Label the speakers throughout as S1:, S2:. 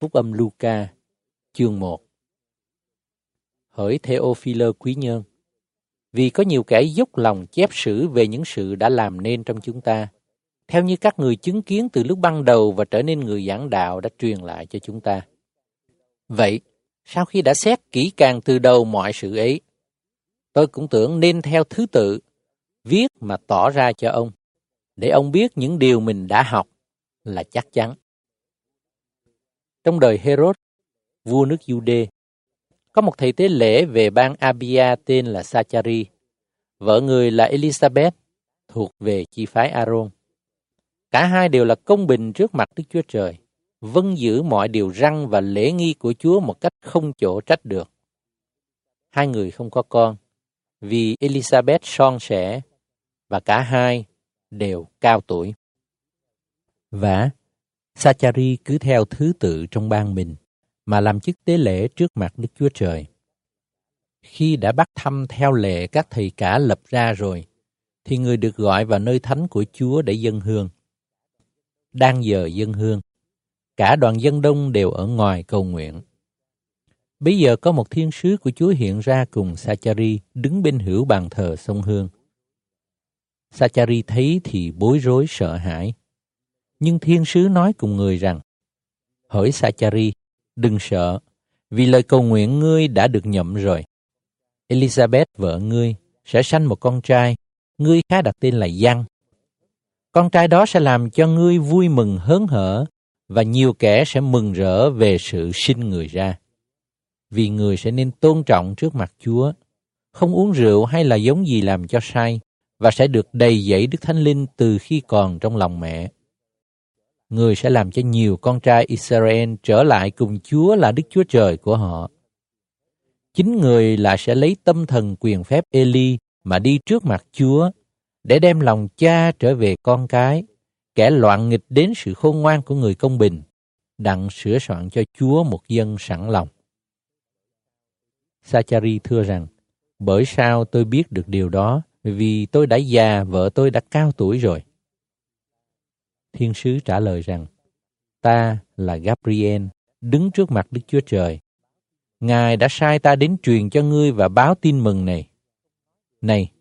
S1: Phúc âm Luca, chương 1 Hỡi Theophilo quý nhân, vì có nhiều kẻ dốc lòng chép sử về những sự đã làm nên trong chúng ta, theo như các người chứng kiến từ lúc ban đầu và trở nên người giảng đạo đã truyền lại cho chúng ta. Vậy, sau khi đã xét kỹ càng từ đầu mọi sự ấy, tôi cũng tưởng nên theo thứ tự, viết mà tỏ ra cho ông, để ông biết những điều mình đã học là chắc chắn. Trong đời Herod, vua nước Jude, có một thầy tế lễ về bang Abia tên là Sachari, vợ người là Elizabeth, thuộc về chi phái Aaron. Cả hai đều là công bình trước mặt Đức Chúa Trời, vâng giữ mọi điều răn và lễ nghi của Chúa một cách không chỗ trách được. Hai người không có con, vì Elizabeth son sẻ và cả hai đều cao tuổi. Và Sachari cứ theo thứ tự trong bang mình mà làm chức tế lễ trước mặt Đức Chúa Trời. Khi đã bắt thăm theo lệ các thầy cả lập ra rồi, thì người được gọi vào nơi thánh của Chúa để dân hương. Đang giờ dân hương, cả đoàn dân đông đều ở ngoài cầu nguyện. Bây giờ có một thiên sứ của Chúa hiện ra cùng Sachari đứng bên hữu bàn thờ sông Hương. Sachari thấy thì bối rối sợ hãi. Nhưng thiên sứ nói cùng người rằng, Hỡi Sachari, đừng sợ, vì lời cầu nguyện ngươi đã được nhậm rồi. Elizabeth vợ ngươi sẽ sanh một con trai, ngươi khá đặt tên là Giăng. Con trai đó sẽ làm cho ngươi vui mừng hớn hở và nhiều kẻ sẽ mừng rỡ về sự sinh người ra. Vì người sẽ nên tôn trọng trước mặt Chúa, không uống rượu hay là giống gì làm cho sai, và sẽ được đầy dẫy Đức Thánh Linh từ khi còn trong lòng mẹ người sẽ làm cho nhiều con trai Israel trở lại cùng Chúa là Đức Chúa Trời của họ. Chính người là sẽ lấy tâm thần quyền phép Eli mà đi trước mặt Chúa để đem lòng cha trở về con cái, kẻ loạn nghịch đến sự khôn ngoan của người công bình, đặng sửa soạn cho Chúa một dân sẵn lòng. Sachari thưa rằng, bởi sao tôi biết được điều đó, vì tôi đã già, vợ tôi đã cao tuổi rồi. Thiên sứ trả lời rằng, ta là Gabriel, đứng trước mặt Đức Chúa Trời. Ngài đã sai ta đến truyền cho ngươi và báo tin mừng này. Này,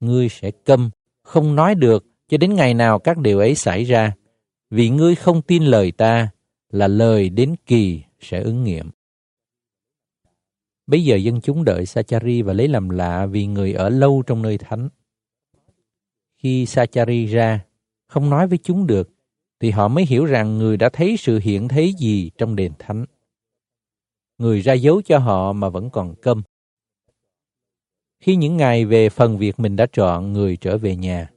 S1: ngươi sẽ câm, không nói được cho đến ngày nào các điều ấy xảy ra, vì ngươi không tin lời ta là lời đến kỳ sẽ ứng nghiệm. Bây giờ dân chúng đợi Sachari và lấy làm lạ vì người ở lâu trong nơi thánh. Khi Sachari ra, không nói với chúng được, thì họ mới hiểu rằng người đã thấy sự hiện thấy gì trong đền thánh. Người ra dấu cho họ mà vẫn còn câm. Khi những ngày về phần việc mình đã chọn, người trở về nhà.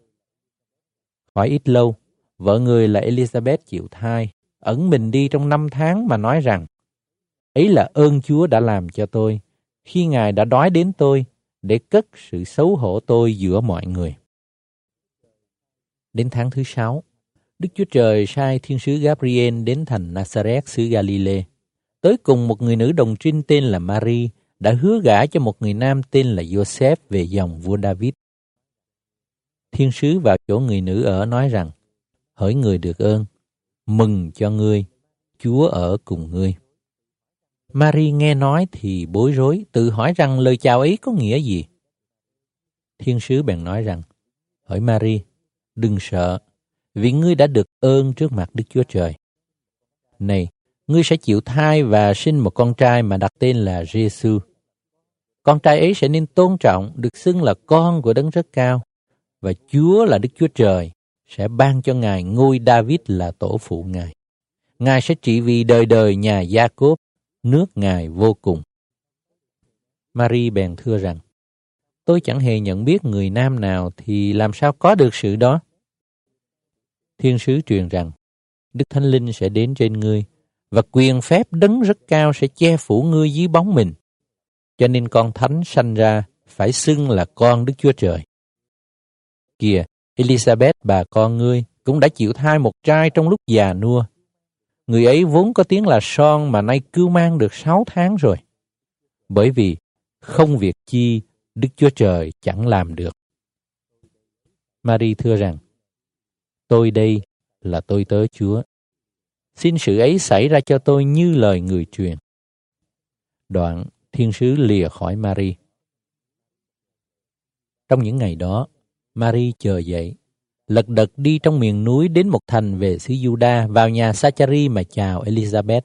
S1: Khỏi ít lâu, vợ người là Elizabeth chịu thai, ẩn mình đi trong năm tháng mà nói rằng, ấy là ơn Chúa đã làm cho tôi, khi Ngài đã đói đến tôi, để cất sự xấu hổ tôi giữa mọi người. Đến tháng thứ sáu, Đức Chúa Trời sai thiên sứ Gabriel đến thành Nazareth xứ Galilee. Tới cùng một người nữ đồng trinh tên là Mary đã hứa gả cho một người nam tên là Joseph về dòng vua David. Thiên sứ vào chỗ người nữ ở nói rằng, hỡi người được ơn, mừng cho ngươi, Chúa ở cùng ngươi. Mary nghe nói thì bối rối, tự hỏi rằng lời chào ấy có nghĩa gì. Thiên sứ bèn nói rằng, hỡi Mary, đừng sợ, vì ngươi đã được ơn trước mặt Đức Chúa Trời. Này, ngươi sẽ chịu thai và sinh một con trai mà đặt tên là Giêsu. Con trai ấy sẽ nên tôn trọng, được xưng là con của đấng rất cao, và Chúa là Đức Chúa Trời sẽ ban cho Ngài ngôi David là tổ phụ Ngài. Ngài sẽ trị vì đời đời nhà Gia Cốp, nước Ngài vô cùng. Marie bèn thưa rằng, tôi chẳng hề nhận biết người nam nào thì làm sao có được sự đó. Thiên sứ truyền rằng, Đức Thánh Linh sẽ đến trên ngươi, và quyền phép đấng rất cao sẽ che phủ ngươi dưới bóng mình. Cho nên con thánh sanh ra phải xưng là con Đức Chúa Trời. Kìa, Elizabeth bà con ngươi cũng đã chịu thai một trai trong lúc già nua. Người ấy vốn có tiếng là son mà nay cứ mang được sáu tháng rồi. Bởi vì không việc chi Đức Chúa Trời chẳng làm được. Marie thưa rằng, Tôi đây là tôi tớ Chúa. Xin sự ấy xảy ra cho tôi như lời người truyền. Đoạn, thiên sứ lìa khỏi Mary. Trong những ngày đó, Mary chờ dậy, lật đật đi trong miền núi đến một thành về xứ Juda vào nhà Sachari mà chào Elizabeth.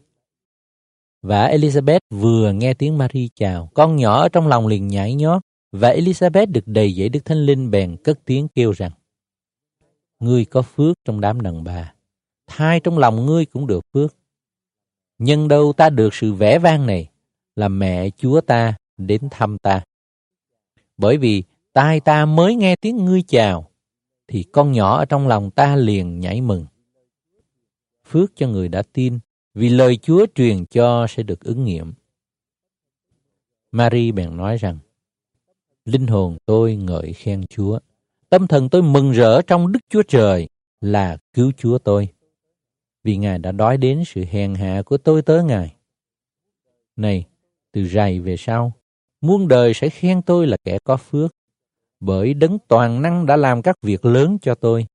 S1: Và Elizabeth vừa nghe tiếng Mary chào, con nhỏ ở trong lòng liền nhảy nhót, và Elizabeth được đầy dẫy Đức Thánh Linh bèn cất tiếng kêu rằng, Ngươi có phước trong đám đàn bà, thai trong lòng ngươi cũng được phước. Nhân đâu ta được sự vẻ vang này, là mẹ Chúa ta đến thăm ta. Bởi vì tai ta mới nghe tiếng ngươi chào, thì con nhỏ ở trong lòng ta liền nhảy mừng. Phước cho người đã tin, vì lời Chúa truyền cho sẽ được ứng nghiệm. Mary bèn nói rằng, Linh hồn tôi ngợi khen Chúa, tâm thần tôi mừng rỡ trong Đức Chúa Trời là cứu Chúa tôi, vì Ngài đã đói đến sự hèn hạ của tôi tới Ngài. Này, từ rày về sau, muôn đời sẽ khen tôi là kẻ có phước, bởi đấng toàn năng đã làm các việc lớn cho tôi.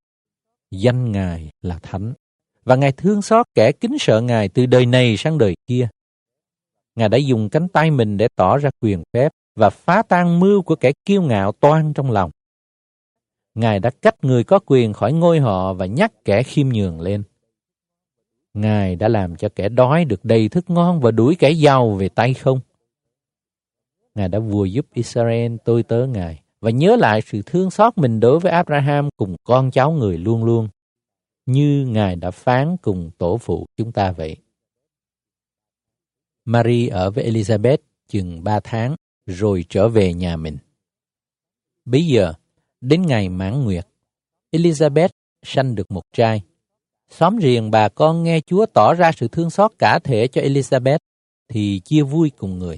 S1: Danh Ngài là Thánh, và Ngài thương xót kẻ kính sợ Ngài từ đời này sang đời kia. Ngài đã dùng cánh tay mình để tỏ ra quyền phép và phá tan mưu của kẻ kiêu ngạo toan trong lòng. Ngài đã cách người có quyền khỏi ngôi họ và nhắc kẻ khiêm nhường lên. Ngài đã làm cho kẻ đói được đầy thức ngon và đuổi kẻ giàu về tay không. Ngài đã vừa giúp Israel tôi tớ Ngài và nhớ lại sự thương xót mình đối với Abraham cùng con cháu người luôn luôn, như Ngài đã phán cùng tổ phụ chúng ta vậy. Mary ở với Elizabeth chừng ba tháng rồi trở về nhà mình. Bây giờ, đến ngày mãn nguyệt, Elizabeth sanh được một trai. Xóm riêng bà con nghe Chúa tỏ ra sự thương xót cả thể cho Elizabeth, thì chia vui cùng người.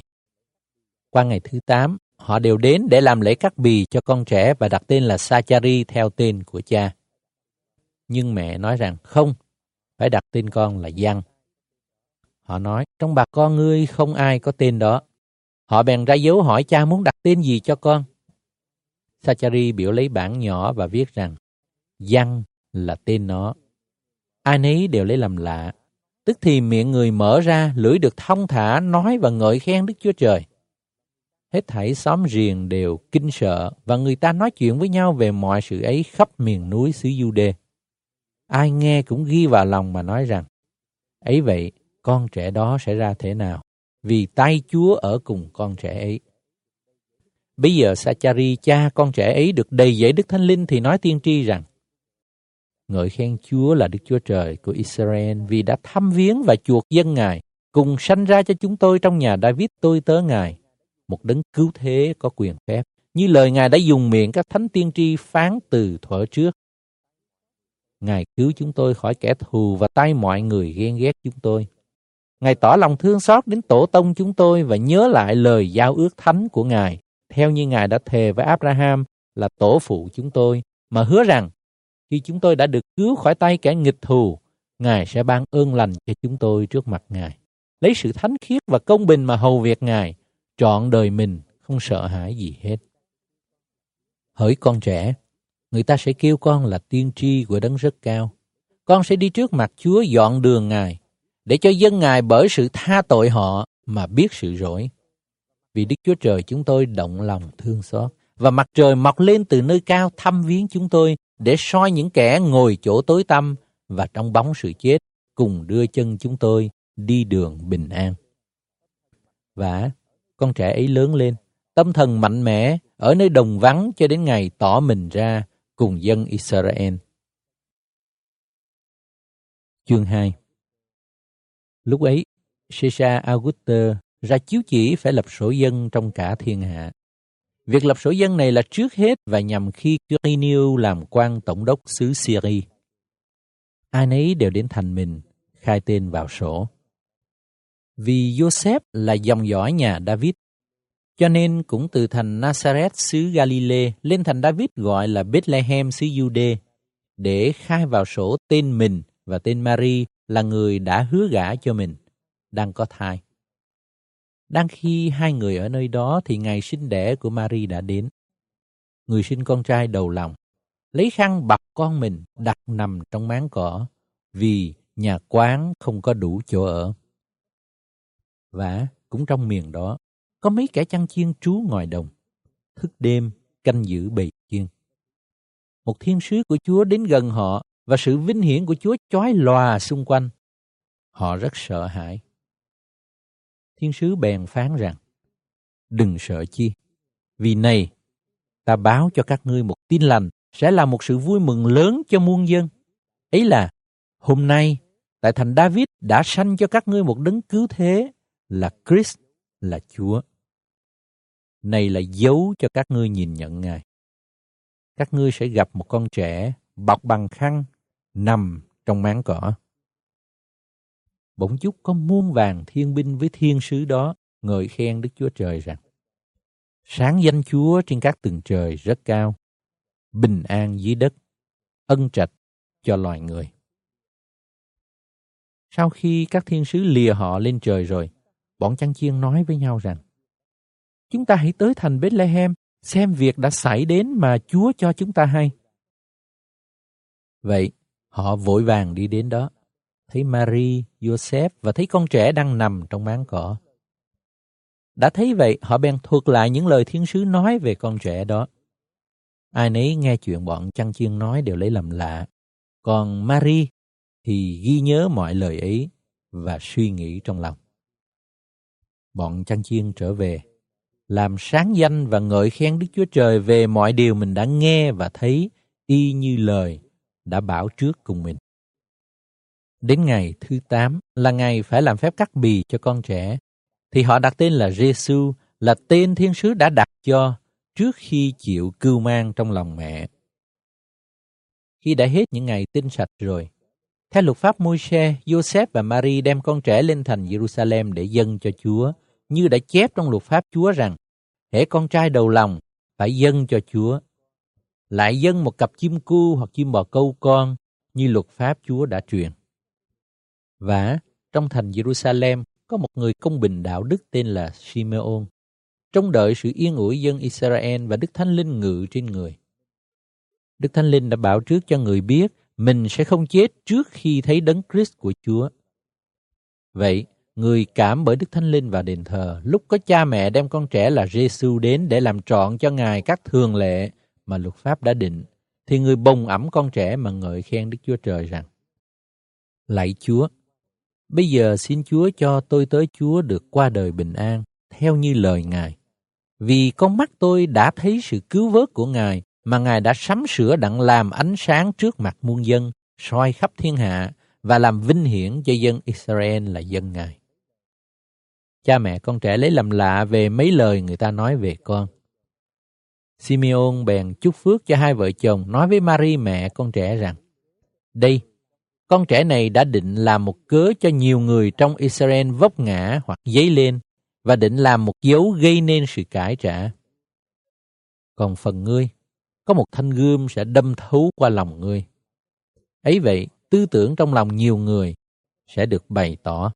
S1: Qua ngày thứ 8, họ đều đến để làm lễ cắt bì cho con trẻ và đặt tên là Sachari theo tên của cha. Nhưng mẹ nói rằng không, phải đặt tên con là Giăng. Họ nói, trong bà con ngươi không ai có tên đó. Họ bèn ra dấu hỏi cha muốn đặt tên gì cho con. Sachari biểu lấy bản nhỏ và viết rằng, Văn là tên nó. Ai nấy đều lấy làm lạ. Tức thì miệng người mở ra, lưỡi được thông thả, nói và ngợi khen Đức Chúa Trời. Hết thảy xóm riền đều kinh sợ và người ta nói chuyện với nhau về mọi sự ấy khắp miền núi xứ Jude. Ai nghe cũng ghi vào lòng mà nói rằng, ấy vậy, con trẻ đó sẽ ra thế nào? Vì tay Chúa ở cùng con trẻ ấy. Bây giờ Sachari, cha con trẻ ấy được đầy dẫy Đức Thánh Linh thì nói tiên tri rằng, Ngợi khen Chúa là Đức Chúa Trời của Israel vì đã thăm viếng và chuộc dân Ngài, cùng sanh ra cho chúng tôi trong nhà David tôi tớ Ngài, một đấng cứu thế có quyền phép, như lời Ngài đã dùng miệng các thánh tiên tri phán từ thuở trước. Ngài cứu chúng tôi khỏi kẻ thù và tay mọi người ghen ghét chúng tôi. Ngài tỏ lòng thương xót đến tổ tông chúng tôi và nhớ lại lời giao ước thánh của Ngài, theo như Ngài đã thề với Abraham là tổ phụ chúng tôi, mà hứa rằng khi chúng tôi đã được cứu khỏi tay kẻ nghịch thù, Ngài sẽ ban ơn lành cho chúng tôi trước mặt Ngài. Lấy sự thánh khiết và công bình mà hầu việc Ngài, trọn đời mình không sợ hãi gì hết. Hỡi con trẻ, người ta sẽ kêu con là tiên tri của đấng rất cao. Con sẽ đi trước mặt Chúa dọn đường Ngài, để cho dân Ngài bởi sự tha tội họ mà biết sự rỗi. Vì Đức Chúa Trời chúng tôi động lòng thương xót, và mặt trời mọc lên từ nơi cao thăm viếng chúng tôi để soi những kẻ ngồi chỗ tối tăm và trong bóng sự chết cùng đưa chân chúng tôi đi đường bình an. Và con trẻ ấy lớn lên, tâm thần mạnh mẽ ở nơi đồng vắng cho đến ngày tỏ mình ra cùng dân Israel. Chương 2 Lúc ấy, Caesar Auguste ra chiếu chỉ phải lập sổ dân trong cả thiên hạ. Việc lập sổ dân này là trước hết và nhằm khi Quirinius làm quan tổng đốc xứ Syria. Ai nấy đều đến thành mình, khai tên vào sổ. Vì Joseph là dòng dõi nhà David, cho nên cũng từ thành Nazareth xứ Galilee lên thành David gọi là Bethlehem xứ Jude để khai vào sổ tên mình và tên Mary là người đã hứa gả cho mình, đang có thai. Đang khi hai người ở nơi đó thì ngày sinh đẻ của Mary đã đến. Người sinh con trai đầu lòng, lấy khăn bọc con mình đặt nằm trong máng cỏ, vì nhà quán không có đủ chỗ ở. Và cũng trong miền đó, có mấy kẻ chăn chiên trú ngoài đồng, thức đêm canh giữ bầy chiên. Một thiên sứ của Chúa đến gần họ và sự vinh hiển của Chúa chói lòa xung quanh. Họ rất sợ hãi. Thiên sứ bèn phán rằng, đừng sợ chi, vì này, ta báo cho các ngươi một tin lành sẽ là một sự vui mừng lớn cho muôn dân. Ấy là, hôm nay, tại thành David đã sanh cho các ngươi một đấng cứu thế là Christ, là Chúa. Này là dấu cho các ngươi nhìn nhận Ngài. Các ngươi sẽ gặp một con trẻ bọc bằng khăn nằm trong máng cỏ. Bỗng chốc có muôn vàng thiên binh với thiên sứ đó ngợi khen Đức Chúa Trời rằng Sáng danh Chúa trên các tầng trời rất cao, bình an dưới đất, ân trạch cho loài người. Sau khi các thiên sứ lìa họ lên trời rồi, bọn chăn chiên nói với nhau rằng Chúng ta hãy tới thành Bethlehem xem việc đã xảy đến mà Chúa cho chúng ta hay. Vậy, họ vội vàng đi đến đó, thấy Mary, Joseph và thấy con trẻ đang nằm trong máng cỏ. Đã thấy vậy, họ bèn thuật lại những lời thiên sứ nói về con trẻ đó. Ai nấy nghe chuyện bọn chăn chiên nói đều lấy làm lạ. Còn Mary thì ghi nhớ mọi lời ấy và suy nghĩ trong lòng. Bọn chăn chiên trở về, làm sáng danh và ngợi khen Đức Chúa Trời về mọi điều mình đã nghe và thấy y như lời đã bảo trước cùng mình. Đến ngày thứ 8 là ngày phải làm phép cắt bì cho con trẻ, thì họ đặt tên là Giêsu là tên thiên sứ đã đặt cho trước khi chịu cưu mang trong lòng mẹ. Khi đã hết những ngày tinh sạch rồi, theo luật pháp Môi-se, Joseph và Mary đem con trẻ lên thành Jerusalem để dâng cho Chúa, như đã chép trong luật pháp Chúa rằng, hễ con trai đầu lòng phải dâng cho Chúa. Lại dâng một cặp chim cu hoặc chim bò câu con, như luật pháp Chúa đã truyền. Và trong thành Jerusalem có một người công bình đạo đức tên là Simeon, trông đợi sự yên ủi dân Israel và Đức Thánh Linh ngự trên người. Đức Thánh Linh đã bảo trước cho người biết mình sẽ không chết trước khi thấy đấng Christ của Chúa. Vậy, người cảm bởi Đức Thánh Linh vào đền thờ, lúc có cha mẹ đem con trẻ là Giêsu đến để làm trọn cho Ngài các thường lệ mà luật pháp đã định, thì người bồng ẩm con trẻ mà ngợi khen Đức Chúa Trời rằng, Lạy Chúa, bây giờ xin Chúa cho tôi tới Chúa được qua đời bình an, theo như lời Ngài. Vì con mắt tôi đã thấy sự cứu vớt của Ngài mà Ngài đã sắm sửa đặng làm ánh sáng trước mặt muôn dân, soi khắp thiên hạ và làm vinh hiển cho dân Israel là dân Ngài. Cha mẹ con trẻ lấy làm lạ về mấy lời người ta nói về con. Simeon bèn chúc phước cho hai vợ chồng nói với Mary mẹ con trẻ rằng Đây, con trẻ này đã định làm một cớ cho nhiều người trong Israel vấp ngã hoặc dấy lên và định làm một dấu gây nên sự cãi trả. Còn phần ngươi, có một thanh gươm sẽ đâm thấu qua lòng ngươi. Ấy vậy, tư tưởng trong lòng nhiều người sẽ được bày tỏ.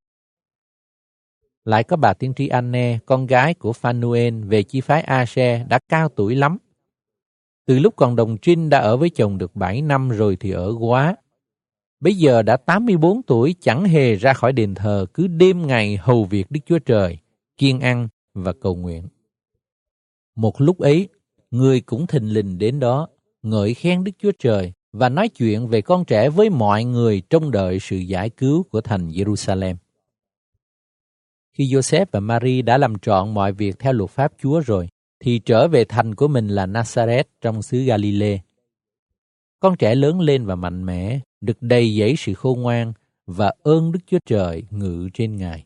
S1: Lại có bà tiên tri Anne, con gái của Phanuel về chi phái Ashe đã cao tuổi lắm. Từ lúc còn đồng trinh đã ở với chồng được 7 năm rồi thì ở quá. Bây giờ đã 84 tuổi chẳng hề ra khỏi đền thờ cứ đêm ngày hầu việc Đức Chúa Trời, kiên ăn và cầu nguyện. Một lúc ấy, người cũng thình lình đến đó, ngợi khen Đức Chúa Trời và nói chuyện về con trẻ với mọi người trông đợi sự giải cứu của thành Jerusalem. Khi Joseph và Mary đã làm trọn mọi việc theo luật pháp Chúa rồi, thì trở về thành của mình là Nazareth trong xứ Galilee. Con trẻ lớn lên và mạnh mẽ, được đầy dẫy sự khôn ngoan và ơn Đức Chúa Trời ngự trên Ngài.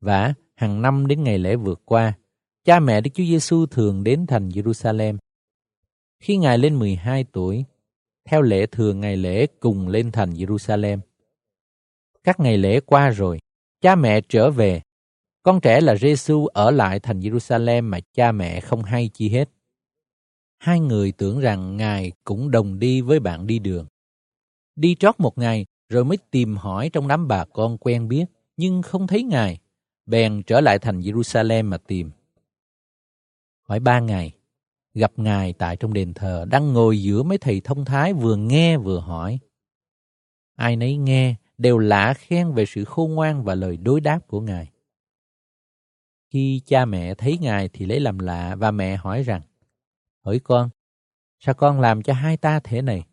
S1: Và hàng năm đến ngày lễ vượt qua, cha mẹ Đức Chúa Giêsu thường đến thành Jerusalem. Khi Ngài lên 12 tuổi, theo lễ thường ngày lễ cùng lên thành Jerusalem. Các ngày lễ qua rồi, cha mẹ trở về. Con trẻ là Giêsu ở lại thành Jerusalem mà cha mẹ không hay chi hết. Hai người tưởng rằng Ngài cũng đồng đi với bạn đi đường. Đi trót một ngày rồi mới tìm hỏi trong đám bà con quen biết, nhưng không thấy Ngài. Bèn trở lại thành Jerusalem mà tìm. Hỏi ba ngày, gặp Ngài tại trong đền thờ, đang ngồi giữa mấy thầy thông thái vừa nghe vừa hỏi. Ai nấy nghe đều lạ khen về sự khôn ngoan và lời đối đáp của Ngài. Khi cha mẹ thấy Ngài thì lấy làm lạ và mẹ hỏi rằng, Hỡi con, sao con làm cho hai ta thế này?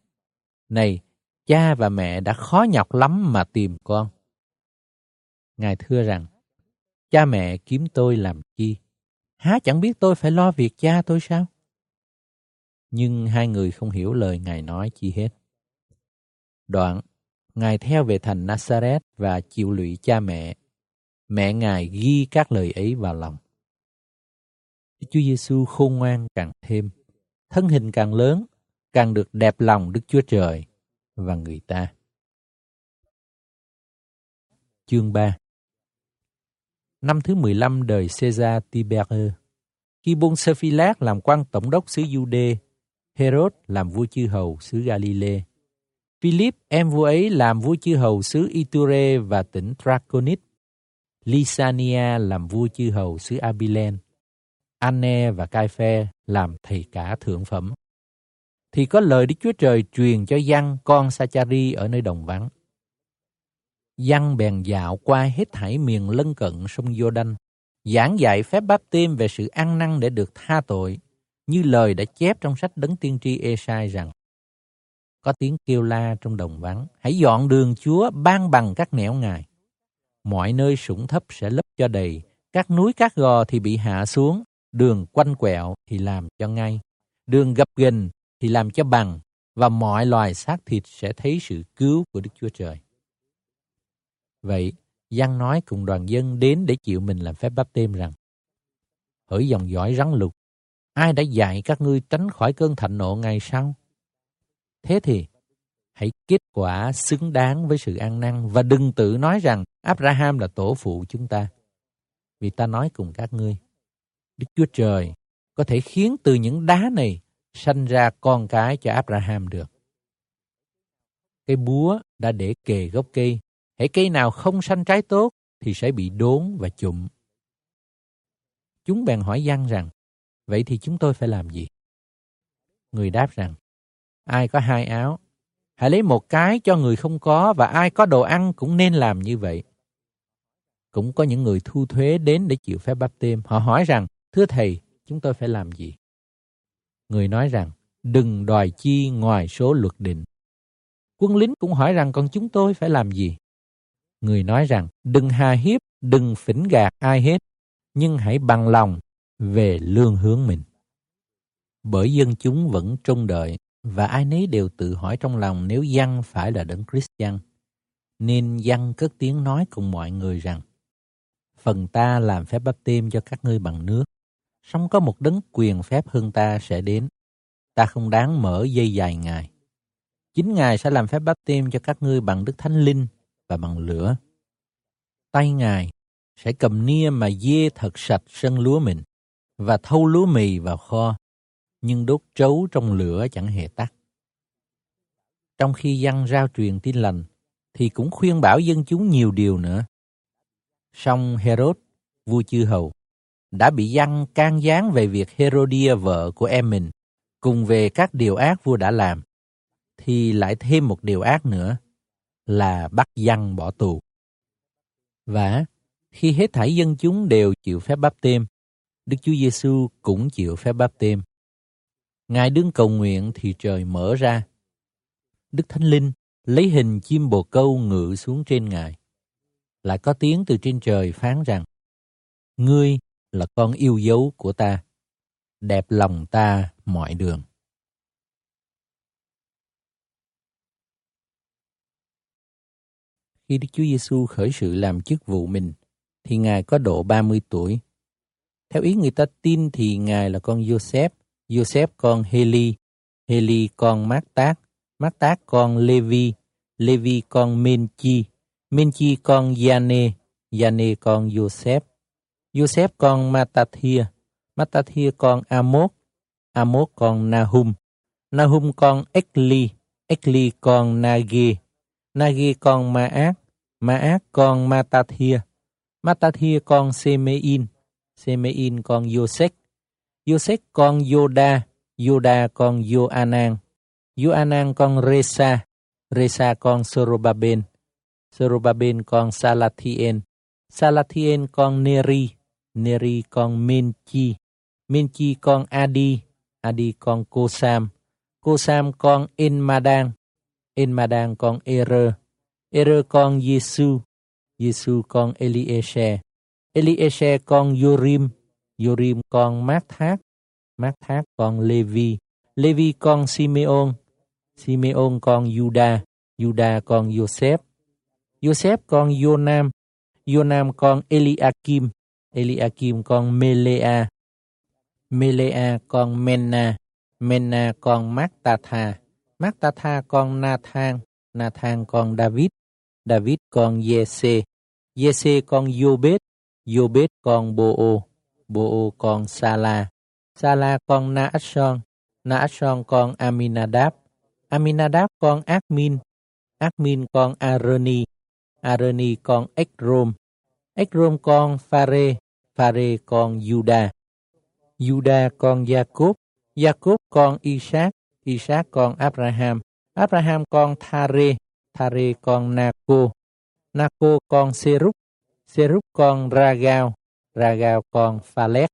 S1: Này, cha và mẹ đã khó nhọc lắm mà tìm con. Ngài thưa rằng, cha mẹ kiếm tôi làm chi? Há chẳng biết tôi phải lo việc cha tôi sao? Nhưng hai người không hiểu lời Ngài nói chi hết. Đoạn, Ngài theo về thành Nazareth và chịu lụy cha mẹ. Mẹ Ngài ghi các lời ấy vào lòng. Chúa Giêsu khôn ngoan càng thêm, thân hình càng lớn, càng được đẹp lòng Đức Chúa Trời và người ta. Chương 3 Năm thứ 15 đời Caesar Tiberius, khi Bonserphilat làm quan tổng đốc xứ Jude, Herod làm vua chư hầu xứ Galilee, Philip em vua ấy làm vua chư hầu xứ Iture và tỉnh Traconit, Lysania làm vua chư hầu xứ Abilene, Anne và Caiphe làm thầy cả thượng phẩm. Thì có lời Đức Chúa Trời truyền cho Giăng con Sachari ở nơi đồng vắng. Giăng bèn dạo qua hết thảy miền lân cận sông Giô-đanh, giảng dạy phép báp têm về sự ăn năn để được tha tội, như lời đã chép trong sách Đấng Tiên tri Ê-sai rằng có tiếng kêu la trong đồng vắng, hãy dọn đường Chúa ban bằng các nẻo ngài. Mọi nơi sủng thấp sẽ lấp cho đầy, các núi các gò thì bị hạ xuống, đường quanh quẹo thì làm cho ngay, đường gập ghềnh thì làm cho bằng, và mọi loài xác thịt sẽ thấy sự cứu của Đức Chúa Trời. Vậy, Giăng nói cùng đoàn dân đến để chịu mình làm phép báp têm rằng, Hỡi dòng dõi rắn lục, ai đã dạy các ngươi tránh khỏi cơn thạnh nộ ngày sau? Thế thì, hãy kết quả xứng đáng với sự an năng và đừng tự nói rằng Abraham là tổ phụ chúng ta. Vì ta nói cùng các ngươi, Đức Chúa Trời có thể khiến từ những đá này sanh ra con cái cho Abraham được. Cây búa đã để kề gốc cây, hãy cây nào không sanh trái tốt thì sẽ bị đốn và chụm. Chúng bèn hỏi Giăng rằng, vậy thì chúng tôi phải làm gì? Người đáp rằng, ai có hai áo, hãy lấy một cái cho người không có và ai có đồ ăn cũng nên làm như vậy. Cũng có những người thu thuế đến để chịu phép báp têm. Họ hỏi rằng, thưa thầy, chúng tôi phải làm gì? Người nói rằng, đừng đòi chi ngoài số luật định. Quân lính cũng hỏi rằng, còn chúng tôi phải làm gì? Người nói rằng, đừng hà hiếp, đừng phỉnh gạt ai hết, nhưng hãy bằng lòng về lương hướng mình. Bởi dân chúng vẫn trông đợi và ai nấy đều tự hỏi trong lòng nếu dân phải là đấng Christ dân Nên dân cất tiếng nói cùng mọi người rằng, phần ta làm phép bắp tim cho các ngươi bằng nước, song có một đấng quyền phép hơn ta sẽ đến. Ta không đáng mở dây dài Ngài. Chính Ngài sẽ làm phép báp tim cho các ngươi bằng Đức Thánh Linh và bằng lửa. Tay Ngài sẽ cầm nia mà dê thật sạch sân lúa mình và thâu lúa mì vào kho nhưng đốt trấu trong lửa chẳng hề tắt. Trong khi dân rao truyền tin lành, thì cũng khuyên bảo dân chúng nhiều điều nữa. Song Herod, vua chư hầu, đã bị dân can gián về việc Herodia vợ của em mình, cùng về các điều ác vua đã làm, thì lại thêm một điều ác nữa, là bắt dân bỏ tù. Và khi hết thảy dân chúng đều chịu phép báp têm, Đức Chúa Giêsu cũng chịu phép báp têm. Ngài đứng cầu nguyện thì trời mở ra. Đức Thánh Linh lấy hình chim bồ câu ngự xuống trên Ngài. Lại có tiếng từ trên trời phán rằng, Ngươi là con yêu dấu của ta, đẹp lòng ta mọi đường. Khi Đức Chúa Giêsu khởi sự làm chức vụ mình, thì Ngài có độ 30 tuổi. Theo ý người ta tin thì Ngài là con Joseph, Joseph con Heli, Heli con Mát Tác, Mát Tác con Levi, Levi con Menchi, Menchi con Giane, Giane con Joseph, Joseph con Matathia, Matathia con Amos, Amos con Nahum, Nahum con Ekli, Ekli con Nagi, Nagi con Maác, Maác con Matathia, Matathia con Semein, Semein con Joseph, Joseph con Yoda, Yoda con Joanan, Joanan con Resa, Resa con Sorobaben, Sorobaben con Salatien, Salatien con Neri, Neri con Menchi, Menchi con Adi, Adi con Kosam, Kosam con enmadang, enmadang con Ere, Ere con Giêsu, Giêsu con Elieshe, Elieshe con Yorim, Yorim con Mát Thác, Mát Thác con Levi, Levi con Simeon, Simeon con Juda, Juda con Joseph, Joseph con Jonam, Jonam con Eliakim, Eliakim con Melea, Melea con Menna, Menna con Mactatha, Mactatha con Nathan, Nathan con David, David con Jesse, Jesse con Jobed, Jobed con Boo, Boo con Sala, Sala con Naashon, Naashon con Aminadab, Aminadab con Admin, Admin con Aroni, Aroni con Ekrom, Ekrom con Phare, Phare con Juda, Juda con Jacob, Jacob con Isaac, Isaac con Abraham, Abraham con Thare, Thare con Naco, Naco con Seruk, Seruk con Ragao, Ragao con Phalet,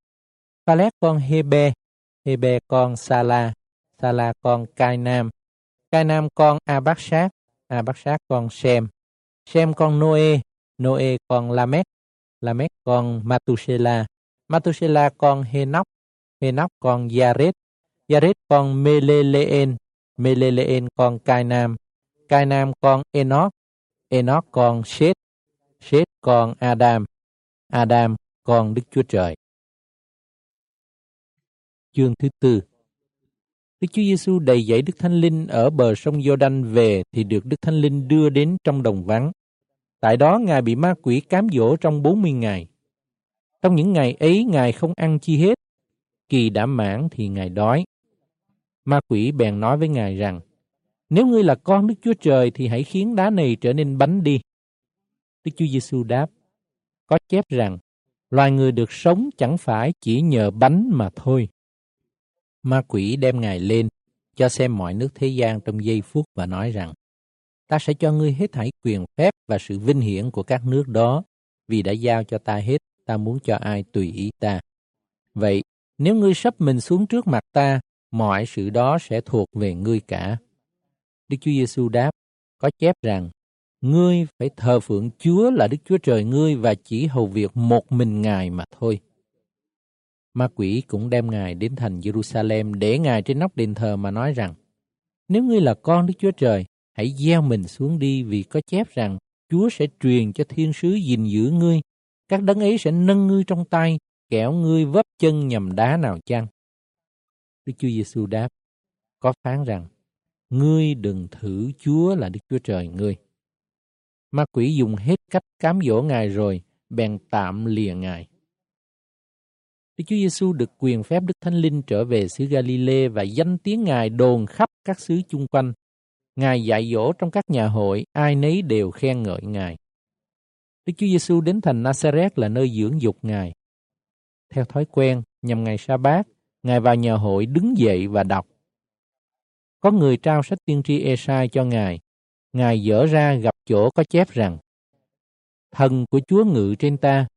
S1: Phalet con Hebe, Hebe con Sala, Sala con Cainam, Cainam con Abakshat, Abakshat con Shem, Shem con Noe, Noe con Lamech, Lamech con Matusela, Matusela con Henoch, Henoch con yared, yared con Meleleen, Meleleen con Cainam, Cainam con Enoch, Enoch con Seth, Seth con Adam, Adam con Đức Chúa Trời. Chương thứ tư Đức Chúa Giêsu đầy dẫy Đức Thánh Linh ở bờ sông giô đanh về thì được Đức Thánh Linh đưa đến trong đồng vắng. Tại đó Ngài bị ma quỷ cám dỗ trong 40 ngày. Trong những ngày ấy Ngài không ăn chi hết. Kỳ đã mãn thì Ngài đói. Ma quỷ bèn nói với Ngài rằng, nếu ngươi là con Đức Chúa Trời thì hãy khiến đá này trở nên bánh đi. Đức Chúa Giêsu đáp, có chép rằng, loài người được sống chẳng phải chỉ nhờ bánh mà thôi. Ma quỷ đem Ngài lên, cho xem mọi nước thế gian trong giây phút và nói rằng, ta sẽ cho ngươi hết thảy quyền phép và sự vinh hiển của các nước đó, vì đã giao cho ta hết, ta muốn cho ai tùy ý ta. Vậy, nếu ngươi sắp mình xuống trước mặt ta, mọi sự đó sẽ thuộc về ngươi cả. Đức Chúa Giêsu đáp, có chép rằng, ngươi phải thờ phượng Chúa là Đức Chúa Trời ngươi và chỉ hầu việc một mình Ngài mà thôi. Ma quỷ cũng đem Ngài đến thành Jerusalem để Ngài trên nóc đền thờ mà nói rằng, nếu ngươi là con Đức Chúa Trời, hãy gieo mình xuống đi vì có chép rằng Chúa sẽ truyền cho thiên sứ gìn giữ ngươi, các đấng ấy sẽ nâng ngươi trong tay, kẻo ngươi vấp chân nhầm đá nào chăng. Đức Chúa Giêsu đáp, có phán rằng, ngươi đừng thử Chúa là Đức Chúa Trời ngươi. Ma quỷ dùng hết cách cám dỗ Ngài rồi, bèn tạm lìa Ngài. Đức Chúa Giêsu được quyền phép Đức Thánh Linh trở về xứ Galilee và danh tiếng Ngài đồn khắp các xứ chung quanh. Ngài dạy dỗ trong các nhà hội, ai nấy đều khen ngợi Ngài. Đức Chúa Giêsu đến thành Nazareth là nơi dưỡng dục Ngài. Theo thói quen, nhằm ngày sa bát, Ngài vào nhà hội đứng dậy và đọc. Có người trao sách tiên tri Esai cho Ngài. Ngài dở ra gặp chỗ có chép rằng, Thần của Chúa ngự trên ta,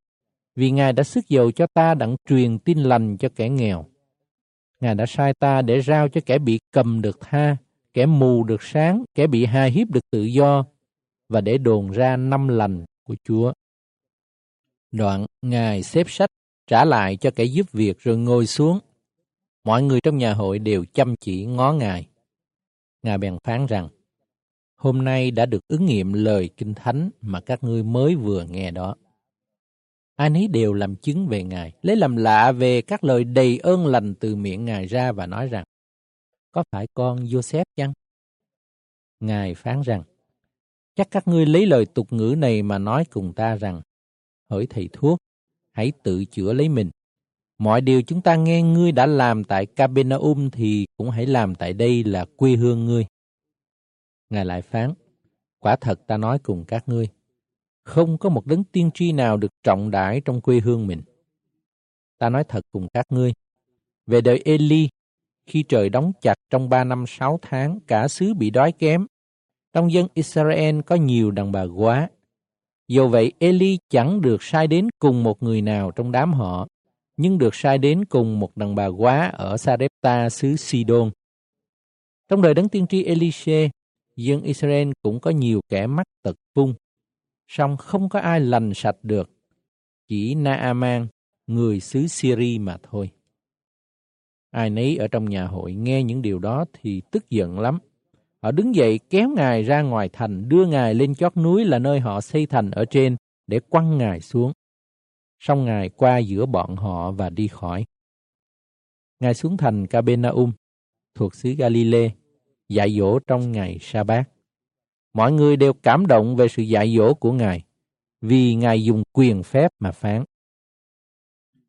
S1: vì Ngài đã sức dầu cho ta đặng truyền tin lành cho kẻ nghèo. Ngài đã sai ta để rao cho kẻ bị cầm được tha, kẻ mù được sáng, kẻ bị hai hiếp được tự do, và để đồn ra năm lành của Chúa. Đoạn, Ngài xếp sách trả lại cho kẻ giúp việc rồi ngồi xuống. Mọi người trong nhà hội đều chăm chỉ ngó Ngài. Ngài bèn phán rằng, hôm nay đã được ứng nghiệm lời kinh thánh mà các ngươi mới vừa nghe đó. Ai nấy đều làm chứng về Ngài, lấy làm lạ về các lời đầy ơn lành từ miệng Ngài ra và nói rằng, có phải con Joseph chăng? Ngài phán rằng, chắc các ngươi lấy lời tục ngữ này mà nói cùng ta rằng, hỡi thầy thuốc, hãy tự chữa lấy mình. Mọi điều chúng ta nghe ngươi đã làm tại Capernaum thì cũng hãy làm tại đây là quê hương ngươi. Ngài lại phán, quả thật ta nói cùng các ngươi, không có một đấng tiên tri nào được trọng đãi trong quê hương mình. Ta nói thật cùng các ngươi, về đời Eli, khi trời đóng chặt trong ba năm sáu tháng, cả xứ bị đói kém, Trong dân Israel có nhiều đàn bà quá. Dù vậy, Eli chẳng được sai đến cùng một người nào trong đám họ, nhưng được sai đến cùng một đàn bà quá ở Sarepta xứ Sidon. Trong đời đấng tiên tri Elise, dân Israel cũng có nhiều kẻ mắc tật vung song không có ai lành sạch được, chỉ Naaman, người xứ Syria mà thôi. Ai nấy ở trong nhà hội nghe những điều đó thì tức giận lắm. Họ đứng dậy kéo Ngài ra ngoài thành, đưa Ngài lên chót núi là nơi họ xây thành ở trên để quăng Ngài xuống. Xong Ngài qua giữa bọn họ và đi khỏi. Ngài xuống thành Capernaum, thuộc xứ Galilee, dạy dỗ trong ngày sa bát Mọi người đều cảm động về sự dạy dỗ của Ngài, vì Ngài dùng quyền phép mà phán.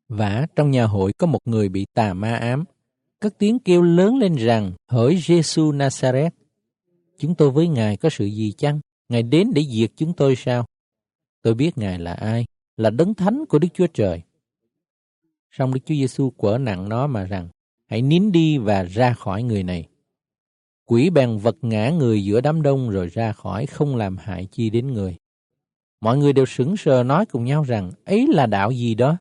S1: Vả trong nhà hội có một người bị tà ma ám, cất tiếng kêu lớn lên rằng, hỡi Giêsu Nazareth, chúng tôi với Ngài có sự gì chăng? Ngài đến để diệt chúng tôi sao? Tôi biết Ngài là ai, là đấng thánh của Đức Chúa Trời. Xong Đức Chúa Giêsu quở nặng nó mà rằng, hãy nín đi và ra khỏi người này. Quỷ bèn vật ngã người giữa đám đông rồi ra khỏi không làm hại chi đến người. Mọi người đều sững sờ nói cùng nhau rằng ấy là đạo gì đó.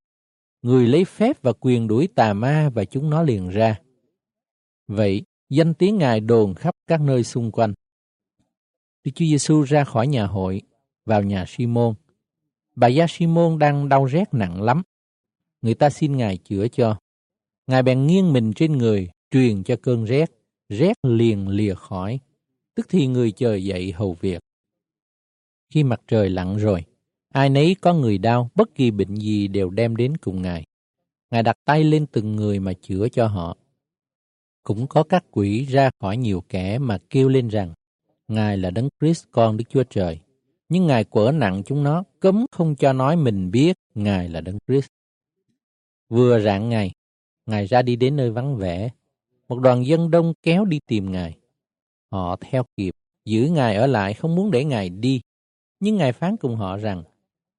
S1: Người lấy phép và quyền đuổi tà ma và chúng nó liền ra. Vậy, danh tiếng Ngài đồn khắp các nơi xung quanh. Đức Chúa Giêsu ra khỏi nhà hội, vào nhà Simon. Bà gia Simon đang đau rét nặng lắm. Người ta xin Ngài chữa cho. Ngài bèn nghiêng mình trên người, truyền cho cơn rét rét liền lìa khỏi, tức thì người chờ dậy hầu việc. Khi mặt trời lặn rồi, ai nấy có người đau, bất kỳ bệnh gì đều đem đến cùng Ngài. Ngài đặt tay lên từng người mà chữa cho họ. Cũng có các quỷ ra khỏi nhiều kẻ mà kêu lên rằng, Ngài là Đấng Christ con Đức Chúa Trời. Nhưng Ngài quở nặng chúng nó, cấm không cho nói mình biết Ngài là Đấng Christ. Vừa rạng ngày, Ngài ra đi đến nơi vắng vẻ, một đoàn dân đông kéo đi tìm Ngài. Họ theo kịp, giữ Ngài ở lại không muốn để Ngài đi. Nhưng Ngài phán cùng họ rằng,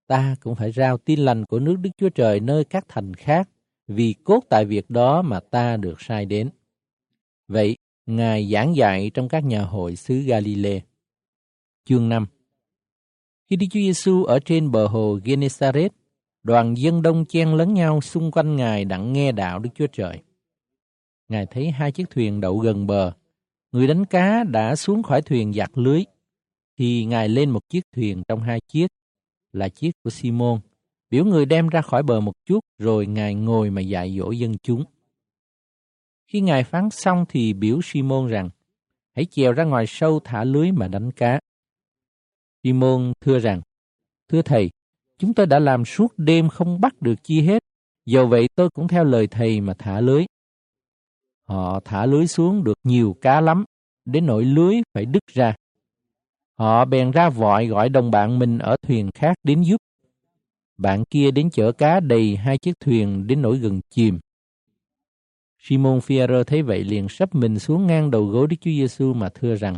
S1: ta cũng phải rao tin lành của nước Đức Chúa Trời nơi các thành khác, vì cốt tại việc đó mà ta được sai đến. Vậy, Ngài giảng dạy trong các nhà hội xứ Galilee. Chương 5 Khi Đức Chúa Giêsu ở trên bờ hồ Gennesaret, đoàn dân đông chen lấn nhau xung quanh Ngài đặng nghe đạo Đức Chúa Trời. Ngài thấy hai chiếc thuyền đậu gần bờ. Người đánh cá đã xuống khỏi thuyền giặt lưới. Thì Ngài lên một chiếc thuyền trong hai chiếc, là chiếc của Simon. Biểu người đem ra khỏi bờ một chút, rồi Ngài ngồi mà dạy dỗ dân chúng. Khi Ngài phán xong thì biểu Simon rằng, hãy chèo ra ngoài sâu thả lưới mà đánh cá. Simon thưa rằng, thưa Thầy, chúng tôi đã làm suốt đêm không bắt được chi hết, dầu vậy tôi cũng theo lời Thầy mà thả lưới. Họ thả lưới xuống được nhiều cá lắm, đến nỗi lưới phải đứt ra. Họ bèn ra vội gọi đồng bạn mình ở thuyền khác đến giúp. Bạn kia đến chở cá đầy hai chiếc thuyền đến nỗi gần chìm. Simon Fierro thấy vậy liền sắp mình xuống ngang đầu gối Đức Chúa Giêsu mà thưa rằng: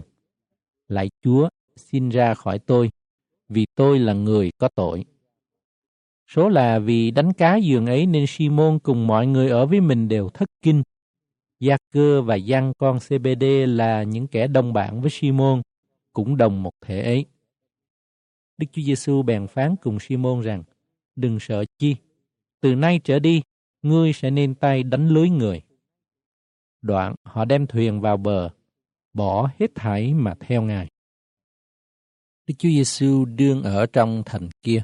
S1: Lạy Chúa, xin ra khỏi tôi, vì tôi là người có tội. Số là vì đánh cá giường ấy nên Simon cùng mọi người ở với mình đều thất kinh Gia Cơ và Giăng con CBD là những kẻ đồng bạn với Simon, cũng đồng một thể ấy. Đức Chúa Giêsu bèn phán cùng Simon rằng, đừng sợ chi, từ nay trở đi, ngươi sẽ nên tay đánh lưới người. Đoạn họ đem thuyền vào bờ, bỏ hết thảy mà theo Ngài. Đức Chúa Giêsu đương ở trong thành kia.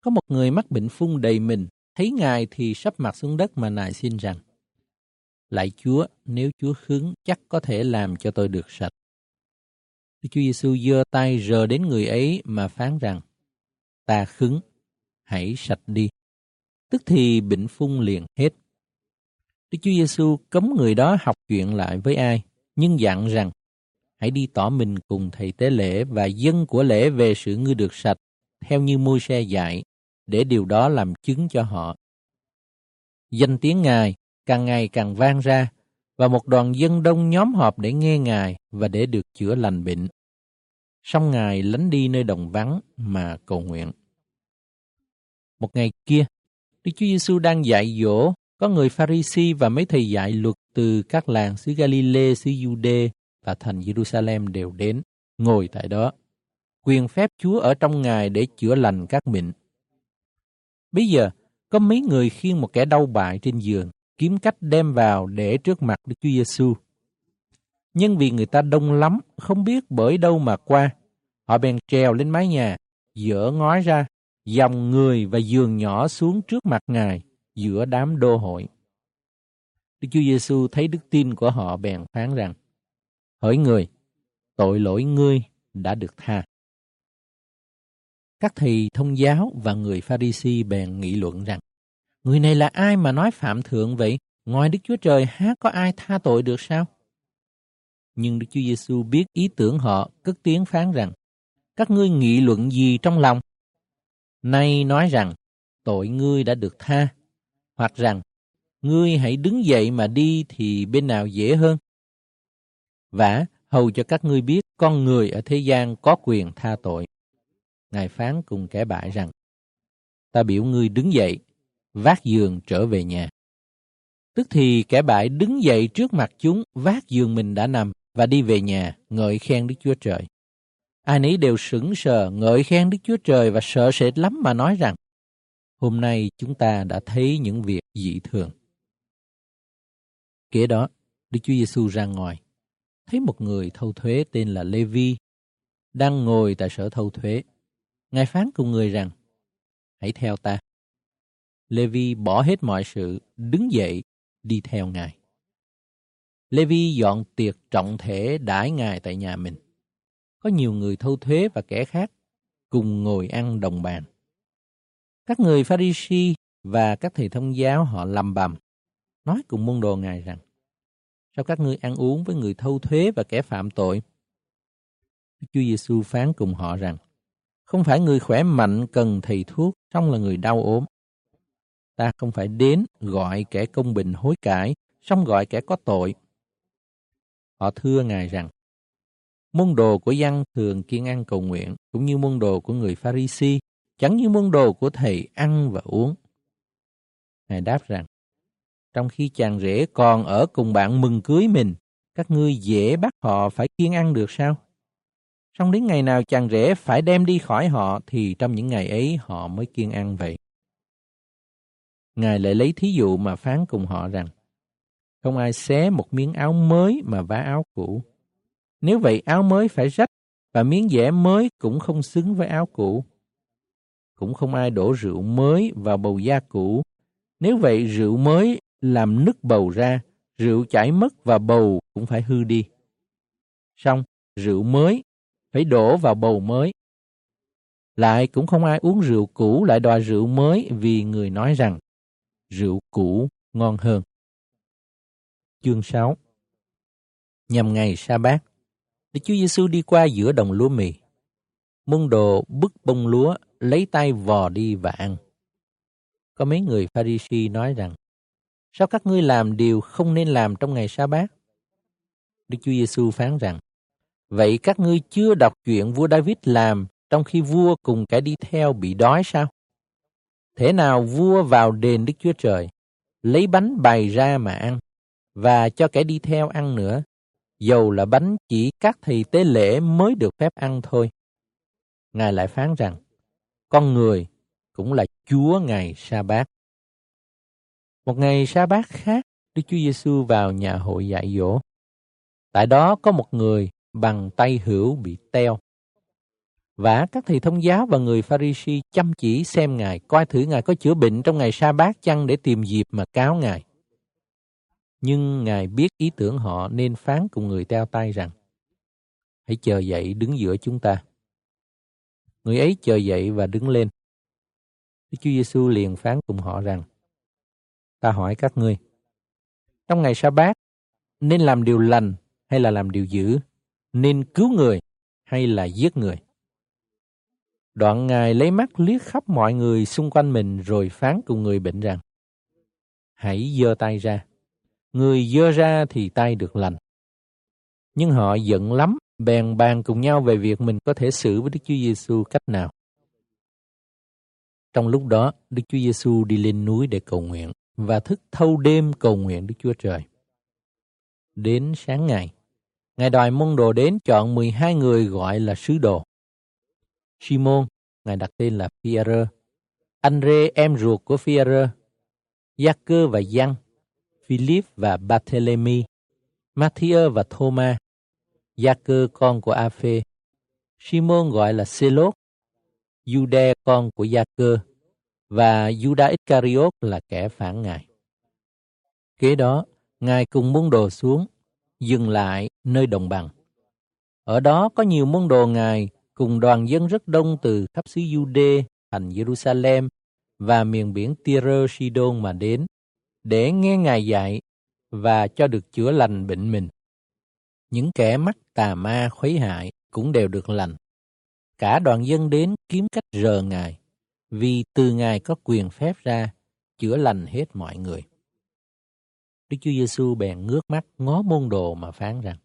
S1: Có một người mắc bệnh phun đầy mình, thấy Ngài thì sắp mặt xuống đất mà nài xin rằng, Lạy Chúa, nếu Chúa khứng, chắc có thể làm cho tôi được sạch. Đức Chúa Giêsu giơ tay rờ đến người ấy mà phán rằng, ta khứng, hãy sạch đi. Tức thì bệnh phun liền hết. Đức Chúa Giêsu cấm người đó học chuyện lại với ai, nhưng dặn rằng, hãy đi tỏ mình cùng thầy tế lễ và dân của lễ về sự ngươi được sạch, theo như môi xe dạy, để điều đó làm chứng cho họ. Danh tiếng Ngài càng ngày càng vang ra và một đoàn dân đông nhóm họp để nghe Ngài và để được chữa lành bệnh. Xong Ngài lánh đi nơi đồng vắng mà cầu nguyện. Một ngày kia, Đức Chúa Giêsu đang dạy dỗ, có người Pharisee và mấy thầy dạy luật từ các làng xứ Galilee, xứ Jude và thành Jerusalem đều đến ngồi tại đó. Quyền phép Chúa ở trong Ngài để chữa lành các bệnh. Bây giờ, có mấy người khiêng một kẻ đau bại trên giường, kiếm cách đem vào để trước mặt Đức Chúa Giêsu. Nhưng vì người ta đông lắm, không biết bởi đâu mà qua, họ bèn trèo lên mái nhà, dỡ ngói ra, dòng người và giường nhỏ xuống trước mặt Ngài giữa đám đô hội. Đức Chúa Giêsu thấy đức tin của họ bèn phán rằng: Hỡi người, tội lỗi ngươi đã được tha. Các thầy thông giáo và người Pharisee bèn nghị luận rằng: Người này là ai mà nói phạm thượng vậy? Ngoài Đức Chúa Trời há có ai tha tội được sao? Nhưng Đức Chúa Giêsu biết ý tưởng họ, cất tiếng phán rằng: Các ngươi nghị luận gì trong lòng? Nay nói rằng tội ngươi đã được tha, hoặc rằng ngươi hãy đứng dậy mà đi thì bên nào dễ hơn. Vả, hầu cho các ngươi biết con người ở thế gian có quyền tha tội. Ngài phán cùng kẻ bại rằng, ta biểu ngươi đứng dậy, vác giường trở về nhà. Tức thì kẻ bại đứng dậy trước mặt chúng, vác giường mình đã nằm và đi về nhà, ngợi khen Đức Chúa Trời. Ai nấy đều sững sờ, ngợi khen Đức Chúa Trời và sợ sệt lắm mà nói rằng, hôm nay chúng ta đã thấy những việc dị thường. Kế đó, Đức Chúa Giêsu ra ngoài, thấy một người thâu thuế tên là Lê-vi đang ngồi tại sở thâu thuế. Ngài phán cùng người rằng, hãy theo ta. Lê-vi bỏ hết mọi sự, đứng dậy, đi theo Ngài. Lê-vi dọn tiệc trọng thể đãi Ngài tại nhà mình. Có nhiều người thâu thuế và kẻ khác cùng ngồi ăn đồng bàn. Các người Pharisee và các thầy thông giáo họ lầm bầm, nói cùng môn đồ Ngài rằng, sao các ngươi ăn uống với người thâu thuế và kẻ phạm tội? Chúa Giêsu phán cùng họ rằng, không phải người khỏe mạnh cần thầy thuốc, song là người đau ốm. Ta không phải đến gọi kẻ công bình hối cải, song gọi kẻ có tội. Họ thưa Ngài rằng, môn đồ của dân thường kiên ăn cầu nguyện, cũng như môn đồ của người Pharisee, chẳng như môn đồ của thầy ăn và uống. Ngài đáp rằng, trong khi chàng rể còn ở cùng bạn mừng cưới mình, các ngươi dễ bắt họ phải kiêng ăn được sao? Xong đến ngày nào chàng rể phải đem đi khỏi họ thì trong những ngày ấy họ mới kiêng ăn vậy. Ngài lại lấy thí dụ mà phán cùng họ rằng, không ai xé một miếng áo mới mà vá áo cũ. Nếu vậy áo mới phải rách và miếng dẻ mới cũng không xứng với áo cũ. Cũng không ai đổ rượu mới vào bầu da cũ. Nếu vậy rượu mới làm nứt bầu ra, rượu chảy mất và bầu cũng phải hư đi. Xong, rượu mới phải đổ vào bầu mới. Lại cũng không ai uống rượu cũ lại đòi rượu mới vì người nói rằng rượu cũ ngon hơn. Chương 6 Nhằm ngày sa bát, Đức Chúa Giêsu đi qua giữa đồng lúa mì. Môn đồ bức bông lúa, lấy tay vò đi và ăn. Có mấy người pharisi nói rằng, sao các ngươi làm điều không nên làm trong ngày sa bát? Đức Chúa Giêsu phán rằng, vậy các ngươi chưa đọc chuyện vua David làm trong khi vua cùng kẻ đi theo bị đói sao? Thế nào vua vào đền Đức Chúa Trời, lấy bánh bày ra mà ăn, và cho kẻ đi theo ăn nữa, dầu là bánh chỉ các thầy tế lễ mới được phép ăn thôi. Ngài lại phán rằng, con người cũng là Chúa ngày sa bát. Một ngày sa bát khác, Đức Chúa Giêsu vào nhà hội dạy dỗ. Tại đó có một người bằng tay hữu bị teo. Và các thầy thông giáo và người Pharisee chăm chỉ xem Ngài, coi thử Ngài có chữa bệnh trong ngày sa bát chăng để tìm dịp mà cáo Ngài. Nhưng Ngài biết ý tưởng họ nên phán cùng người teo tay rằng, hãy chờ dậy đứng giữa chúng ta. Người ấy chờ dậy và đứng lên. Đức Chúa Giêsu liền phán cùng họ rằng, ta hỏi các ngươi, trong ngày sa bát nên làm điều lành hay là làm điều dữ, nên cứu người hay là giết người. Đoạn Ngài lấy mắt liếc khắp mọi người xung quanh mình rồi phán cùng người bệnh rằng, hãy giơ tay ra. Người dơ ra thì tay được lành. Nhưng họ giận lắm, bèn bàn cùng nhau về việc mình có thể xử với Đức Chúa Giêsu cách nào. Trong lúc đó, Đức Chúa Giêsu đi lên núi để cầu nguyện và thức thâu đêm cầu nguyện Đức Chúa Trời. Đến sáng ngày, Ngài đòi môn đồ đến chọn 12 người gọi là sứ đồ. Simon, Ngài đặt tên là Pierre, Andre em ruột của pierre jacques Gia-cơ và Giăng. Philip và Barthélemy. Matthew và Thomas. Gia-cơ con của A-phê. Simon gọi là Selốt. Jude con của Gia-cơ. Và Judas Iscariot là kẻ phản ngài. Kế đó, Ngài cùng môn đồ xuống, dừng lại nơi đồng bằng. Ở đó có nhiều môn đồ Ngài cùng đoàn dân rất đông từ khắp xứ Jude, thành Jerusalem và miền biển Tyre Sidon mà đến để nghe Ngài dạy và cho được chữa lành bệnh mình. Những kẻ mắc tà ma khuấy hại cũng đều được lành. Cả đoàn dân đến kiếm cách rờ Ngài, vì từ Ngài có quyền phép ra chữa lành hết mọi người. Đức Chúa Giêsu bèn ngước mắt ngó môn đồ mà phán rằng: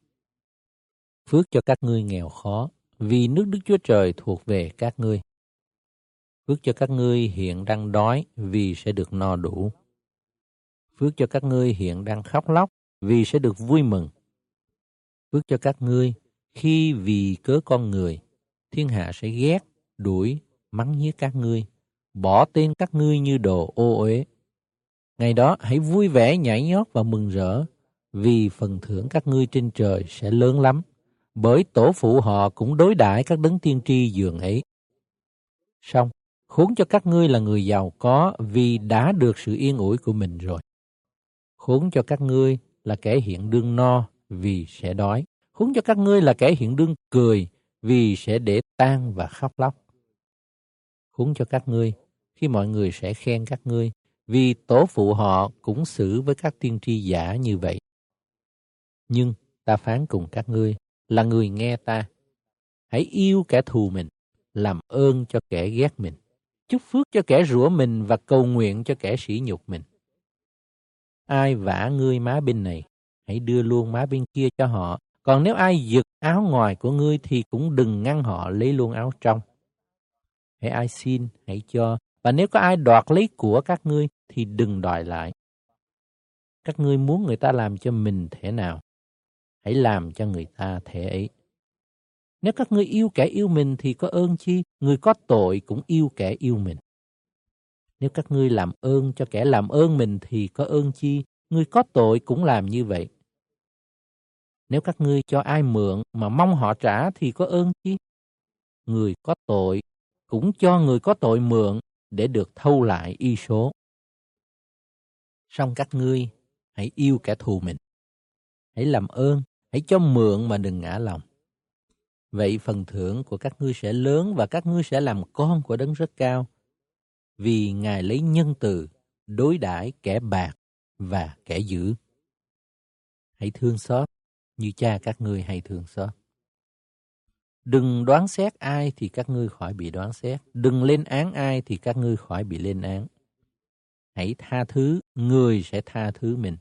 S1: Phước cho các ngươi nghèo khó, vì nước Đức Chúa Trời thuộc về các ngươi. Phước cho các ngươi hiện đang đói, vì sẽ được no đủ. Phước cho các ngươi hiện đang khóc lóc, vì sẽ được vui mừng. Phước cho các ngươi khi vì cớ con người, thiên hạ sẽ ghét, đuổi, mắng nhiếc các ngươi, bỏ tên các ngươi như đồ ô uế. Ngày đó hãy vui vẻ nhảy nhót và mừng rỡ, vì phần thưởng các ngươi trên trời sẽ lớn lắm, bởi tổ phụ họ cũng đối đãi các đấng tiên tri dường ấy. Xong, khốn cho các ngươi là người giàu có vì đã được sự yên ủi của mình rồi. Khốn cho các ngươi là kẻ hiện đương no vì sẽ đói. Khốn cho các ngươi là kẻ hiện đương cười vì sẽ để tan và khóc lóc. Khốn cho các ngươi khi mọi người sẽ khen các ngươi vì tổ phụ họ cũng xử với các tiên tri giả như vậy. Nhưng ta phán cùng các ngươi là người nghe ta. Hãy yêu kẻ thù mình, làm ơn cho kẻ ghét mình, chúc phước cho kẻ rủa mình và cầu nguyện cho kẻ sỉ nhục mình. Ai vả ngươi má bên này, hãy đưa luôn má bên kia cho họ. Còn nếu ai giật áo ngoài của ngươi thì cũng đừng ngăn họ lấy luôn áo trong. Hãy ai xin, hãy cho, và nếu có ai đoạt lấy của các ngươi thì đừng đòi lại. Các ngươi muốn người ta làm cho mình thế nào, hãy làm cho người ta thế ấy. Nếu các ngươi yêu kẻ yêu mình thì có ơn chi, người có tội cũng yêu kẻ yêu mình. Nếu các ngươi làm ơn cho kẻ làm ơn mình thì có ơn chi, người có tội cũng làm như vậy. Nếu các ngươi cho ai mượn mà mong họ trả thì có ơn chi? Người có tội cũng cho người có tội mượn để được thâu lại y số. Song các ngươi hãy yêu kẻ thù mình. Hãy làm ơn, hãy cho mượn mà đừng ngã lòng. Vậy phần thưởng của các ngươi sẽ lớn và các ngươi sẽ làm con của đấng rất cao. Vì Ngài lấy nhân từ đối đãi kẻ bạc và kẻ dữ. Hãy thương xót như cha các ngươi hay thương xót. Đừng đoán xét ai thì các ngươi khỏi bị đoán xét. Đừng lên án ai thì các ngươi khỏi bị lên án. Hãy tha thứ, người sẽ tha thứ mình.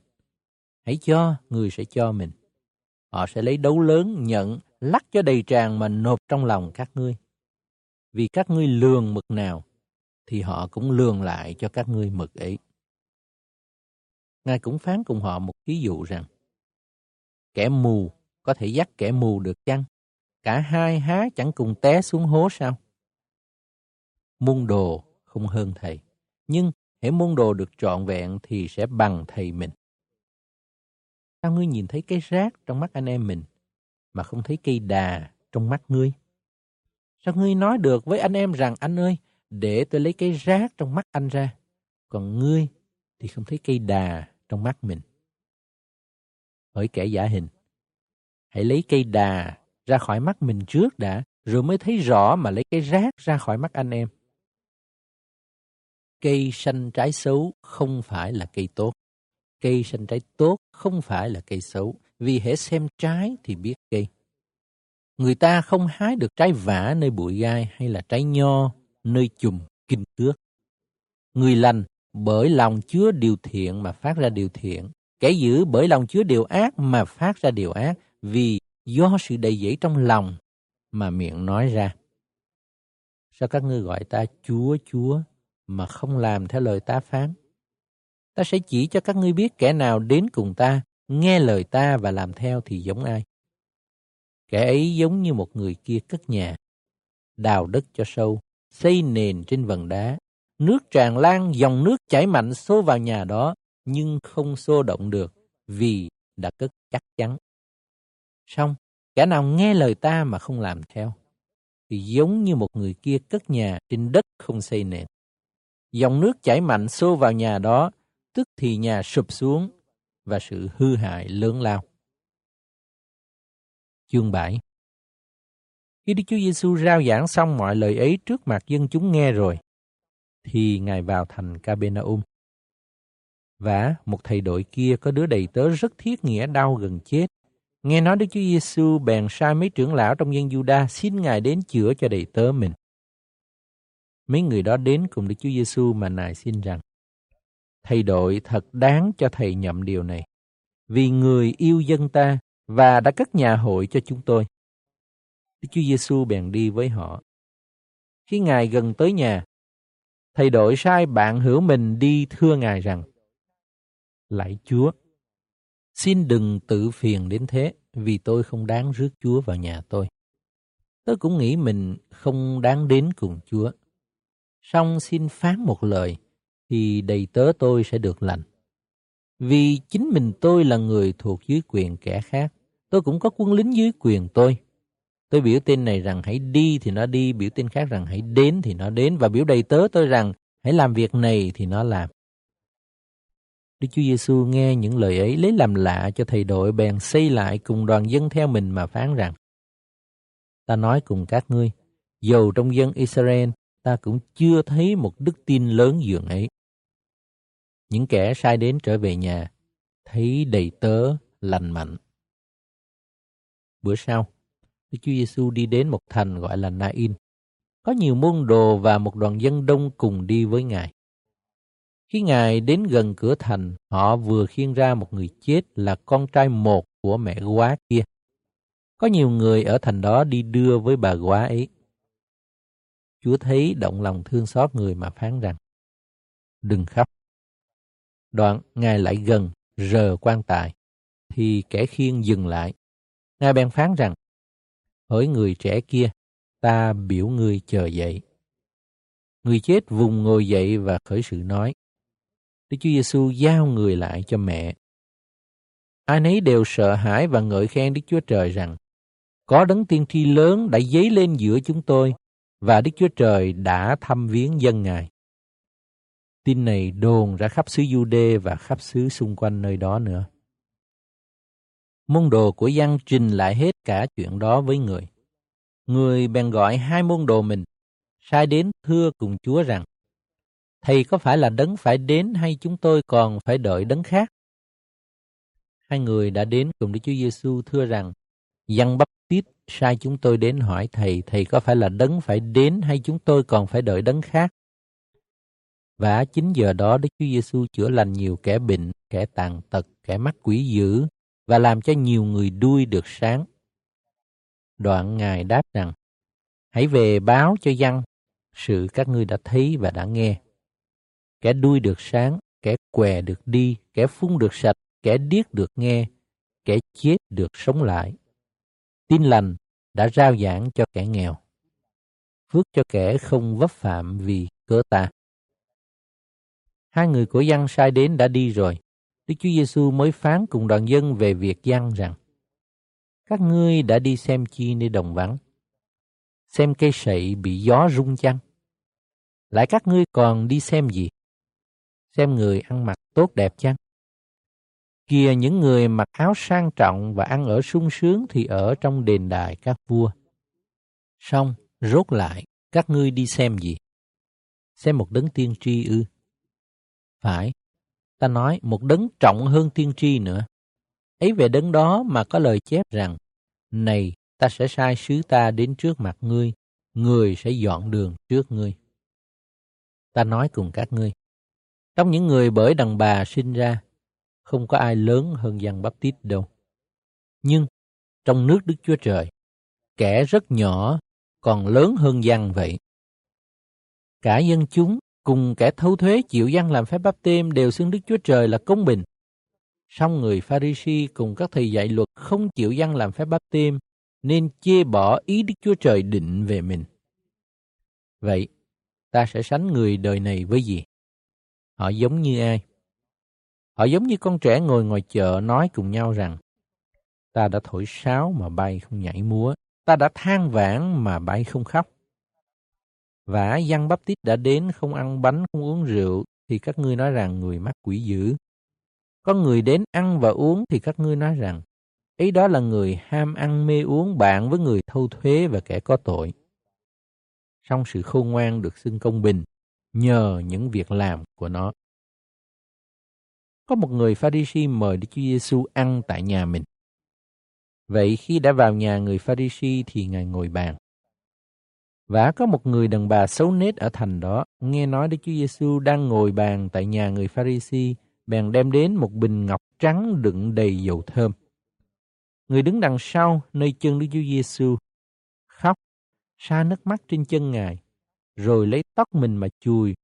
S1: Hãy cho, người sẽ cho mình. Họ sẽ lấy đấu lớn, nhận, lắc cho đầy tràn mà nộp trong lòng các ngươi. Vì các ngươi lường mực nào, thì họ cũng lường lại cho các ngươi mực ấy. Ngài cũng phán cùng họ một ví dụ rằng, kẻ mù có thể dắt kẻ mù được chăng? Cả hai há chẳng cùng té xuống hố sao? Môn đồ không hơn thầy, nhưng hễ môn đồ được trọn vẹn thì sẽ bằng thầy mình. Sao ngươi nhìn thấy cái rác trong mắt anh em mình, mà không thấy cây đà trong mắt ngươi? Sao ngươi nói được với anh em rằng anh ơi, để tôi lấy cái rác trong mắt anh ra, còn ngươi thì không thấy cây đà trong mắt mình hỡi kẻ giả hình, hãy lấy cây đà ra khỏi mắt mình trước đã, rồi mới thấy rõ mà lấy cái rác ra khỏi mắt anh em. Cây xanh trái xấu không phải là cây tốt. Cây xanh trái tốt không phải là cây xấu, vì hễ xem trái thì biết cây. Người ta không hái được trái vả nơi bụi gai hay là trái nho nơi chùm kinh cước. Người lành bởi lòng chứa điều thiện mà phát ra điều thiện. Kẻ giữ bởi lòng chứa điều ác mà phát ra điều ác vì do sự đầy dẫy trong lòng mà miệng nói ra. Sao các ngươi gọi ta Chúa Chúa mà không làm theo lời ta phán? Ta sẽ chỉ cho các ngươi biết kẻ nào đến cùng ta, nghe lời ta và làm theo thì giống ai. Kẻ ấy giống như một người kia cất nhà, đào đất cho sâu, xây nền trên vần đá. Nước tràn lan, dòng nước chảy mạnh xô vào nhà đó, nhưng không xô động được vì đã cất chắc chắn. Xong, kẻ nào nghe lời ta mà không làm theo, thì giống như một người kia cất nhà trên đất không xây nền. Dòng nước chảy mạnh xô vào nhà đó, tức thì nhà sụp xuống và sự hư hại lớn lao. Chương 7 Khi Đức Chúa Giêsu rao giảng xong mọi lời ấy trước mặt dân chúng nghe rồi, thì Ngài vào thành Capernaum. Và một thầy đội kia có đứa đầy tớ rất thiết nghĩa đau gần chết. Nghe nói Đức Chúa Giêsu bèn sai mấy trưởng lão trong dân Juda xin Ngài đến chữa cho đầy tớ mình. Mấy người đó đến cùng Đức Chúa Giêsu mà Ngài xin rằng: Thầy đội thật đáng cho thầy nhậm điều này, vì người yêu dân ta và đã cất nhà hội cho chúng tôi. Đức Chúa Giêsu bèn đi với họ. Khi Ngài gần tới nhà, thầy đội sai bạn hữu mình đi thưa Ngài rằng, Lạy Chúa, xin đừng tự phiền đến thế, vì tôi không đáng rước Chúa vào nhà tôi. Tôi cũng nghĩ mình không đáng đến cùng Chúa. Song xin phán một lời, thì đầy tớ tôi sẽ được lành. Vì chính mình tôi là người thuộc dưới quyền kẻ khác. Tôi cũng có quân lính dưới quyền tôi. Tôi biểu tên này rằng hãy đi thì nó đi, biểu tên khác rằng hãy đến thì nó đến, và biểu đầy tớ tôi rằng hãy làm việc này thì nó làm. Đức Chúa Giêsu nghe những lời ấy lấy làm lạ cho thầy đội bèn xây lại cùng đoàn dân theo mình mà phán rằng Ta nói cùng các ngươi, dầu trong dân Israel ta cũng chưa thấy một đức tin lớn dường ấy. Những kẻ sai đến trở về nhà, thấy đầy tớ lành mạnh. Bữa sau, Đức Chúa Giêsu đi đến một thành gọi là Nain. Có nhiều môn đồ và một đoàn dân đông cùng đi với Ngài. Khi Ngài đến gần cửa thành, họ vừa khiêng ra một người chết là con trai một của mẹ quá kia. Có nhiều người ở thành đó đi đưa với bà quá ấy. Chúa thấy động lòng thương xót người mà phán rằng, đừng khóc. Đoạn Ngài lại gần, rờ quan tài, thì kẻ khiêng dừng lại. Ngài bèn phán rằng, hỡi người trẻ kia, ta biểu ngươi chờ dậy. Người chết vùng ngồi dậy và khởi sự nói. Đức Chúa Giêsu giao người lại cho mẹ. Ai nấy đều sợ hãi và ngợi khen Đức Chúa Trời rằng, có đấng tiên tri lớn đã dấy lên giữa chúng tôi và Đức Chúa Trời đã thăm viếng dân Ngài. Tin này đồn ra khắp xứ Jude và khắp xứ xung quanh nơi đó nữa. Môn đồ của Giăng trình lại hết cả chuyện đó với người. Người bèn gọi hai môn đồ mình, sai đến thưa cùng Chúa rằng, Thầy có phải là đấng phải đến hay chúng tôi còn phải đợi đấng khác? Hai người đã đến cùng Đức Chúa Giêsu thưa rằng, Dân bắp tít sai chúng tôi đến hỏi thầy, thầy có phải là đấng phải đến hay chúng tôi còn phải đợi đấng khác? Và chính giờ đó Đức Chúa Giêsu chữa lành nhiều kẻ bệnh, kẻ tàn tật, kẻ mắc quỷ dữ và làm cho nhiều người đuôi được sáng. Đoạn Ngài đáp rằng, hãy về báo cho dân sự các ngươi đã thấy và đã nghe. Kẻ đuôi được sáng, kẻ què được đi, kẻ phun được sạch, kẻ điếc được nghe, kẻ chết được sống lại. Tin lành đã rao giảng cho kẻ nghèo, phước cho kẻ không vấp phạm vì cớ ta. Hai người của dân sai đến đã đi rồi. Đức Chúa Giêsu mới phán cùng đoàn dân về việc dân rằng các ngươi đã đi xem chi nơi đồng vắng xem cây sậy bị gió rung chăng lại các ngươi còn đi xem gì xem người ăn mặc tốt đẹp chăng? Kìa những người mặc áo sang trọng và ăn ở sung sướng thì ở trong đền đài các vua. Xong, rốt lại, các ngươi đi xem gì? Xem một đấng tiên tri ư? Phải, ta nói một đấng trọng hơn tiên tri nữa. Ấy về đấng đó mà có lời chép rằng, này, ta sẽ sai sứ ta đến trước mặt ngươi, người sẽ dọn đường trước ngươi. Ta nói cùng các ngươi trong những người bởi đàn bà sinh ra không có ai lớn hơn Giăng tít đâu. Nhưng trong nước Đức Chúa Trời, kẻ rất nhỏ còn lớn hơn Giăng vậy. Cả dân chúng cùng kẻ thâu thuế chịu Giăng làm phép báp têm đều xưng Đức Chúa Trời là công bình. Song người Pharisee cùng các thầy dạy luật không chịu Giăng làm phép báp têm nên chê bỏ ý Đức Chúa Trời định về mình. Vậy, ta sẽ sánh người đời này với gì? Họ giống như ai? Họ giống như con trẻ ngồi ngoài chợ nói cùng nhau rằng Ta đã thổi sáo mà bay không nhảy múa, ta đã than vãn mà bay không khóc. Và dân bắp tít đã đến không ăn bánh không uống rượu thì các ngươi nói rằng người mắc quỷ dữ. Có người đến ăn và uống thì các ngươi nói rằng ấy đó là người ham ăn mê uống bạn với người thâu thuế và kẻ có tội. Song sự khôn ngoan được xưng công bình nhờ những việc làm của nó. Có một người Pharisee mời Đức Chúa Giêsu ăn tại nhà mình. Vậy khi đã vào nhà người Pharisee thì Ngài ngồi bàn. Và có một người đàn bà xấu nết ở thành đó, nghe nói Đức Chúa Giêsu đang ngồi bàn tại nhà người Pharisee, bèn đem đến một bình ngọc trắng đựng đầy dầu thơm. Người đứng đằng sau nơi chân Đức Chúa Giêsu khóc, xa nước mắt trên chân Ngài, rồi lấy tóc mình mà chùi,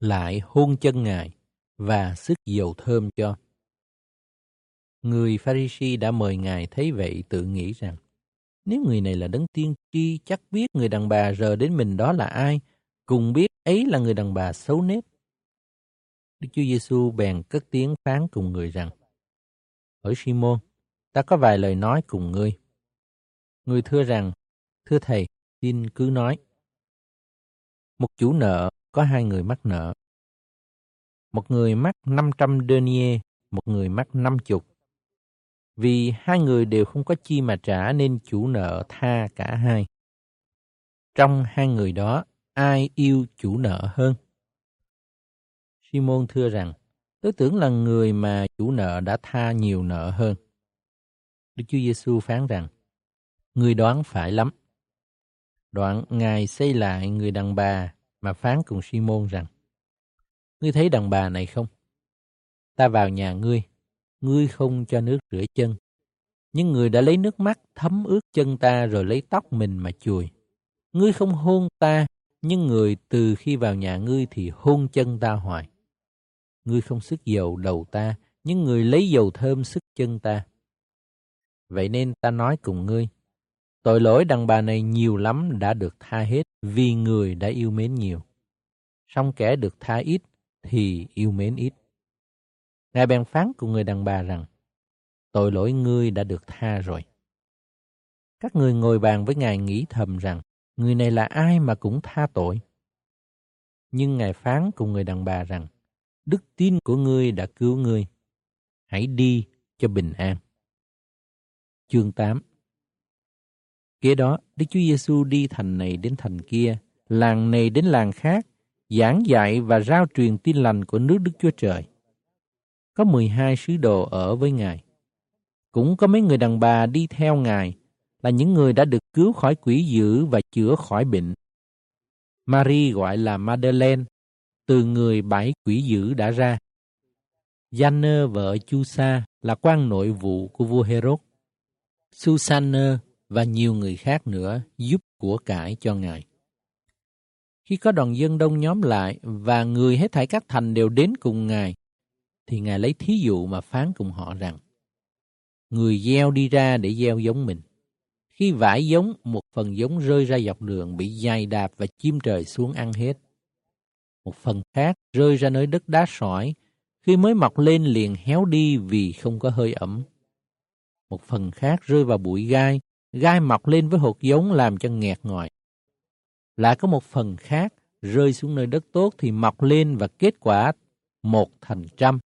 S1: lại hôn chân Ngài và sức dầu thơm cho. Người Pharisee đã mời Ngài thấy vậy tự nghĩ rằng, nếu người này là đấng tiên tri chắc biết người đàn bà rờ đến mình đó là ai, cùng biết ấy là người đàn bà xấu nết. Đức Chúa Giêsu bèn cất tiếng phán cùng người rằng, Hỡi Simon, ta có vài lời nói cùng ngươi. Người thưa rằng, thưa thầy, xin cứ nói. Một chủ nợ có hai người mắc nợ. Một người mắc 500 denier, một người mắc 50. Vì hai người đều không có chi mà trả nên chủ nợ tha cả hai. Trong hai người đó, ai yêu chủ nợ hơn? Simon thưa rằng, tôi tưởng là người mà chủ nợ đã tha nhiều nợ hơn. Đức Chúa Giêsu phán rằng, người đoán phải lắm. Đoạn Ngài xây lại người đàn bà mà phán cùng Simon rằng, Ngươi thấy đàn bà này không? Ta vào nhà ngươi, ngươi không cho nước rửa chân. Nhưng người đã lấy nước mắt thấm ướt chân ta rồi lấy tóc mình mà chùi. Ngươi không hôn ta, nhưng người từ khi vào nhà ngươi thì hôn chân ta hoài. Ngươi không sức dầu đầu ta, nhưng người lấy dầu thơm sức chân ta. Vậy nên ta nói cùng ngươi, tội lỗi đàn bà này nhiều lắm đã được tha hết vì người đã yêu mến nhiều. Song kẻ được tha ít thì yêu mến ít. Ngài bèn phán cùng người đàn bà rằng, tội lỗi ngươi đã được tha rồi. Các người ngồi bàn với Ngài nghĩ thầm rằng, người này là ai mà cũng tha tội. Nhưng Ngài phán cùng người đàn bà rằng, đức tin của ngươi đã cứu ngươi. Hãy đi cho bình an. Chương 8 Kế đó, Đức Chúa Giêsu đi thành này đến thành kia, làng này đến làng khác, giảng dạy và rao truyền tin lành của nước Đức Chúa Trời. Có 12 sứ đồ ở với Ngài. Cũng có mấy người đàn bà đi theo Ngài, là những người đã được cứu khỏi quỷ dữ và chữa khỏi bệnh. Marie gọi là Madeleine, từ người bảy quỷ dữ đã ra. Janne vợ Chusa là quan nội vụ của vua Herod. Susanne và nhiều người khác nữa giúp của cải cho Ngài. Khi có đoàn dân đông nhóm lại và người hết thảy các thành đều đến cùng Ngài, thì Ngài lấy thí dụ mà phán cùng họ rằng, Người gieo đi ra để gieo giống mình. Khi vải giống, một phần giống rơi ra dọc đường bị dày đạp và chim trời xuống ăn hết. Một phần khác rơi ra nơi đất đá sỏi, khi mới mọc lên liền héo đi vì không có hơi ẩm. Một phần khác rơi vào bụi gai, gai mọc lên với hột giống làm cho nghẹt ngòi. Lại có một phần khác rơi xuống nơi đất tốt thì mọc lên và kết quả một thành trăm.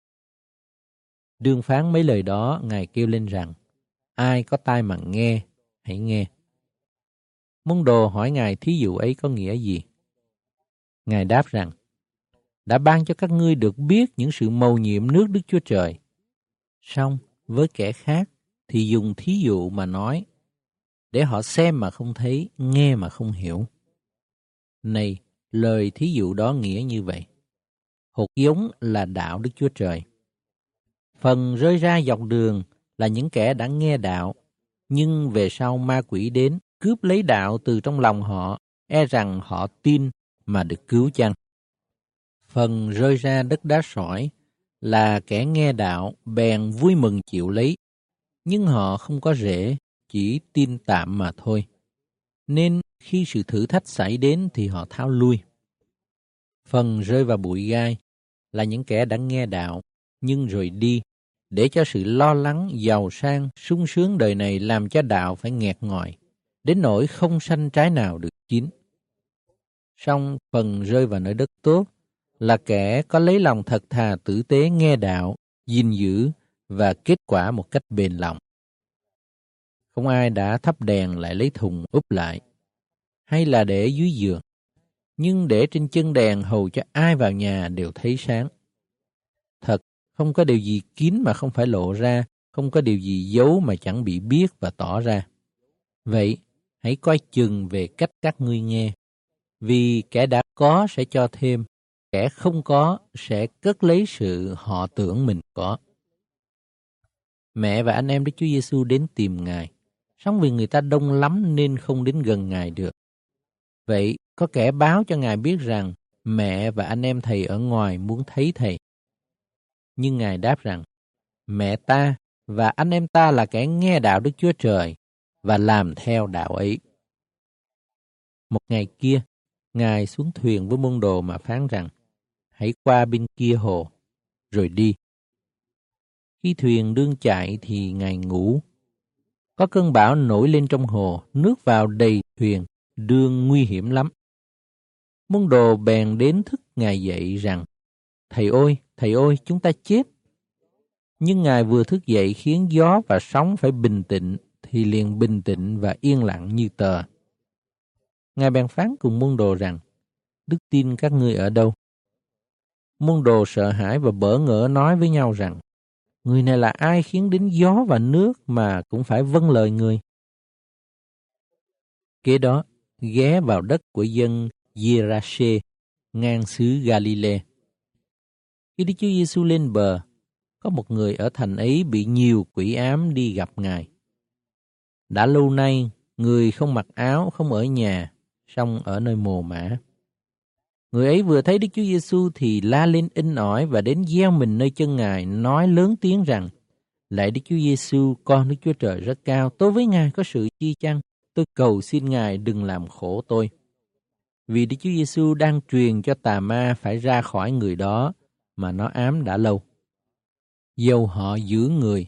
S1: Đương phán mấy lời đó, Ngài kêu lên rằng, ai có tai mà nghe, hãy nghe. Môn đồ hỏi Ngài thí dụ ấy có nghĩa gì? Ngài đáp rằng, đã ban cho các ngươi được biết những sự mầu nhiệm nước Đức Chúa Trời. Xong, với kẻ khác thì dùng thí dụ mà nói, để họ xem mà không thấy, nghe mà không hiểu. Này, lời thí dụ đó nghĩa như vậy. Hột giống là đạo Đức Chúa Trời. Phần rơi ra dọc đường là những kẻ đã nghe đạo, nhưng về sau ma quỷ đến cướp lấy đạo từ trong lòng họ, e rằng họ tin mà được cứu chăng. Phần rơi ra đất đá sỏi là kẻ nghe đạo bèn vui mừng chịu lấy, nhưng họ không có rễ, chỉ tin tạm mà thôi. Nên khi sự thử thách xảy đến thì họ tháo lui. Phần rơi vào bụi gai là những kẻ đã nghe đạo nhưng rồi đi để cho sự lo lắng, giàu sang, sung sướng đời này làm cho đạo phải nghẹt ngòi, đến nỗi không sanh trái nào được chín. Song phần rơi vào nơi đất tốt là kẻ có lấy lòng thật thà tử tế nghe đạo, gìn giữ và kết quả một cách bền lòng. Không ai đã thắp đèn lại lấy thùng úp lại, hay là để dưới giường, nhưng để trên chân đèn hầu cho ai vào nhà đều thấy sáng. Thật, không có điều gì kín mà không phải lộ ra, không có điều gì giấu mà chẳng bị biết và tỏ ra. Vậy, hãy coi chừng về cách các ngươi nghe, vì kẻ đã có sẽ cho thêm, kẻ không có sẽ cất lấy sự họ tưởng mình có. Mẹ và anh em Đức Chúa Giêsu đến tìm Ngài, sống vì người ta đông lắm nên không đến gần Ngài được. Vậy, có kẻ báo cho Ngài biết rằng mẹ và anh em Thầy ở ngoài muốn thấy Thầy. Nhưng Ngài đáp rằng, mẹ ta và anh em ta là kẻ nghe đạo Đức Chúa Trời và làm theo đạo ấy. Một ngày kia, Ngài xuống thuyền với môn đồ mà phán rằng, hãy qua bên kia hồ, rồi đi. Khi thuyền đương chạy thì Ngài ngủ. Có cơn bão nổi lên trong hồ, nước vào đầy thuyền, đương nguy hiểm lắm. Môn đồ bèn đến thức Ngài dậy rằng, Thầy ơi, thầy ơi, chúng ta chết. Nhưng Ngài vừa thức dậy khiến gió và sóng phải bình tĩnh, thì liền bình tĩnh và yên lặng như tờ. Ngài bèn phán cùng môn đồ rằng, đức tin các ngươi ở đâu? Môn đồ sợ hãi và bỡ ngỡ nói với nhau rằng, người này là ai khiến đến gió và nước mà cũng phải vâng lời người? Kế đó, ghé vào đất của dân Gierache, ngang xứ Galilee. Khi Đức Chúa Giêsu lên bờ, có một người ở thành ấy bị nhiều quỷ ám đi gặp Ngài. Đã lâu nay, người không mặc áo, không ở nhà, song ở nơi mồ mả. Người ấy vừa thấy Đức Chúa Giêsu thì la lên in ỏi và đến gieo mình nơi chân Ngài, nói lớn tiếng rằng: Lạy Đức Chúa Giêsu, con Đức Chúa Trời rất cao, tôi với Ngài có sự chi chăng? Tôi cầu xin Ngài đừng làm khổ tôi. Vì Đức Chúa Giêsu đang truyền cho tà ma phải ra khỏi người đó mà nó ám đã lâu. Dầu họ giữ người,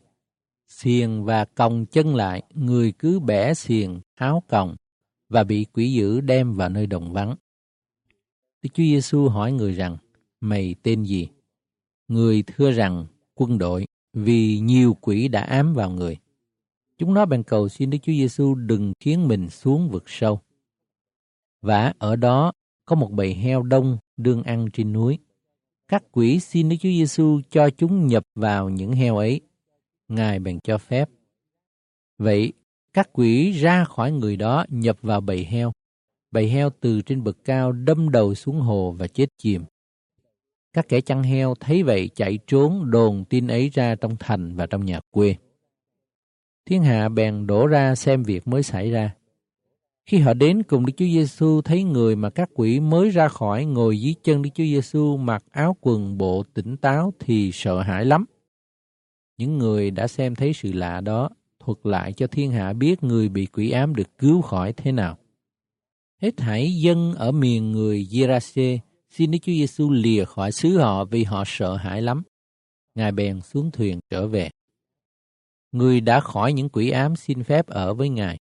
S1: xiềng và còng chân lại, người cứ bẻ xiềng, tháo còng và bị quỷ dữ đem vào nơi đồng vắng. Đức Chúa Giêsu hỏi người rằng, mày tên gì? Người thưa rằng, quân đội, vì nhiều quỷ đã ám vào người. Chúng nó bèn cầu xin Đức Chúa Giêsu đừng khiến mình xuống vực sâu. Và ở đó có một bầy heo đông đương ăn trên núi. Các quỷ xin Đức Chúa Giêsu cho chúng nhập vào những heo ấy. Ngài bèn cho phép. Vậy, các quỷ ra khỏi người đó nhập vào bầy heo. Bầy heo từ trên bậc cao đâm đầu xuống hồ và chết chìm. Các kẻ chăn heo thấy vậy chạy trốn đồn tin ấy ra trong thành và trong nhà quê. Thiên hạ bèn đổ ra xem việc mới xảy ra. Khi họ đến cùng Đức Chúa Giêsu thấy người mà các quỷ mới ra khỏi ngồi dưới chân Đức Chúa Giêsu mặc áo quần bộ tỉnh táo thì sợ hãi lắm. Những người đã xem thấy sự lạ đó, thuật lại cho thiên hạ biết người bị quỷ ám được cứu khỏi thế nào. Hết thảy dân ở miền người Gerase xin Đức Chúa Giêsu lìa khỏi xứ họ vì họ sợ hãi lắm. Ngài bèn xuống thuyền trở về. Người đã khỏi những quỷ ám xin phép ở với Ngài.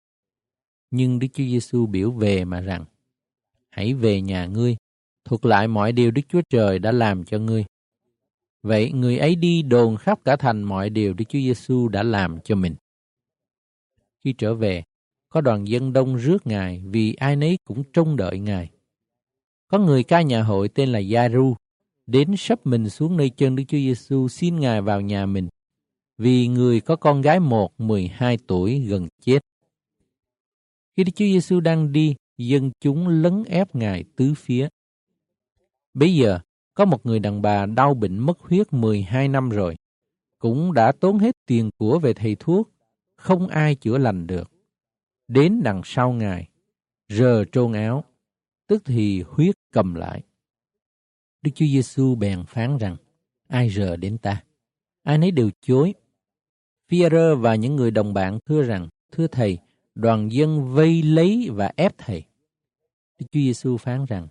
S1: Nhưng Đức Chúa Giêsu biểu về mà rằng, hãy về nhà ngươi, thuật lại mọi điều Đức Chúa Trời đã làm cho ngươi. Vậy người ấy đi đồn khắp cả thành mọi điều Đức Chúa Giêsu đã làm cho mình. Khi trở về, có đoàn dân đông rước Ngài vì ai nấy cũng trông đợi Ngài. Có người ca nhà hội tên là Giai-ru đến sắp mình xuống nơi chân Đức Chúa Giêsu xin Ngài vào nhà mình vì người có con gái một 12 tuổi gần chết. Khi Đức Chúa Giêsu đang đi, dân chúng lấn ép Ngài tứ phía. Bây giờ, có một người đàn bà đau bệnh mất huyết 12 năm rồi, cũng đã tốn hết tiền của về thầy thuốc, không ai chữa lành được. Đến đằng sau Ngài, rờ trôn áo, tức thì huyết cầm lại. Đức Chúa Giêsu bèn phán rằng, ai rờ đến ta? Ai nấy đều chối. phi và những người đồng bạn thưa rằng, thưa thầy, đoàn dân vây lấy và ép thầy. Đức Chúa Giêsu phán rằng,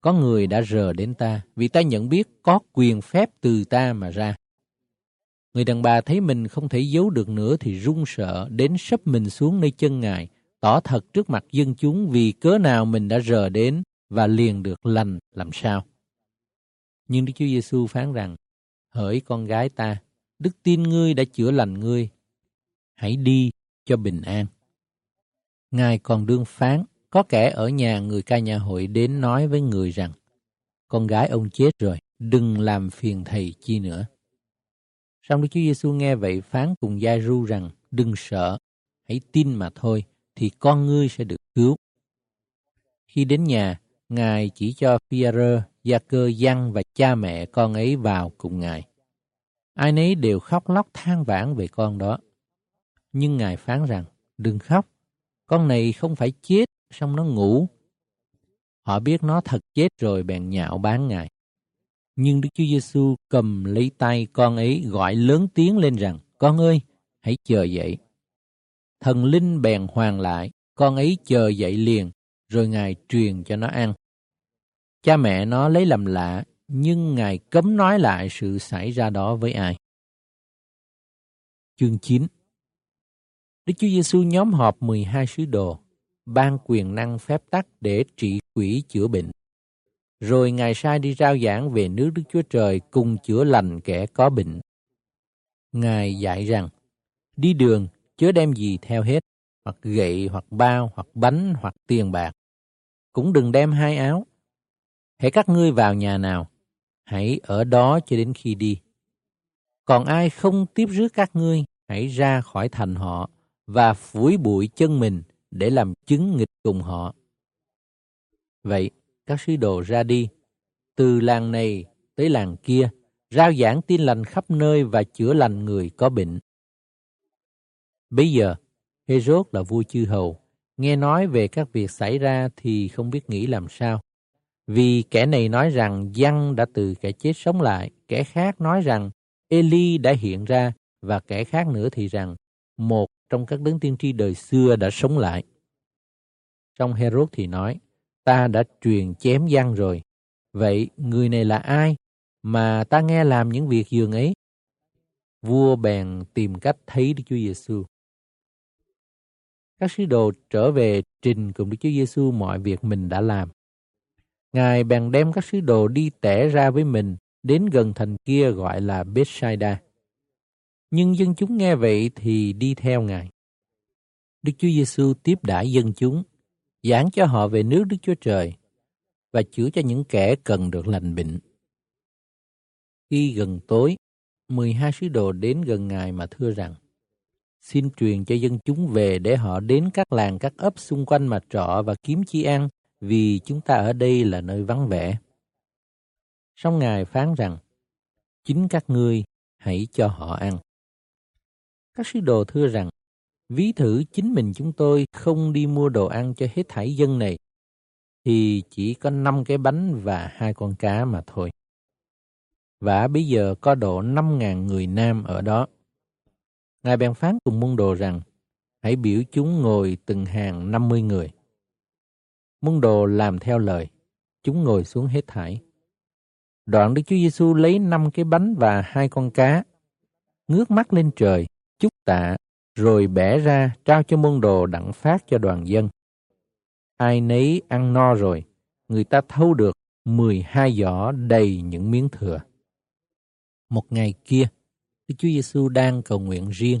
S1: có người đã rờ đến ta vì ta nhận biết có quyền phép từ ta mà ra. Người đàn bà thấy mình không thể giấu được nữa thì run sợ đến sấp mình xuống nơi chân Ngài, tỏ thật trước mặt dân chúng vì cớ nào mình đã rờ đến và liền được lành làm sao. Nhưng Đức Chúa Giêsu phán rằng, hỡi con gái ta, đức tin ngươi đã chữa lành ngươi, hãy đi cho bình an. Ngài còn đương phán, có kẻ ở nhà người ca nhà hội đến nói với người rằng, con gái ông chết rồi, đừng làm phiền thầy chi nữa xong Đức Chúa Giêsu nghe vậy phán cùng Gia Ru rằng, đừng sợ, hãy tin mà thôi, thì con ngươi sẽ được cứu. Khi đến nhà, Ngài chỉ cho Phi-rơ, Gia Cơ, Giăng và cha mẹ con ấy vào cùng Ngài. Ai nấy đều khóc lóc than vãn về con đó. Nhưng Ngài phán rằng, đừng khóc, con này không phải chết, xong nó ngủ. Họ biết nó thật chết rồi bèn nhạo bán Ngài. Nhưng Đức Chúa Giêsu cầm lấy tay con ấy gọi lớn tiếng lên rằng, con ơi, hãy chờ dậy. Thần linh bèn hoàn lại, con ấy chờ dậy liền, rồi Ngài truyền cho nó ăn. Cha mẹ nó lấy làm lạ, nhưng Ngài cấm nói lại sự xảy ra đó với ai. Chương 9 Đức Chúa Giêsu nhóm họp 12 sứ đồ, ban quyền năng phép tắc để trị quỷ chữa bệnh. Rồi Ngài sai đi rao giảng về nước Đức Chúa Trời cùng chữa lành kẻ có bệnh. Ngài dạy rằng, đi đường chớ đem gì theo hết, hoặc gậy, hoặc bao, hoặc bánh, hoặc tiền bạc. Cũng đừng đem hai áo. Hãy các ngươi vào nhà nào, hãy ở đó cho đến khi đi. Còn ai không tiếp rước các ngươi, hãy ra khỏi thành họ và phủi bụi chân mình để làm chứng nghịch cùng họ. Vậy, các sứ đồ ra đi, từ làng này tới làng kia, rao giảng tin lành khắp nơi và chữa lành người có bệnh. Bây giờ, Herod là vua chư hầu, nghe nói về các việc xảy ra thì không biết nghĩ làm sao. Vì kẻ này nói rằng Giăng đã từ kẻ chết sống lại, kẻ khác nói rằng Eli đã hiện ra và kẻ khác nữa thì rằng một trong các đấng tiên tri đời xưa đã sống lại. Trong Herod thì nói, ta đã truyền chém gian rồi. Vậy người này là ai mà ta nghe làm những việc dường ấy? Vua bèn tìm cách thấy Đức Chúa Giêsu. Các sứ đồ trở về trình cùng Đức Chúa Giêsu mọi việc mình đã làm. Ngài bèn đem các sứ đồ đi tẻ ra với mình đến gần thành kia gọi là Bethsaida. Nhưng dân chúng nghe vậy thì đi theo Ngài. Đức Chúa Giêsu tiếp đãi dân chúng, giảng cho họ về nước Đức Chúa Trời và chữa cho những kẻ cần được lành bệnh. Khi gần tối, 12 sứ đồ đến gần Ngài mà thưa rằng, xin truyền cho dân chúng về để họ đến các làng các ấp xung quanh mà trọ và kiếm chi ăn, vì chúng ta ở đây là nơi vắng vẻ. Song Ngài phán rằng, chính các ngươi hãy cho họ ăn. Các sứ đồ thưa rằng, ví thử chính mình chúng tôi không đi mua đồ ăn cho hết thảy dân này, thì chỉ có năm cái bánh và hai con cá mà thôi. Và bây giờ có độ năm ngàn người nam ở đó. Ngài bèn phán cùng môn đồ rằng, hãy biểu chúng ngồi từng hàng năm mươi người. Môn đồ làm theo lời, chúng ngồi xuống hết thảy. Đoạn Đức Chúa Giêsu lấy năm cái bánh và hai con cá, ngước mắt lên trời, chúc tạ, rồi bẻ ra trao cho môn đồ đặng phát cho đoàn dân. Ai nấy ăn no rồi, người ta thâu được 12 giỏ đầy những miếng thừa. Một ngày kia, Đức Chúa Giêsu đang cầu nguyện riêng.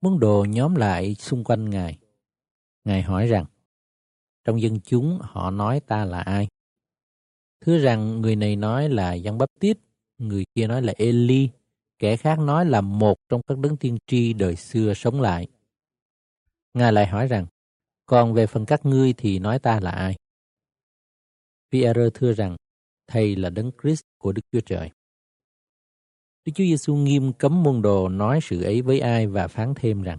S1: Môn đồ nhóm lại xung quanh Ngài. Ngài hỏi rằng, trong dân chúng họ nói ta là ai? Thưa rằng người này nói là Giăng Bắp Tít, người kia nói là Eli, kẻ khác nói là một trong các đấng tiên tri đời xưa sống lại. Ngài lại hỏi rằng, còn về phần các ngươi thì nói ta là ai? Pierre thưa rằng, Thầy là đấng Christ của Đức Chúa Trời. Đức Chúa Giêsu nghiêm cấm môn đồ nói sự ấy với ai và phán thêm rằng,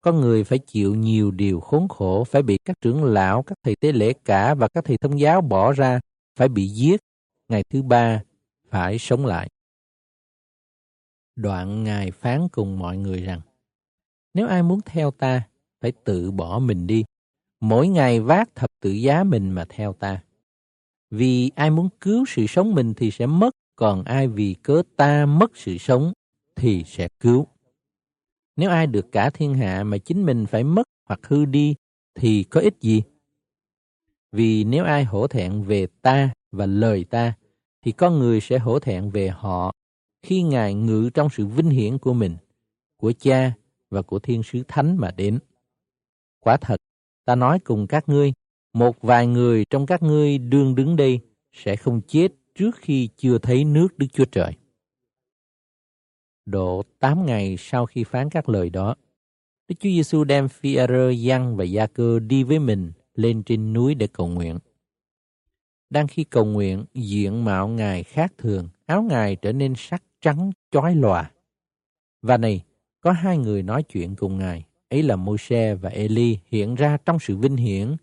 S1: con người phải chịu nhiều điều khốn khổ, phải bị các trưởng lão, các thầy tế lễ cả và các thầy thông giáo bỏ ra, phải bị giết, ngày thứ ba phải sống lại. Đoạn Ngài phán cùng mọi người rằng, Nếu ai muốn theo ta, phải tự bỏ mình đi. Mỗi ngày vác thập tự giá mình mà theo ta. Vì ai muốn cứu sự sống mình thì sẽ mất, còn ai vì cớ ta mất sự sống thì sẽ cứu. Nếu ai được cả thiên hạ mà chính mình phải mất hoặc hư đi thì có ích gì? Vì nếu ai hổ thẹn về ta và lời ta, thì con người sẽ hổ thẹn về họ khi Ngài ngự trong sự vinh hiển của mình, của cha và của thiên sứ thánh mà đến. Quả thật, ta nói cùng các ngươi, một vài người trong các ngươi đương đứng đây sẽ không chết trước khi chưa thấy nước Đức Chúa Trời. Độ 8 ngày sau khi phán các lời đó, Đức Chúa Giêsu đem Phi-e-rơ, Giăng và Gia-cơ đi với mình lên trên núi để cầu nguyện. Đang khi cầu nguyện, diện mạo Ngài khác thường, áo Ngài trở nên sắc trắng chói lòa. Và này, có hai người nói chuyện cùng Ngài, ấy là Môi-se và Eli hiện ra trong sự vinh hiển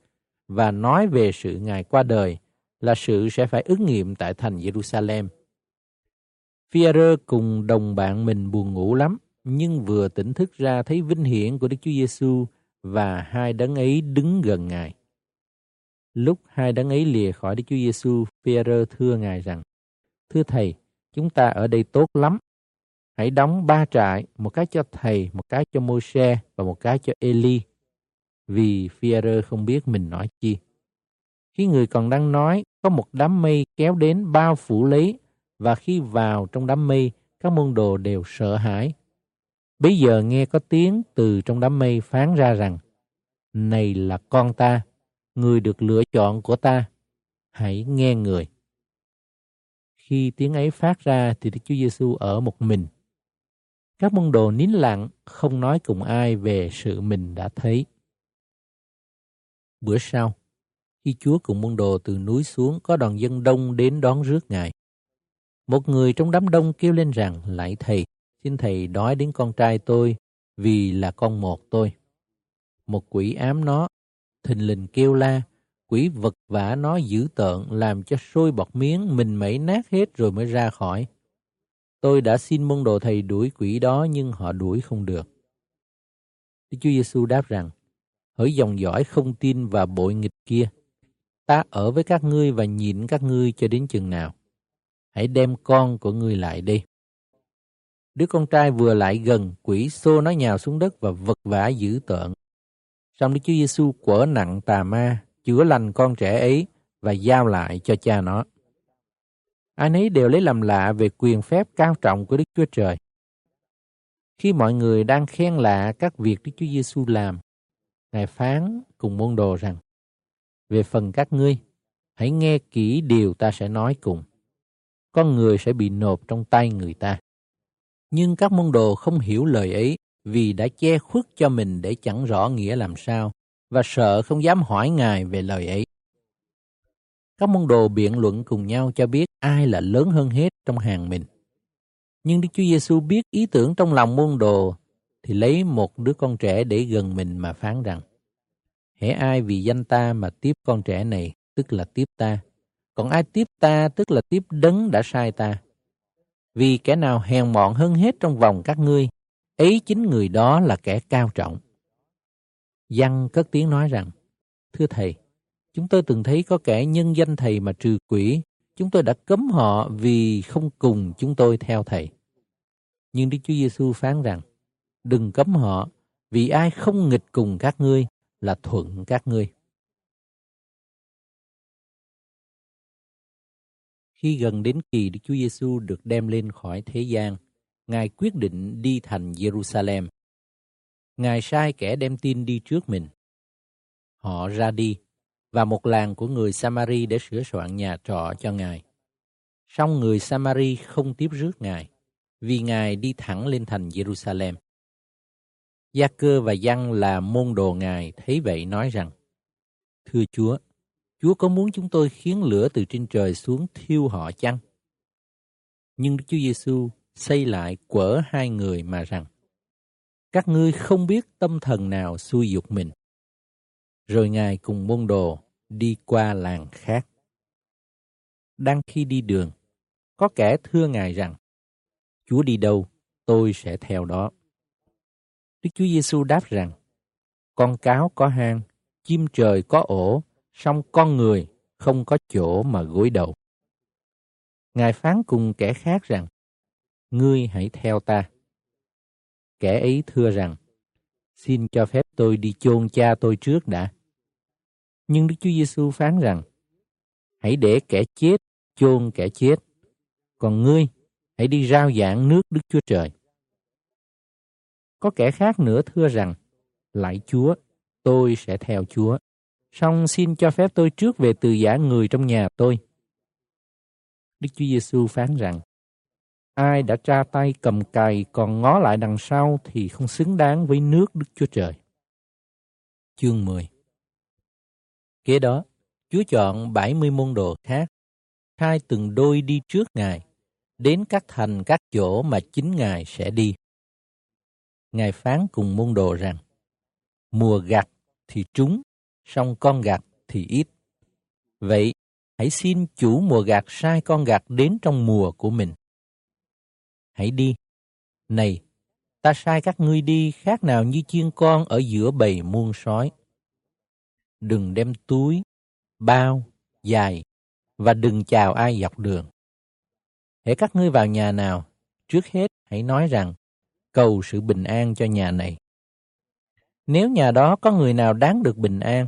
S1: và nói về sự Ngài qua đời là sự sẽ phải ứng nghiệm tại thành Jerusalem. Phi-a-rơ cùng đồng bạn mình buồn ngủ lắm, nhưng vừa tỉnh thức ra thấy vinh hiển của Đức Chúa Giêsu và hai đấng ấy đứng gần Ngài. Lúc hai đấng ấy lìa khỏi Đức Chúa Giêsu, Phêrô thưa Ngài rằng: Thưa thầy, chúng ta ở đây tốt lắm. Hãy đóng ba trại, một cái cho thầy, một cái cho Môi-se và một cái cho Eli. Vì Phêrô không biết mình nói chi. Khi người còn đang nói, có một đám mây kéo đến bao phủ lấy và khi vào trong đám mây, các môn đồ đều sợ hãi. Bây giờ nghe có tiếng từ trong đám mây phán ra rằng, Này là con ta, người được lựa chọn của ta, hãy nghe người. Khi tiếng ấy phát ra thì Đức Chúa Giêsu ở một mình. Các môn đồ nín lặng, không nói cùng ai về sự mình đã thấy. Bữa sau, khi Chúa cùng môn đồ từ núi xuống, có đoàn dân đông đến đón rước Ngài. Một người trong đám đông kêu lên rằng, lại thầy, xin thầy đói đến con trai tôi, vì là con một tôi. Một quỷ ám nó, thình lình kêu la, quỷ vật vả nó dữ tợn làm cho sôi bọt miếng mình mẩy nát hết rồi mới ra khỏi. Tôi đã xin môn đồ thầy đuổi quỷ đó nhưng họ đuổi không được. Đức Chúa Giêsu đáp rằng, hỡi dòng dõi không tin và bội nghịch kia, ta ở với các ngươi và nhịn các ngươi cho đến chừng nào. Hãy đem con của ngươi lại đi. Đứa con trai vừa lại gần, quỷ xô nó nhào xuống đất và vật vã dữ tợn. Xong Đức Chúa Giêsu quở nặng tà ma, chữa lành con trẻ ấy và giao lại cho cha nó. Ai nấy đều lấy làm lạ về quyền phép cao trọng của Đức Chúa Trời. Khi mọi người đang khen lạ các việc Đức Chúa Giêsu làm, Ngài phán cùng môn đồ rằng, về phần các ngươi, hãy nghe kỹ điều ta sẽ nói cùng. Con người sẽ bị nộp trong tay người ta. Nhưng các môn đồ không hiểu lời ấy vì đã che khuất cho mình để chẳng rõ nghĩa làm sao, và sợ không dám hỏi Ngài về lời ấy. Các môn đồ biện luận cùng nhau cho biết ai là lớn hơn hết trong hàng mình. Nhưng Đức Chúa Giêsu biết ý tưởng trong lòng môn đồ, thì lấy một đứa con trẻ để gần mình mà phán rằng, hễ ai vì danh ta mà tiếp con trẻ này, tức là tiếp ta còn ai tiếp ta, tức là tiếp đấng đã sai ta vì kẻ nào hèn mọn hơn hết trong vòng các ngươi ấy chính người đó là kẻ cao trọng Văn cất tiếng nói rằng, Thưa Thầy, chúng tôi từng thấy có kẻ nhân danh Thầy mà trừ quỷ, chúng tôi đã cấm họ vì không cùng chúng tôi theo Thầy. Nhưng Đức Chúa Giêsu phán rằng, đừng cấm họ, vì ai không nghịch cùng các ngươi là thuận các ngươi. Khi gần đến kỳ Đức Chúa Giêsu được đem lên khỏi thế gian, Ngài quyết định đi thành Jerusalem Ngài sai kẻ đem tin đi trước mình. Họ ra đi, và một làng của người Samari để sửa soạn nhà trọ cho Ngài. Song người Samari không tiếp rước Ngài, vì Ngài đi thẳng lên thành Jerusalem. Gia cơ và Giăng là môn đồ Ngài thấy vậy nói rằng, Thưa Chúa, Chúa có muốn chúng tôi khiến lửa từ trên trời xuống thiêu họ chăng? Nhưng Đức Chúa Giêsu xây lại quở hai người mà rằng, các ngươi không biết tâm thần nào xui dục mình. Rồi Ngài cùng môn đồ đi qua làng khác. Đang khi đi đường, có kẻ thưa Ngài rằng, Chúa đi đâu, tôi sẽ theo đó. Đức Chúa Giêsu đáp rằng, con cáo có hang, chim trời có ổ, song con người không có chỗ mà gối đầu. Ngài phán cùng kẻ khác rằng, ngươi hãy theo ta. Kẻ ấy thưa rằng, xin cho phép tôi đi chôn cha tôi trước đã. Nhưng Đức Chúa Giêsu phán rằng, hãy để kẻ chết chôn kẻ chết, còn ngươi hãy đi rao giảng nước Đức Chúa Trời. Có kẻ khác nữa thưa rằng, lại Chúa, tôi sẽ theo Chúa. Song xin cho phép tôi trước về từ giả người trong nhà tôi. Đức Chúa Giêsu phán rằng, ai đã tra tay cầm cày còn ngó lại đằng sau thì không xứng đáng với nước Đức Chúa Trời. Chương 10 Kế đó, Chúa chọn 70 môn đồ khác, sai từng đôi đi trước Ngài, đến các thành các chỗ mà chính Ngài sẽ đi. Ngài phán cùng môn đồ rằng, mùa gặt thì trúng, song con gặt thì ít. Vậy, hãy xin chủ mùa gặt sai con gặt đến trong mùa của mình. Hãy đi. Này, ta sai các ngươi đi khác nào như chiên con ở giữa bầy muôn sói. Đừng đem túi, bao, dài và đừng chào ai dọc đường. Hãy các ngươi vào nhà nào, trước hết hãy nói rằng cầu sự bình an cho nhà này. Nếu nhà đó có người nào đáng được bình an,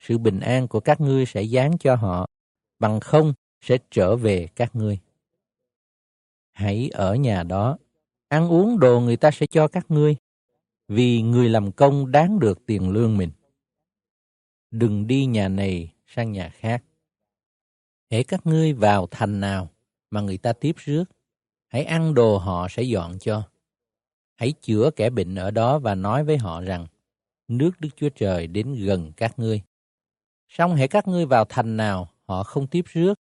S1: sự bình an của các ngươi sẽ dán cho họ, bằng không sẽ trở về các ngươi. Hãy ở nhà đó, ăn uống đồ người ta sẽ cho các ngươi, vì người làm công đáng được tiền lương mình. Đừng đi nhà này sang nhà khác. Hễ các ngươi vào thành nào mà người ta tiếp rước, hãy ăn đồ họ sẽ dọn cho. Hãy chữa kẻ bệnh ở đó và nói với họ rằng, nước Đức Chúa Trời đến gần các ngươi. Xong hãy các ngươi vào thành nào họ không tiếp rước,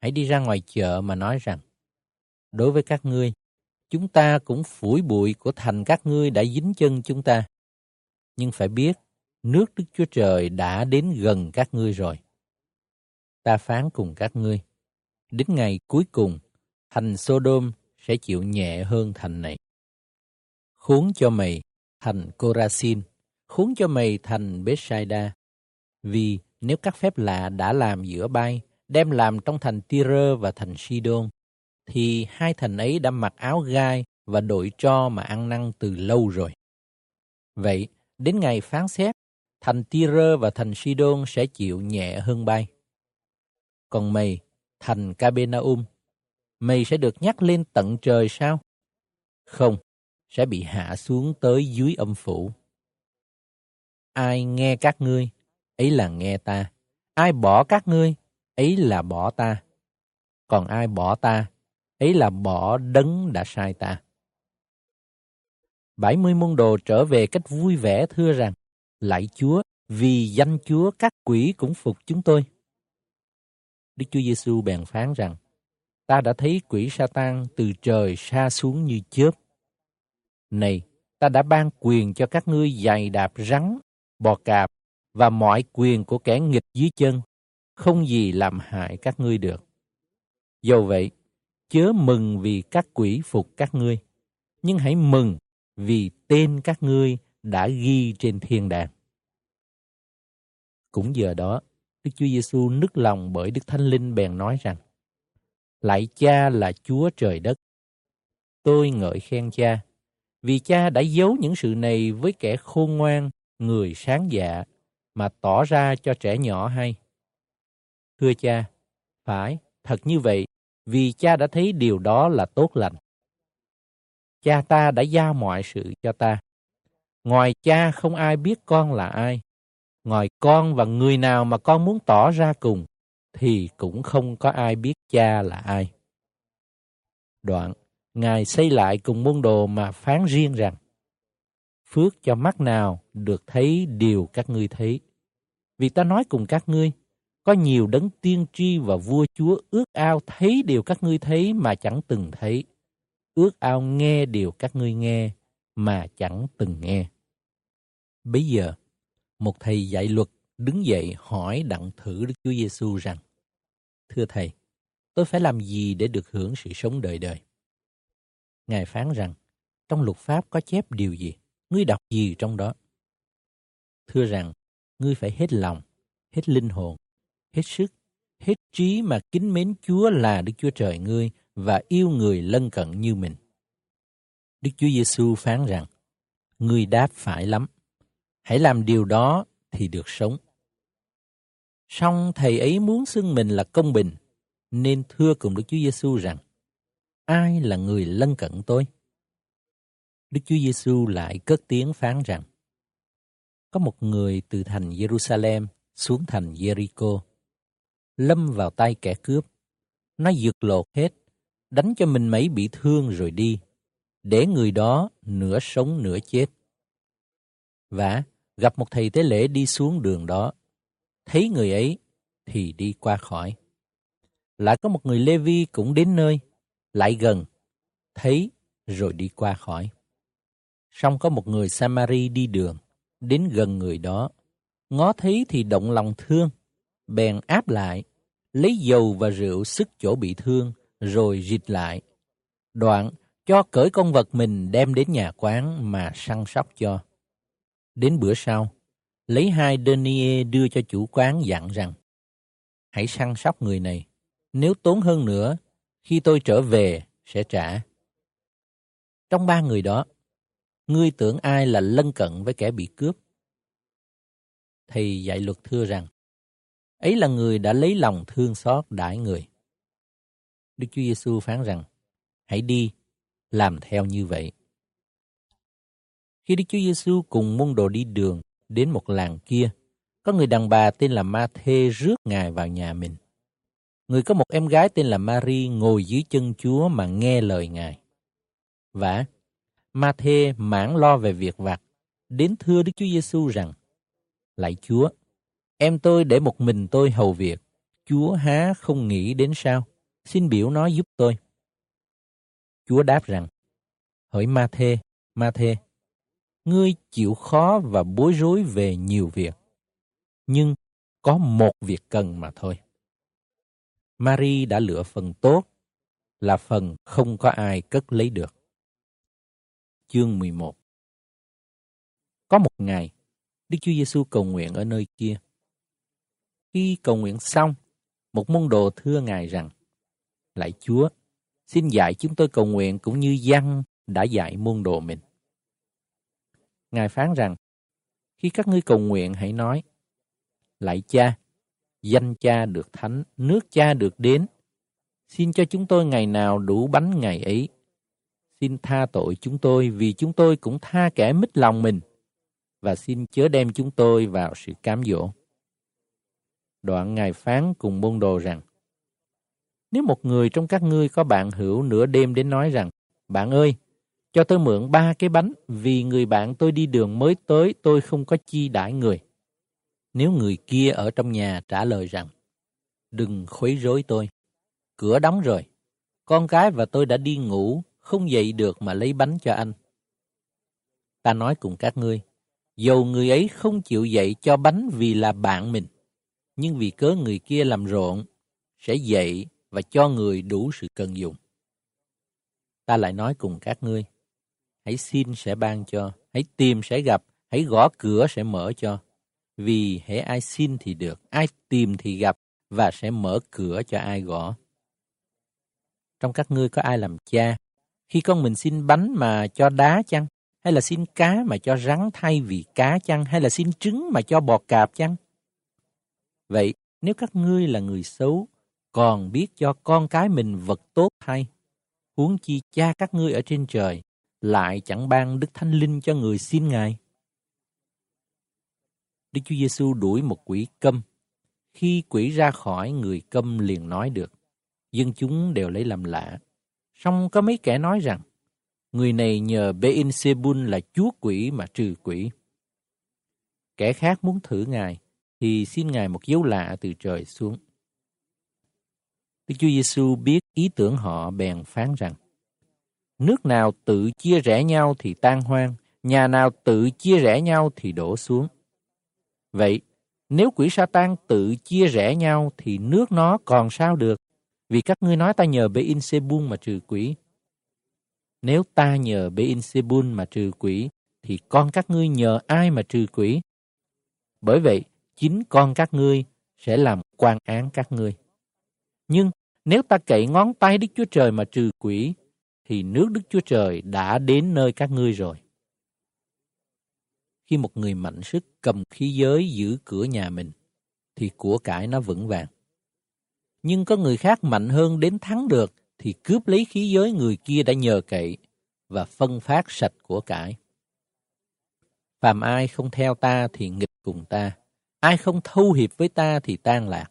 S1: hãy đi ra ngoài chợ mà nói rằng, đối với các ngươi, chúng ta cũng phủi bụi của thành các ngươi đã dính chân chúng ta. Nhưng phải biết, nước Đức Chúa Trời đã đến gần các ngươi rồi. Ta phán cùng các ngươi, đến ngày cuối cùng, thành Sodom sẽ chịu nhẹ hơn thành này. Khốn cho mày, thành Corazin, khốn cho mày thành Bethsaida. Vì nếu các phép lạ đã làm giữa bay, đem làm trong thành Tyre và thành Sidon, thì hai thần ấy đã mặc áo gai và đội cho mà ăn năn từ lâu rồi. Vậy, đến ngày phán xét, thành Tyre và thành Sidon sẽ chịu nhẹ hơn bay. Còn mày, thành Capernaum, mày sẽ được nhắc lên tận trời sao? Không, sẽ bị hạ xuống tới dưới âm phủ. Ai nghe các ngươi, ấy là nghe ta. Ai bỏ các ngươi, ấy là bỏ ta. Còn ai bỏ ta, ấy là bỏ đấng đã sai ta. Bảy mươi môn đồ trở về cách vui vẻ thưa rằng, Lạy Chúa, vì danh Chúa các quỷ cũng phục chúng tôi. Đức Chúa Giêsu bèn phán rằng, ta đã thấy quỷ Satan từ trời xa xuống như chớp. Này, ta đã ban quyền cho các ngươi giày đạp rắn, bò cạp và mọi quyền của kẻ nghịch dưới chân, không gì làm hại các ngươi được. Dầu vậy, chớ mừng vì các quỷ phục các ngươi, nhưng hãy mừng vì tên các ngươi đã ghi trên thiên đàng. Cũng giờ đó, Đức Chúa Giêsu nức lòng bởi Đức Thánh Linh bèn nói rằng: Lạy Cha là Chúa trời đất. Tôi ngợi khen Cha, vì Cha đã giấu những sự này với kẻ khôn ngoan, người sáng dạ mà tỏ ra cho trẻ nhỏ hay. Thưa Cha, phải, thật như vậy, vì Cha đã thấy điều đó là tốt lành. Cha ta đã giao mọi sự cho ta. Ngoài Cha không ai biết con là ai, ngoài con và người nào mà con muốn tỏ ra cùng, thì cũng không có ai biết cha là ai. Đoạn, Ngài xây lại cùng môn đồ mà phán riêng rằng, Phước cho mắt nào được thấy điều các ngươi thấy. Vì ta nói cùng các ngươi, có nhiều đấng tiên tri và vua chúa ước ao thấy điều các ngươi thấy mà chẳng từng thấy. Ước ao nghe điều các ngươi nghe mà chẳng từng nghe. Bây giờ, một thầy dạy luật đứng dậy hỏi đặng thử Đức Chúa Giêsu rằng: Thưa thầy, tôi phải làm gì để được hưởng sự sống đời đời? Ngài phán rằng, trong luật pháp có chép điều gì? Ngươi đọc gì trong đó? Thưa rằng, ngươi phải hết lòng, hết linh hồn, hết sức, hết trí mà kính mến Chúa là Đức Chúa Trời ngươi và yêu người lân cận như mình. Đức Chúa Giêsu phán rằng, ngươi đáp phải lắm. Hãy làm điều đó thì được sống. Song thầy ấy muốn xưng mình là công bình, nên thưa cùng Đức Chúa Giêsu rằng, ai là người lân cận tôi? Đức Chúa Giêsu lại cất tiếng phán rằng, có một người từ thành Jerusalem xuống thành Jericho, lâm vào tay kẻ cướp. Nó giật lột hết, đánh cho mình mấy bị thương rồi đi, để người đó nửa sống nửa chết. Và gặp một thầy tế lễ đi xuống đường đó, thấy người ấy thì đi qua khỏi. Lại có một người Lê Vi cũng đến nơi, lại gần, thấy rồi đi qua khỏi. Xong có một người Samari đi đường, đến gần người đó, ngó thấy thì động lòng thương, bèn áp lại, lấy dầu và rượu sức chỗ bị thương, rồi rịt lại. Đoạn, cho cởi con vật mình đem đến nhà quán mà săn sóc cho. Đến bữa sau, lấy hai denier đưa cho chủ quán dặn rằng, hãy săn sóc người này, nếu tốn hơn nữa, khi tôi trở về sẽ trả. Trong ba người đó, ngươi tưởng ai là lân cận với kẻ bị cướp? Thầy dạy luật thưa rằng, ấy là người đã lấy lòng thương xót đãi người. Đức Chúa Giêsu phán rằng, hãy đi, làm theo như vậy. Khi Đức Chúa Giêsu cùng môn đồ đi đường đến một làng kia, có người đàn bà tên là Ma-thê rước Ngài vào nhà mình. Người có một em gái tên là Mary ngồi dưới chân Chúa mà nghe lời Ngài. Và Ma-thê mãn lo về việc vặt, đến thưa Đức Chúa Giêsu rằng: Lạy Chúa, em tôi để một mình tôi hầu việc, Chúa há không nghĩ đến sao? Xin biểu nó giúp tôi. Chúa đáp rằng: Hỡi Ma-thê, Ma-thê, ngươi chịu khó và bối rối về nhiều việc, nhưng có một việc cần mà thôi. Mary đã lựa phần tốt, là phần không có ai cất lấy được. Chương 11 Có một ngày, Đức Chúa Giêsu cầu nguyện ở nơi kia. Khi cầu nguyện xong, một môn đồ thưa Ngài rằng, Lạy Chúa, xin dạy chúng tôi cầu nguyện cũng như dân đã dạy môn đồ mình. Ngài phán rằng, khi các ngươi cầu nguyện hãy nói, Lạy cha, danh cha được thánh, nước cha được đến. Xin cho chúng tôi ngày nào đủ bánh ngày ấy. Xin tha tội chúng tôi vì chúng tôi cũng tha kẻ mít lòng mình. Và xin chớ đem chúng tôi vào sự cám dỗ. Đoạn Ngài phán cùng môn đồ rằng, Nếu một người trong các ngươi có bạn hữu nửa đêm đến nói rằng, Bạn ơi, cho tôi mượn ba cái bánh vì người bạn tôi đi đường mới tới tôi không có chi đãi người. Nếu người kia ở trong nhà trả lời rằng, đừng khuấy rối tôi, cửa đóng rồi, con cái và tôi đã đi ngủ, không dậy được mà lấy bánh cho anh. Ta nói cùng các ngươi, dầu người ấy không chịu dậy cho bánh vì là bạn mình, nhưng vì cớ người kia làm rộn, sẽ dậy và cho người đủ sự cần dùng. Ta lại nói cùng các ngươi, hãy xin sẽ ban cho, hãy tìm sẽ gặp, hãy gõ cửa sẽ mở cho vì hễ ai xin thì được, ai tìm thì gặp và sẽ mở cửa cho ai gõ. Trong các ngươi có ai làm cha, khi con mình xin bánh mà cho đá chăng? Hay là xin cá mà cho rắn thay vì cá chăng? Hay là xin trứng mà cho bò cạp chăng? Vậy, nếu các ngươi là người xấu, còn biết cho con cái mình vật tốt hay huống chi cha các ngươi ở trên trời, lại chẳng ban Đức Thánh Linh cho người xin Ngài. Đức Chúa Giêsu đuổi một quỷ câm. Khi quỷ ra khỏi, người câm liền nói được. Dân chúng đều lấy làm lạ. Song có mấy kẻ nói rằng, người này nhờ Bein Sebun là chúa quỷ mà trừ quỷ. Kẻ khác muốn thử Ngài, thì xin Ngài một dấu lạ từ trời xuống. Đức Chúa Giêsu biết ý tưởng họ bèn phán rằng, nước nào tự chia rẽ nhau thì tan hoang, nhà nào tự chia rẽ nhau thì đổ xuống. Vậy, nếu quỷ sa tan tự chia rẽ nhau thì nước nó còn sao được? Vì các ngươi nói ta nhờ Bein-Sebun mà trừ quỷ. Nếu ta nhờ Bein-Sebun mà trừ quỷ, thì con các ngươi nhờ ai mà trừ quỷ? Bởi vậy, chính con các ngươi sẽ làm quan án các ngươi. Nhưng nếu ta cậy ngón tay Đức Chúa Trời mà trừ quỷ, thì nước Đức Chúa Trời đã đến nơi các ngươi rồi. Khi một người mạnh sức cầm khí giới giữ cửa nhà mình, thì của cải nó vững vàng. Nhưng có người khác mạnh hơn đến thắng được, thì cướp lấy khí giới người kia đã nhờ cậy và phân phát sạch của cải. Phàm ai không theo ta thì nghịch cùng ta, ai không thâu hiệp với ta thì tan lạc.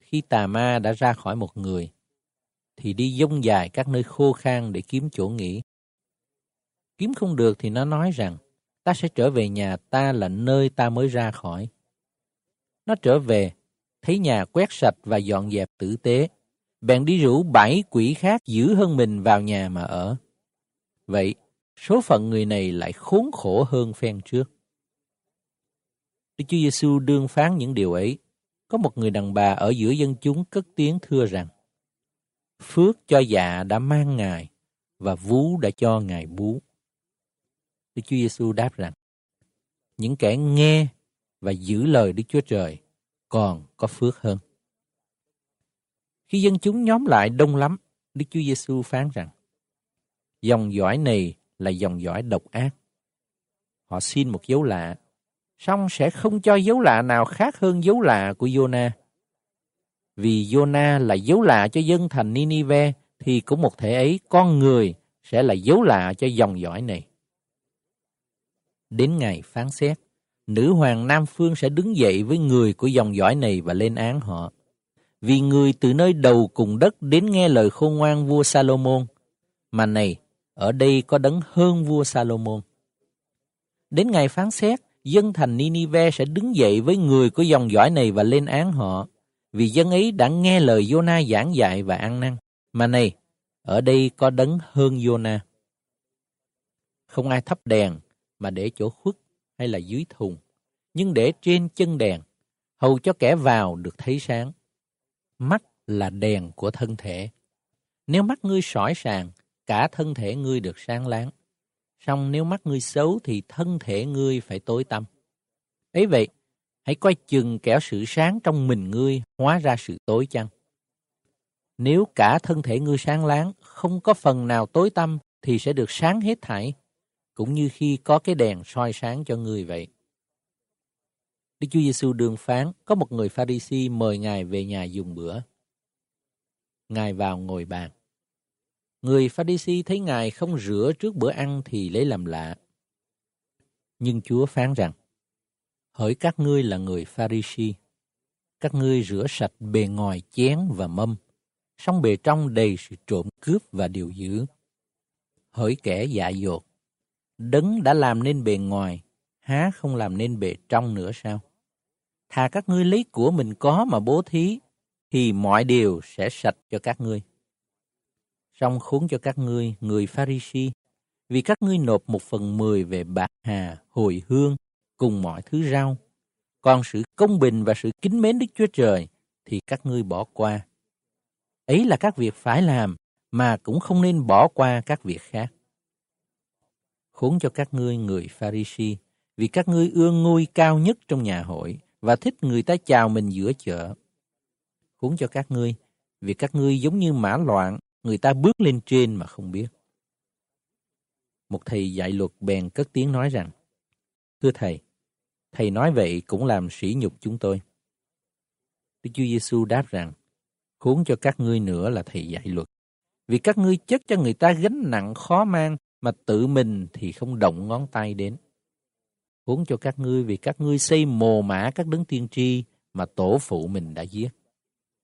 S1: Khi tà ma đã ra khỏi một người, thì đi dông dài các nơi khô khan để kiếm chỗ nghỉ. Kiếm không được thì nó nói rằng, ta sẽ trở về nhà ta là nơi ta mới ra khỏi. Nó trở về, thấy nhà quét sạch và dọn dẹp tử tế, bèn đi rủ bảy quỷ khác dữ hơn mình vào nhà mà ở. Vậy, số phận người này lại khốn khổ hơn phen trước. Đức Chúa Giêsu đương phán những điều ấy. Có một người đàn bà ở giữa dân chúng cất tiếng thưa rằng, Phước cho dạ đã mang Ngài, và vú đã cho Ngài bú. Đức Chúa Giêsu đáp rằng, những kẻ nghe và giữ lời Đức Chúa Trời còn có phước hơn. Khi dân chúng nhóm lại đông lắm, Đức Chúa Giêsu phán rằng, dòng dõi này là dòng dõi độc ác. Họ xin một dấu lạ, song sẽ không cho dấu lạ nào khác hơn dấu lạ của Jonah. Vì Jonah là dấu lạ cho dân thành Ninive, thì cũng một thể ấy con người sẽ là dấu lạ cho dòng dõi này. Đến ngày phán xét, nữ hoàng Nam Phương sẽ đứng dậy với người của dòng dõi này và lên án họ. Vì người từ nơi đầu cùng đất đến nghe lời khôn ngoan vua Salomon, mà này, ở đây có đấng hơn vua Salomon. Đến ngày phán xét, dân thành Ninive sẽ đứng dậy với người của dòng dõi này và lên án họ, vì dân ấy đã nghe lời Jonah giảng dạy và ăn năn. Mà này, ở đây có đấng hơn Jonah. Không ai thắp đèn mà để chỗ khuất hay là dưới thùng, nhưng để trên chân đèn, hầu cho kẻ vào được thấy sáng. Mắt là đèn của thân thể. Nếu mắt ngươi sỏi sàng, cả thân thể ngươi được sáng láng. Song nếu mắt ngươi xấu thì thân thể ngươi phải tối tăm. Ấy vậy, hãy coi chừng kẻo sự sáng trong mình ngươi hóa ra sự tối chăng. Nếu cả thân thể ngươi sáng láng, không có phần nào tối tăm thì sẽ được sáng hết thảy, cũng như khi có cái đèn soi sáng cho ngươi vậy. Đức Chúa Giêsu đường phán, có một người Pharisee mời Ngài về nhà dùng bữa. Ngài vào ngồi bàn. Người Pharisee thấy Ngài không rửa trước bữa ăn thì lấy làm lạ. Nhưng Chúa phán rằng, Hỡi các ngươi là người Pharisee, các ngươi rửa sạch bề ngoài chén và mâm, song bề trong đầy sự trộm cướp và điều dữ. Hỡi kẻ dạ dột, đấng đã làm nên bề ngoài, há không làm nên bề trong nữa sao? Thà các ngươi lấy của mình có mà bố thí, thì mọi điều sẽ sạch cho các ngươi xong khốn cho các ngươi, người Pharisee, vì các ngươi nộp một phần mười về bạc hà, hồi hương, cùng mọi thứ rau. Còn sự công bình và sự kính mến Đức Chúa Trời thì các ngươi bỏ qua. Ấy là các việc phải làm, mà cũng không nên bỏ qua các việc khác. Khốn cho các ngươi người Pharisee, vì các ngươi ương ngôi cao nhất trong nhà hội và thích người ta chào mình giữa chợ. Khốn cho các ngươi, vì các ngươi giống như mã loạn, người ta bước lên trên mà không biết. Một thầy dạy luật bèn cất tiếng nói rằng, Thưa thầy, thầy nói vậy cũng làm sỉ nhục chúng tôi. Đức Chúa Giêsu đáp rằng, khốn cho các ngươi nữa là thầy dạy luật. Vì các ngươi chất cho người ta gánh nặng khó mang, mà tự mình thì không động ngón tay đến. Khốn cho các ngươi vì các ngươi xây mồ mã các đấng tiên tri mà tổ phụ mình đã giết.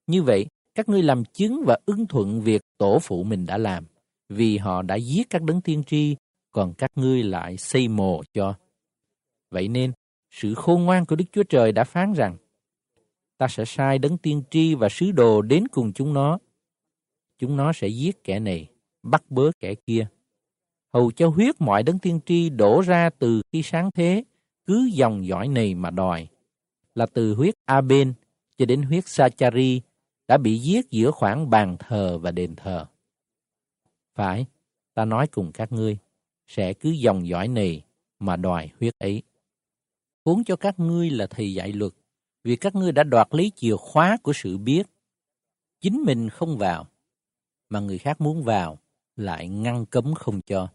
S1: Như vậy, các ngươi làm chứng và ưng thuận việc tổ phụ mình đã làm, vì họ đã giết các đấng tiên tri, còn các ngươi lại xây mồ cho. Vậy nên, sự khôn ngoan của Đức Chúa Trời đã phán rằng, ta sẽ sai đấng tiên tri và sứ đồ đến cùng chúng nó. Chúng nó sẽ giết kẻ này, bắt bớ kẻ kia. Hầu cho huyết mọi đấng tiên tri đổ ra từ khi sáng thế, cứ dòng dõi này mà đòi. Là từ huyết Aben cho đến huyết Sachari đã bị giết giữa khoảng bàn thờ và đền thờ. Phải, ta nói cùng các ngươi, sẽ cứ dòng dõi này mà đòi huyết ấy. Huống cho các ngươi là thầy dạy luật, vì các ngươi đã đoạt lấy chìa khóa của sự biết. Chính mình không vào, mà người khác muốn vào, lại ngăn cấm không cho.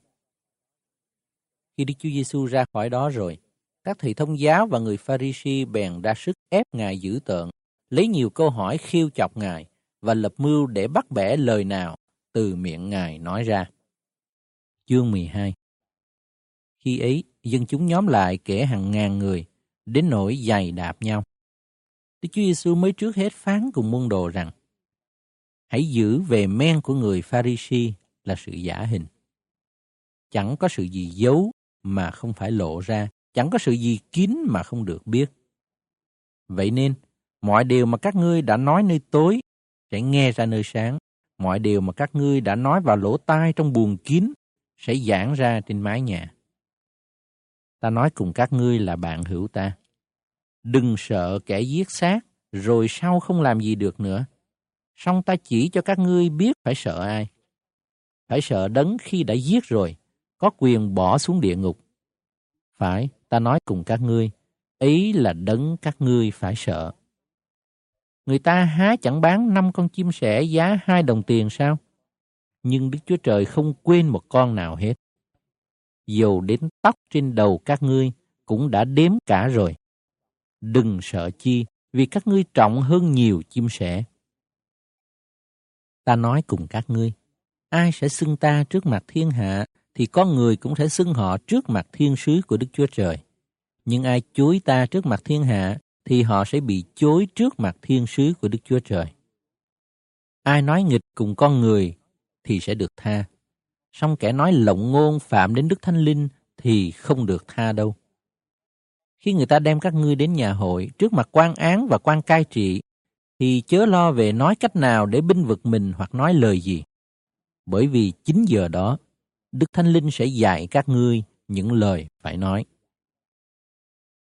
S1: Khi Đức Chúa Giêsu ra khỏi đó rồi, các thầy thông giáo và người Pharisee bèn ra sức ép Ngài giữ tợn, lấy nhiều câu hỏi khiêu chọc Ngài và lập mưu để bắt bẻ lời nào từ miệng Ngài nói ra. Chương 12 Khi ấy, dân chúng nhóm lại kể hàng ngàn người, đến nỗi dày đạp nhau. Đức Chúa Giêsu mới trước hết phán cùng môn đồ rằng, hãy giữ về men của người Pharisee là sự giả hình. Chẳng có sự gì giấu mà không phải lộ ra, chẳng có sự gì kín mà không được biết. Vậy nên, mọi điều mà các ngươi đã nói nơi tối sẽ nghe ra nơi sáng, mọi điều mà các ngươi đã nói vào lỗ tai trong buồng kín sẽ giảng ra trên mái nhà. Ta nói cùng các ngươi là bạn hữu ta. Đừng sợ kẻ giết xác, rồi sau không làm gì được nữa. Song ta chỉ cho các ngươi biết phải sợ ai. Phải sợ đấng khi đã giết rồi, có quyền bỏ xuống địa ngục. Phải, ta nói cùng các ngươi, ý là đấng các ngươi phải sợ. Người ta há chẳng bán năm con chim sẻ giá hai đồng tiền sao? Nhưng Đức Chúa Trời không quên một con nào hết. Dầu đến tóc trên đầu các ngươi cũng đã đếm cả rồi. Đừng sợ chi, vì các ngươi trọng hơn nhiều chim sẻ. Ta nói cùng các ngươi, ai sẽ xưng ta trước mặt thiên hạ, thì con người cũng sẽ xưng họ trước mặt thiên sứ của Đức Chúa Trời. Nhưng ai chối ta trước mặt thiên hạ, thì họ sẽ bị chối trước mặt thiên sứ của Đức Chúa Trời. Ai nói nghịch cùng con người thì sẽ được tha. Song kẻ nói lộng ngôn phạm đến Đức Thánh Linh thì không được tha đâu. Khi người ta đem các ngươi đến nhà hội trước mặt quan án và quan cai trị, thì chớ lo về nói cách nào để binh vực mình hoặc nói lời gì. Bởi vì chính giờ đó, Đức Thánh Linh sẽ dạy các ngươi những lời phải nói.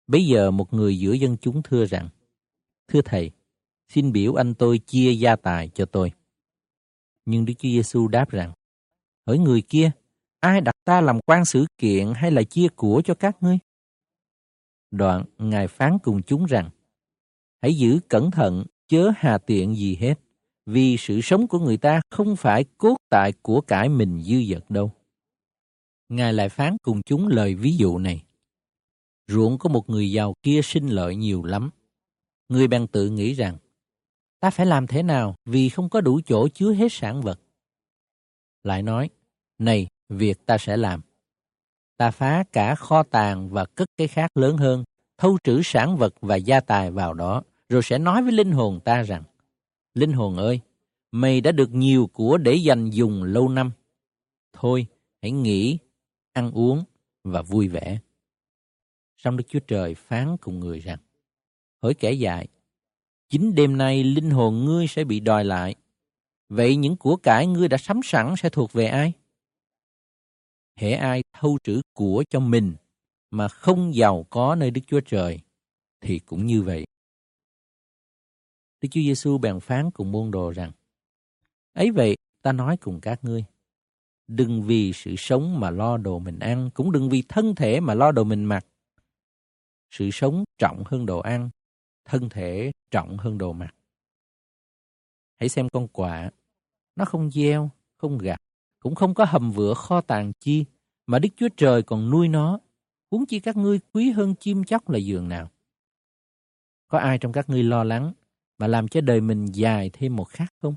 S1: Bây giờ một người giữa dân chúng thưa rằng, Thưa Thầy, xin biểu anh tôi chia gia tài cho tôi. Nhưng Đức Chúa Giêsu đáp rằng, Hỡi người kia, ai đặt ta làm quan xử kiện hay là chia của cho các ngươi? Đoạn, Ngài phán cùng chúng rằng, Hãy giữ cẩn thận, chớ hà tiện gì hết, vì sự sống của người ta không phải cốt tại của cải mình dư dật đâu. Ngài lại phán cùng chúng lời ví dụ này ruộng của một người giàu kia sinh lợi nhiều lắm. Người bèn tự nghĩ rằng, ta phải làm thế nào vì không có đủ chỗ chứa hết sản vật. Lại nói, này, việc ta sẽ làm. Ta phá cả kho tàng và cất cái khác lớn hơn, thâu trữ sản vật và gia tài vào đó, rồi sẽ nói với linh hồn ta rằng, Linh hồn ơi, mày đã được nhiều của để dành dùng lâu năm. Thôi, hãy nghỉ, ăn uống và vui vẻ xong Đức Chúa Trời phán cùng người rằng, Hỡi kẻ dại, chính đêm nay linh hồn ngươi sẽ bị đòi lại. Vậy những của cải ngươi đã sắm sẵn sẽ thuộc về ai? Hễ ai thâu trữ của cho mình mà không giàu có nơi Đức Chúa Trời thì cũng như vậy. Đức Chúa Giêsu bèn phán cùng môn đồ rằng: Ấy vậy, ta nói cùng các ngươi, đừng vì sự sống mà lo đồ mình ăn, cũng đừng vì thân thể mà lo đồ mình mặc sự sống trọng hơn đồ ăn, thân thể trọng hơn đồ mặc. Hãy xem con quạ, nó không gieo, không gặt, cũng không có hầm vựa kho tàng chi, mà Đức Chúa Trời còn nuôi nó, huống chi các ngươi quý hơn chim chóc là giường nào. Có ai trong các ngươi lo lắng mà làm cho đời mình dài thêm một khắc không?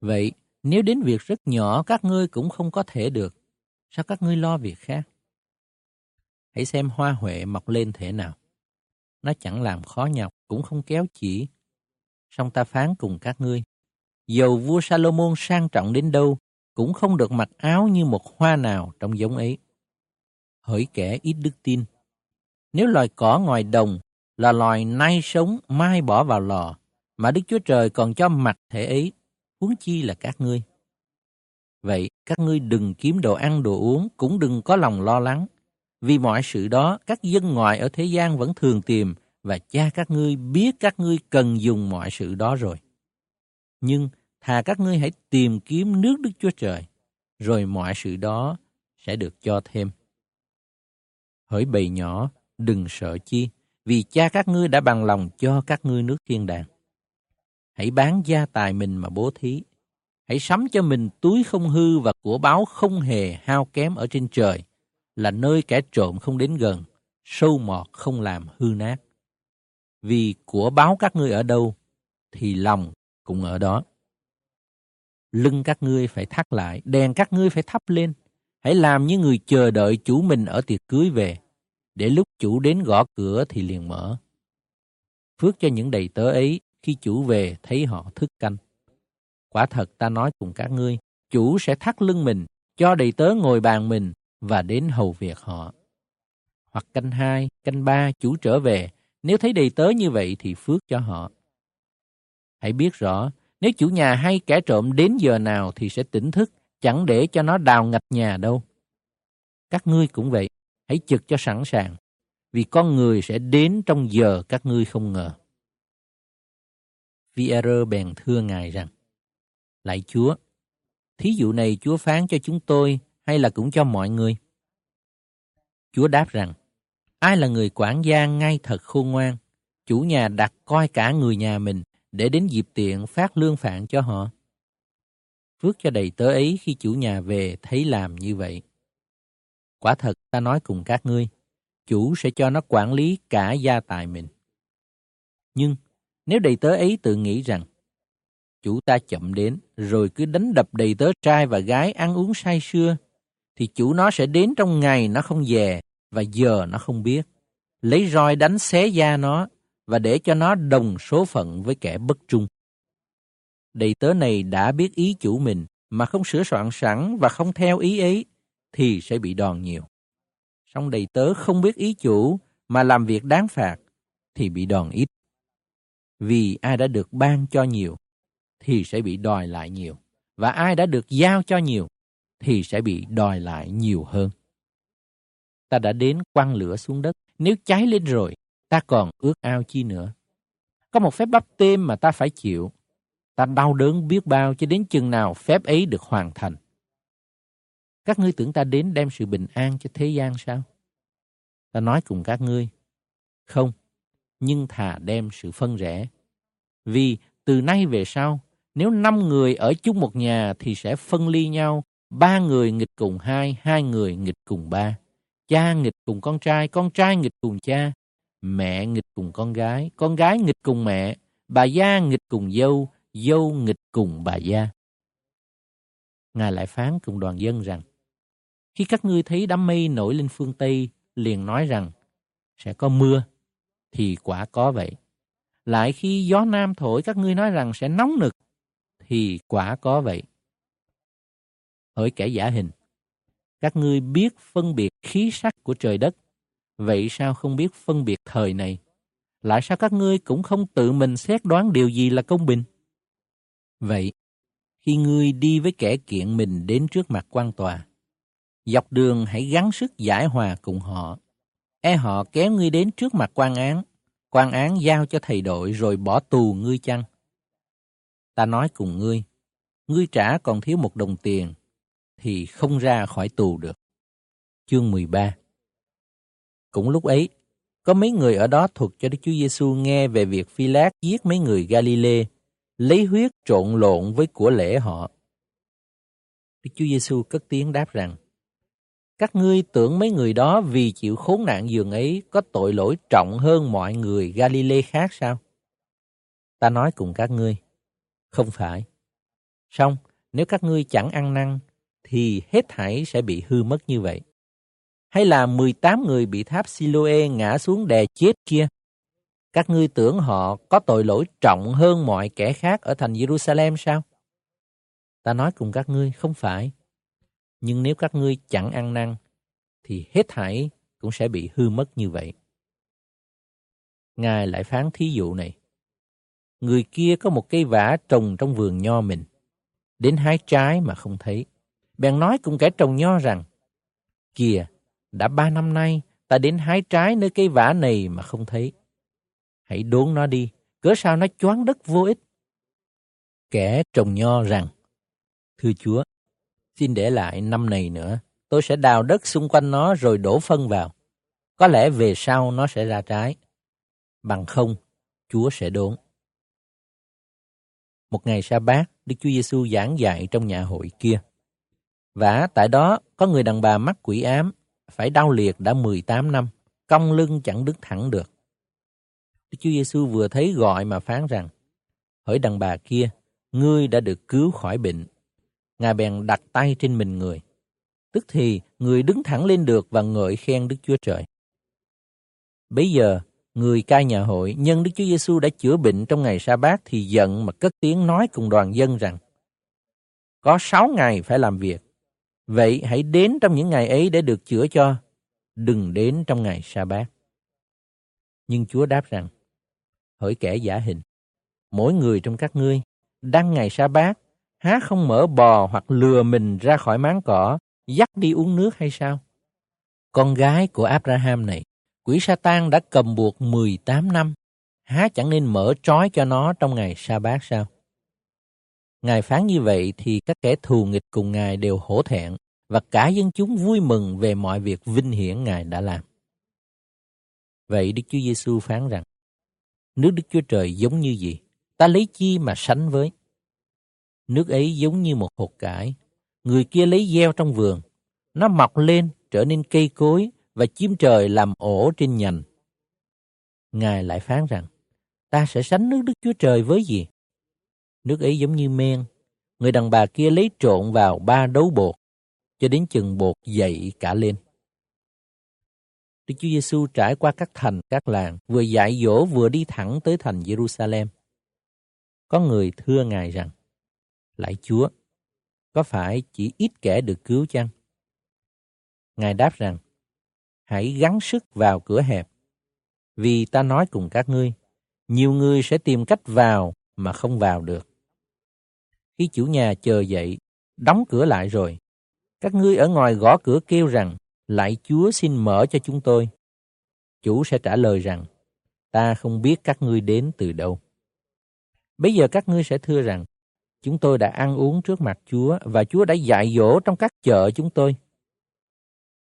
S1: Vậy, nếu đến việc rất nhỏ các ngươi cũng không có thể được, sao các ngươi lo việc khác? Hãy xem hoa huệ mọc lên thế nào. Nó chẳng làm khó nhọc, cũng không kéo chỉ. Song ta phán cùng các ngươi, dầu vua Salomon sang trọng đến đâu, cũng không được mặc áo như một hoa nào trong giống ấy. Hỡi kẻ ít đức tin, nếu loài cỏ ngoài đồng là loài nay sống mai bỏ vào lò, mà Đức Chúa Trời còn cho mặc thể ấy, huống chi là các ngươi. Vậy các ngươi đừng kiếm đồ ăn đồ uống, cũng đừng có lòng lo lắng, vì mọi sự đó, các dân ngoại ở thế gian vẫn thường tìm và cha các ngươi biết các ngươi cần dùng mọi sự đó rồi. Nhưng thà các ngươi hãy tìm kiếm nước Đức Chúa Trời, rồi mọi sự đó sẽ được cho thêm. Hỡi bầy nhỏ, đừng sợ chi, vì cha các ngươi đã bằng lòng cho các ngươi nước thiên đàng. Hãy bán gia tài mình mà bố thí. Hãy sắm cho mình túi không hư và của báo không hề hao kém ở trên trời, là nơi kẻ trộm không đến gần, sâu mọt không làm hư nát. Vì của báo các ngươi ở đâu, thì lòng cũng ở đó. Lưng các ngươi phải thắt lại, đèn các ngươi phải thắp lên. Hãy làm như người chờ đợi chủ mình ở tiệc cưới về, để lúc chủ đến gõ cửa thì liền mở. Phước cho những đầy tớ ấy khi chủ về thấy họ thức canh. Quả thật ta nói cùng các ngươi, chủ sẽ thắt lưng mình, cho đầy tớ ngồi bàn mình và đến hầu việc họ. Hoặc canh hai, canh ba, chủ trở về, nếu thấy đầy tớ như vậy thì phước cho họ. Hãy biết rõ, nếu chủ nhà hay kẻ trộm đến giờ nào thì sẽ tỉnh thức, chẳng để cho nó đào ngạch nhà đâu. Các ngươi cũng vậy, hãy trực cho sẵn sàng, vì con người sẽ đến trong giờ các ngươi không ngờ. Vierer bèn thưa Ngài rằng, Lạy Chúa, thí dụ này Chúa phán cho chúng tôi hay là cũng cho mọi người? Chúa đáp rằng, ai là người quản gia ngay thật khôn ngoan, chủ nhà đặt coi cả người nhà mình để đến dịp tiện phát lương phạn cho họ. Phước cho đầy tớ ấy khi chủ nhà về thấy làm như vậy. Quả thật ta nói cùng các ngươi, chủ sẽ cho nó quản lý cả gia tài mình. Nhưng nếu đầy tớ ấy tự nghĩ rằng chủ ta chậm đến rồi cứ đánh đập đầy tớ trai và gái ăn uống say sưa, thì chủ nó sẽ đến trong ngày nó không về và giờ nó không biết. Lấy roi đánh xé da nó và để cho nó đồng số phận với kẻ bất trung. Đầy tớ này đã biết ý chủ mình mà không sửa soạn sẵn và không theo ý ấy thì sẽ bị đòn nhiều. Song đầy tớ không biết ý chủ mà làm việc đáng phạt thì bị đòn ít. Vì ai đã được ban cho nhiều thì sẽ bị đòi lại nhiều. Và ai đã được giao cho nhiều thì sẽ bị đòi lại nhiều hơn. Ta đã đến quăng lửa xuống đất. Nếu cháy lên rồi, ta còn ước ao chi nữa. Có một phép bắp tên mà ta phải chịu. Ta đau đớn biết bao cho đến chừng nào phép ấy được hoàn thành. Các ngươi tưởng ta đến đem sự bình an cho thế gian sao? Ta nói cùng các ngươi, không, nhưng thà đem sự phân rẽ. Vì từ nay về sau, nếu năm người ở chung một nhà thì sẽ phân ly nhau, ba người nghịch cùng hai, hai người nghịch cùng ba. Cha nghịch cùng con trai, con trai nghịch cùng cha, mẹ nghịch cùng con gái, con gái nghịch cùng mẹ, bà gia nghịch cùng dâu, dâu nghịch cùng bà gia. Ngài lại phán cùng đoàn dân rằng, khi các ngươi thấy đám mây nổi lên phương Tây, liền nói rằng sẽ có mưa, thì quả có vậy. Lại khi gió nam thổi các ngươi nói rằng sẽ nóng nực, thì quả có vậy. Hỡi kẻ giả hình, các ngươi biết phân biệt khí sắc của trời đất, vậy sao không biết phân biệt thời này? Lại sao các ngươi cũng không tự mình xét đoán điều gì là công bình? Vậy, khi ngươi đi với kẻ kiện mình đến trước mặt quan tòa, dọc đường hãy gắng sức giải hòa cùng họ. E họ kéo ngươi đến trước mặt quan án, quan án giao cho thầy đội rồi bỏ tù ngươi chăng? Ta nói cùng ngươi, ngươi trả còn thiếu một đồng tiền, thì không ra khỏi tù được. Chương 13 Cũng lúc ấy, có mấy người ở đó thuật cho Đức Chúa Giêsu nghe về việc Phi Lát giết mấy người Galile, lấy huyết trộn lộn với của lễ họ. Đức Chúa Giêsu cất tiếng đáp rằng: Các ngươi tưởng mấy người đó vì chịu khốn nạn giường ấy có tội lỗi trọng hơn mọi người Galile khác sao? Ta nói cùng các ngươi, không phải. Xong, nếu các ngươi chẳng ăn năn, thì hết thảy sẽ bị hư mất như vậy. Hay là 18 người bị tháp Siloe ngã xuống đè chết kia? Các ngươi tưởng họ có tội lỗi trọng hơn mọi kẻ khác ở thành Jerusalem sao? Ta nói cùng các ngươi, không phải. Nhưng nếu các ngươi chẳng ăn năn, thì hết thảy cũng sẽ bị hư mất như vậy. Ngài lại phán thí dụ này. Người kia có một cây vả trồng trong vườn nho mình. Đến hái trái mà không thấy. Bèn nói cùng kẻ trồng nho rằng, Kìa, đã ba năm nay ta đến hái trái nơi cây vả này mà không thấy. Hãy đốn nó đi, cớ sao nó choáng đất vô ích. Kẻ trồng nho rằng, Thưa Chúa, xin để lại năm này nữa, tôi sẽ đào đất xung quanh nó rồi đổ phân vào. Có lẽ về sau nó sẽ ra trái. Bằng không, Chúa sẽ đốn. Một ngày sa bát, Đức Chúa Giêsu giảng dạy trong nhà hội kia. Và tại đó có người đàn bà mắc quỷ ám, phải đau liệt đã 18 năm, cong lưng chẳng đứng thẳng được. Đức Chúa Giêsu vừa thấy gọi mà phán rằng, hỡi đàn bà kia, ngươi đã được cứu khỏi bệnh. Ngài bèn đặt tay trên mình người. Tức thì người đứng thẳng lên được và ngợi khen Đức Chúa Trời. Bây giờ, người cai nhà hội nhân Đức Chúa Giêsu đã chữa bệnh trong ngày sa bát thì giận mà cất tiếng nói cùng đoàn dân rằng có sáu ngày phải làm việc. Vậy hãy đến trong những ngày ấy để được chữa cho, đừng đến trong ngày sa bát. Nhưng Chúa đáp rằng, hỡi kẻ giả hình, mỗi người trong các ngươi đăng ngày sa bát há không mở bò hoặc lừa mình ra khỏi máng cỏ, dắt đi uống nước hay sao? Con gái của Abraham này Quỷ Satan đã cầm buộc 18 năm, há chẳng nên mở trói cho nó trong ngày sa bát sao? Ngài phán như vậy thì các kẻ thù nghịch cùng Ngài đều hổ thẹn và cả dân chúng vui mừng về mọi việc vinh hiển Ngài đã làm. Vậy Đức Chúa Giêsu phán rằng, nước Đức Chúa Trời giống như gì? Ta lấy chi mà sánh với? Nước ấy giống như một hột cải. Người kia lấy gieo trong vườn. Nó mọc lên, trở nên cây cối, và chim trời làm ổ trên nhành. Ngài lại phán rằng, ta sẽ sánh nước Đức Chúa Trời với gì? Nước ấy giống như men, người đàn bà kia lấy trộn vào ba đấu bột, cho đến chừng bột dậy cả lên. Đức Chúa Giêsu trải qua các thành, các làng, vừa dạy dỗ vừa đi thẳng tới thành Jerusalem. Có người thưa Ngài rằng, Lạy Chúa, có phải chỉ ít kẻ được cứu chăng? Ngài đáp rằng, hãy gắng sức vào cửa hẹp. Vì ta nói cùng các ngươi, nhiều người sẽ tìm cách vào mà không vào được. Khi chủ nhà chờ dậy, đóng cửa lại rồi, các ngươi ở ngoài gõ cửa kêu rằng, lại Chúa xin mở cho chúng tôi. Chủ sẽ trả lời rằng, ta không biết các ngươi đến từ đâu. Bây giờ các ngươi sẽ thưa rằng, chúng tôi đã ăn uống trước mặt Chúa và Chúa đã dạy dỗ trong các chợ chúng tôi.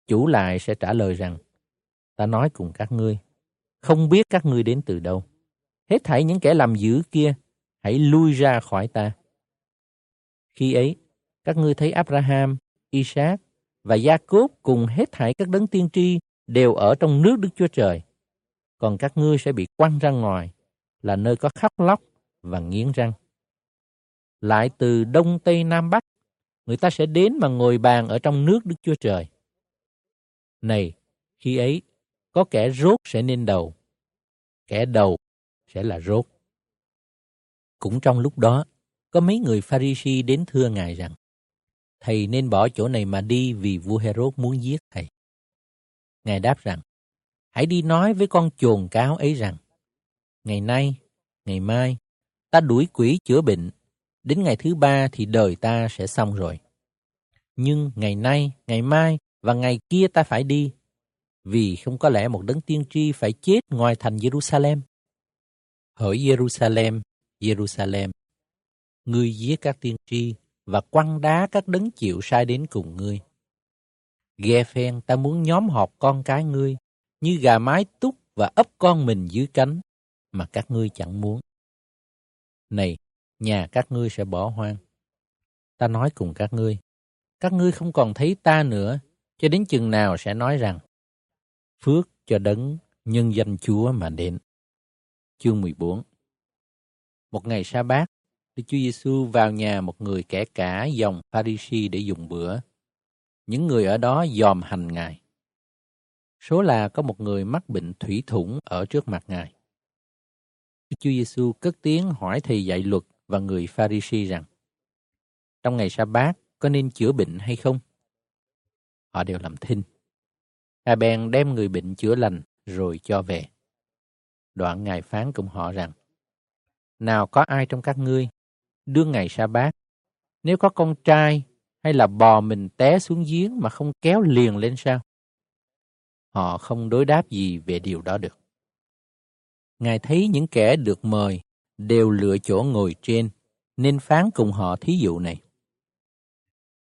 S1: Chủ lại sẽ trả lời rằng, ta nói cùng các ngươi, không biết các ngươi đến từ đâu. Hết thảy những kẻ làm dữ kia, hãy lui ra khỏi ta. Khi ấy, các ngươi thấy Abraham, Isaac và Gia-cốp cùng hết thảy các đấng tiên tri đều ở trong nước Đức Chúa Trời. Còn các ngươi sẽ bị quăng ra ngoài, là nơi có khóc lóc và nghiến răng. Lại từ Đông Tây Nam Bắc, người ta sẽ đến mà ngồi bàn ở trong nước Đức Chúa Trời. Này, khi ấy, có kẻ rốt sẽ nên đầu, kẻ đầu sẽ là rốt. Cũng trong lúc đó, có mấy người Pharisi đến thưa Ngài rằng, Thầy nên bỏ chỗ này mà đi vì vua Herod muốn giết Thầy. Ngài đáp rằng, hãy đi nói với con chồn cáo ấy rằng, ngày nay, ngày mai, ta đuổi quỷ chữa bệnh, đến ngày thứ ba thì đời ta sẽ xong rồi. Nhưng ngày nay, ngày mai, và ngày kia ta phải đi, vì không có lẽ một đấng tiên tri phải chết ngoài thành Jerusalem. Hỡi Jerusalem, Jerusalem, ngươi giết các tiên tri và quăng đá các đấng chịu sai đến cùng ngươi. Ghe phen ta muốn nhóm họp con cái ngươi, như gà mái túc và ấp con mình dưới cánh, mà các ngươi chẳng muốn. Này, nhà các ngươi sẽ bỏ hoang. Ta nói cùng các ngươi, các ngươi không còn thấy ta nữa, cho đến chừng nào sẽ nói rằng phước cho đấng nhân danh Chúa mà đến. Chương 14 Một ngày sa bát, Đức Chúa Giêsu vào nhà một người kẻ cả dòng Pharisee để dùng bữa. Những người ở đó dòm hành Ngài. Số là có một người mắc bệnh thủy thủng ở trước mặt Ngài. Đức Chúa Giêsu cất tiếng hỏi thầy dạy luật và người Pharisee rằng Trong ngày sa bát có nên chữa bệnh hay không? Họ đều làm thinh. Ngài bèn đem người bệnh chữa lành rồi cho về. Đoạn Ngài phán cùng họ rằng, Nào có ai trong các ngươi, đương ngày sa bát, nếu có con trai hay là bò mình té xuống giếng mà không kéo liền lên sao? Họ không đối đáp gì về điều đó được. Ngài thấy những kẻ được mời đều lựa chỗ ngồi trên, nên phán cùng họ thí dụ này.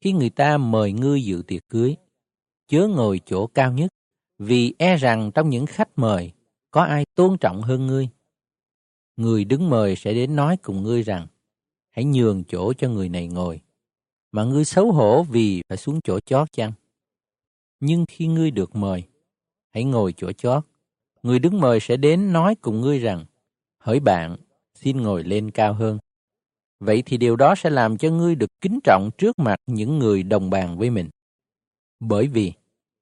S1: Khi người ta mời ngươi dự tiệc cưới, chớ ngồi chỗ cao nhất, vì e rằng trong những khách mời có ai tôn trọng hơn ngươi. Người đứng mời sẽ đến nói cùng ngươi rằng, hãy nhường chỗ cho người này ngồi, mà ngươi xấu hổ vì phải xuống chỗ chót chăng? Nhưng khi ngươi được mời, hãy ngồi chỗ chót. Người đứng mời sẽ đến nói cùng ngươi rằng, hỡi bạn, xin ngồi lên cao hơn. Vậy thì điều đó sẽ làm cho ngươi được kính trọng trước mặt những người đồng bàn với mình. Bởi vì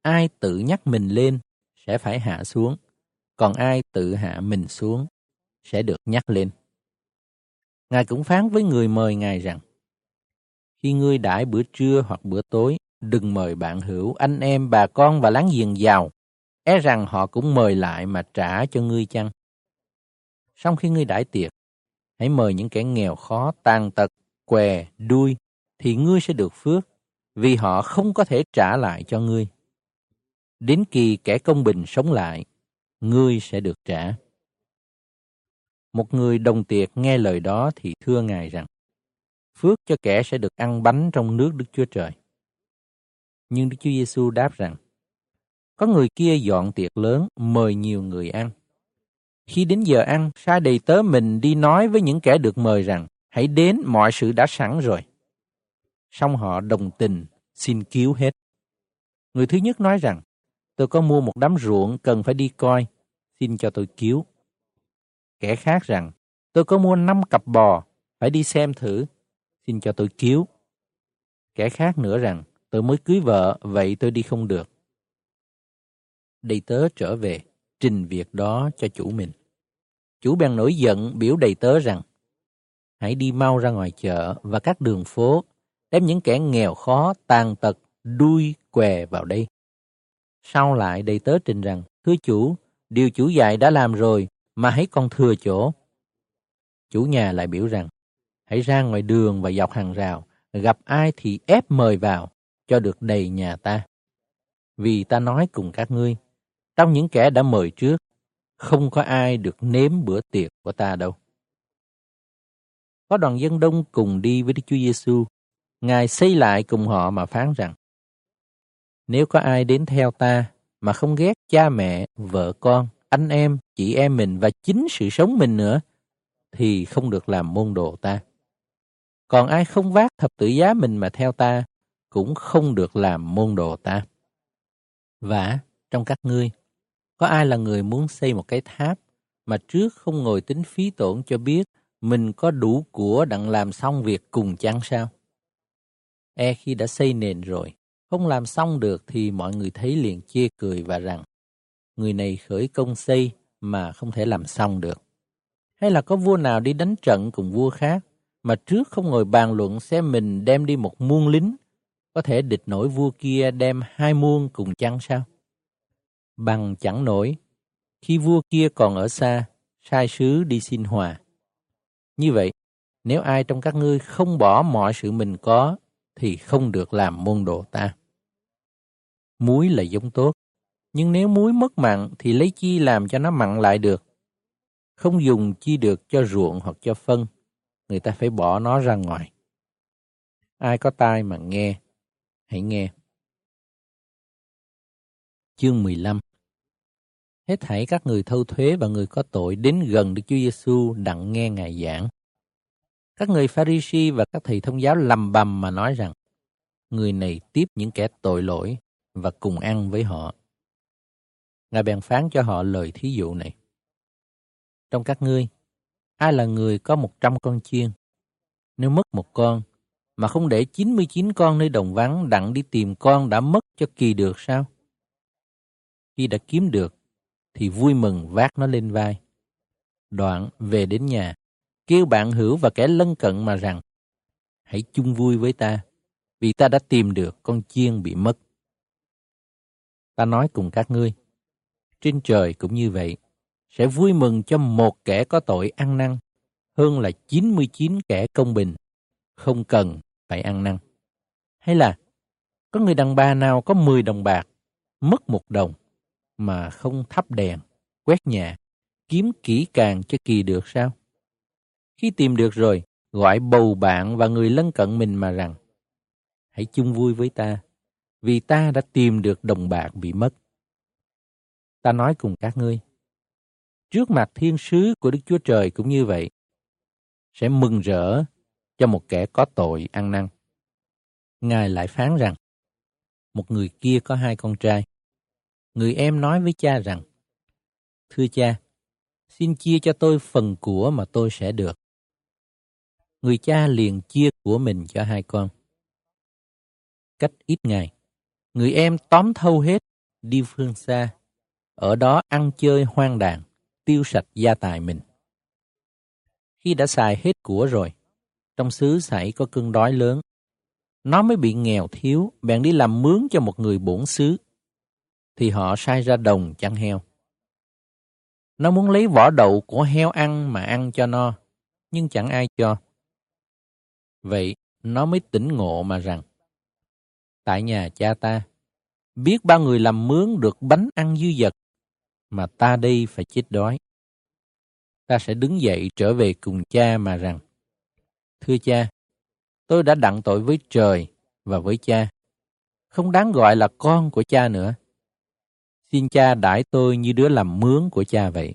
S1: ai tự nhắc mình lên sẽ phải hạ xuống, còn ai tự hạ mình xuống sẽ được nhắc lên. Ngài cũng phán với người mời Ngài rằng, khi ngươi đãi bữa trưa hoặc bữa tối, đừng mời bạn hữu, anh em, bà con và láng giềng giàu, é rằng họ cũng mời lại mà trả cho ngươi chăng. Sau khi ngươi đãi tiệc, hãy mời những kẻ nghèo khó, tàn tật, què, đuôi, thì ngươi sẽ được phước, vì họ không có thể trả lại cho ngươi. Đến kỳ kẻ công bình sống lại, ngươi sẽ được trả. Một người đồng tiệc nghe lời đó thì thưa Ngài rằng, phước cho kẻ sẽ được ăn bánh trong nước Đức Chúa Trời. Nhưng Đức Chúa Giêsu đáp rằng, có người kia dọn tiệc lớn mời nhiều người ăn. Khi đến giờ ăn, sai đầy tớ mình đi nói với những kẻ được mời rằng, hãy đến, mọi sự đã sẵn rồi. Xong họ đồng tình, xin cứu hết. Người thứ nhất nói rằng, tôi có mua một đám ruộng cần phải đi coi, xin cho tôi cứu. Kẻ khác rằng, tôi có mua năm cặp bò, phải đi xem thử, xin cho tôi cứu. Kẻ khác nữa rằng, tôi mới cưới vợ, vậy tôi đi không được. Đầy tớ trở về, trình việc đó cho chủ mình. Chủ bèn nổi giận biểu đầy tớ rằng, hãy đi mau ra ngoài chợ và các đường phố, đem những kẻ nghèo khó, tàn tật, đuôi, què vào đây. Sau lại đầy tớ trình rằng, thưa chủ, điều chủ dạy đã làm rồi, mà hãy còn thừa chỗ. Chủ nhà lại biểu rằng, hãy ra ngoài đường và dọc hàng rào, gặp ai thì ép mời vào, cho được đầy nhà ta. Vì ta nói cùng các ngươi, trong những kẻ đã mời trước, không có ai được nếm bữa tiệc của ta đâu. Có đoàn dân đông cùng đi với Đức Chúa Giêsu, Ngài xây lại cùng họ mà phán rằng: Nếu có ai đến theo ta mà không ghét cha mẹ, vợ con, anh em, chị em mình và chính sự sống mình nữa, thì không được làm môn đồ ta. Còn ai không vác thập tự giá mình mà theo ta, cũng không được làm môn đồ ta. Và trong các ngươi, có ai là người muốn xây một cái tháp mà trước không ngồi tính phí tổn cho biết mình có đủ của đặng làm xong việc cùng chăng sao? E khi đã xây nền rồi, không làm xong được thì mọi người thấy liền chê cười và rằng người này khởi công xây mà không thể làm xong được. Hay là có vua nào đi đánh trận cùng vua khác mà trước không ngồi bàn luận xem mình đem đi một muôn lính có thể địch nổi vua kia đem hai muôn cùng chăng sao? Bằng chẳng nổi, khi vua kia còn ở xa, sai sứ đi xin hòa. Như vậy, nếu ai trong các ngươi không bỏ mọi sự mình có, thì không được làm môn đồ ta. Muối là giống tốt, nhưng nếu muối mất mặn thì lấy chi làm cho nó mặn lại được. Không dùng chi được cho ruộng hoặc cho phân, người ta phải bỏ nó ra ngoài. Ai có tai mà nghe, hãy nghe. Chương 15 Hết thảy các người thâu thuế và người có tội đến gần Đức Chúa Giêsu đặng nghe Ngài giảng. Các người pha ri si và các thầy thông giáo lầm bầm mà nói rằng người này tiếp những kẻ tội lỗi và cùng ăn với họ. Ngài bèn phán cho họ lời thí dụ này. Trong các ngươi, ai là người có một trăm con chiên? Nếu mất một con, mà không để 99 con nơi đồng vắng đặng đi tìm con đã mất cho kỳ được sao? Khi đã kiếm được, thì vui mừng vác nó lên vai. Đoạn về đến nhà, kêu bạn hữu và kẻ lân cận mà rằng, hãy chung vui với ta, vì ta đã tìm được con chiên bị mất. Ta nói cùng các ngươi, trên trời cũng như vậy, sẽ vui mừng cho một kẻ có tội ăn năn, hơn là 99 kẻ công bình, không cần phải ăn năn. Hay là, có người đàn bà nào có 10 đồng bạc, mất một đồng, mà không thắp đèn, quét nhà, kiếm kỹ càng cho kỳ được sao? Khi tìm được rồi, gọi bầu bạn và người lân cận mình mà rằng, hãy chung vui với ta, vì ta đã tìm được đồng bạc bị mất. Ta nói cùng các ngươi, trước mặt thiên sứ của Đức Chúa Trời cũng như vậy, sẽ mừng rỡ cho một kẻ có tội ăn năn. Ngài lại phán rằng, một người kia có hai con trai. Người em nói với cha rằng, Thưa cha, xin chia cho tôi phần của mà tôi sẽ được. Người cha liền chia của mình cho hai con. Cách ít ngày, người em tóm thâu hết, đi phương xa, ở đó ăn chơi hoang đàn, tiêu sạch gia tài mình. Khi đã xài hết của rồi, trong xứ xảy có cơn đói lớn. Nó mới bị nghèo thiếu, bèn đi làm mướn cho một người bổn xứ. Thì họ sai ra đồng chăn heo. Nó muốn lấy vỏ đậu của heo ăn mà ăn cho no, nhưng chẳng ai cho. Vậy nó mới tỉnh ngộ mà rằng, tại nhà cha ta, biết bao người làm mướn được bánh ăn dư dật, mà ta đây phải chết đói. Ta sẽ đứng dậy trở về cùng cha mà rằng, Thưa cha, tôi đã đặng tội với trời và với cha, không đáng gọi là con của cha nữa. Xin cha đãi tôi như đứa làm mướn của cha vậy.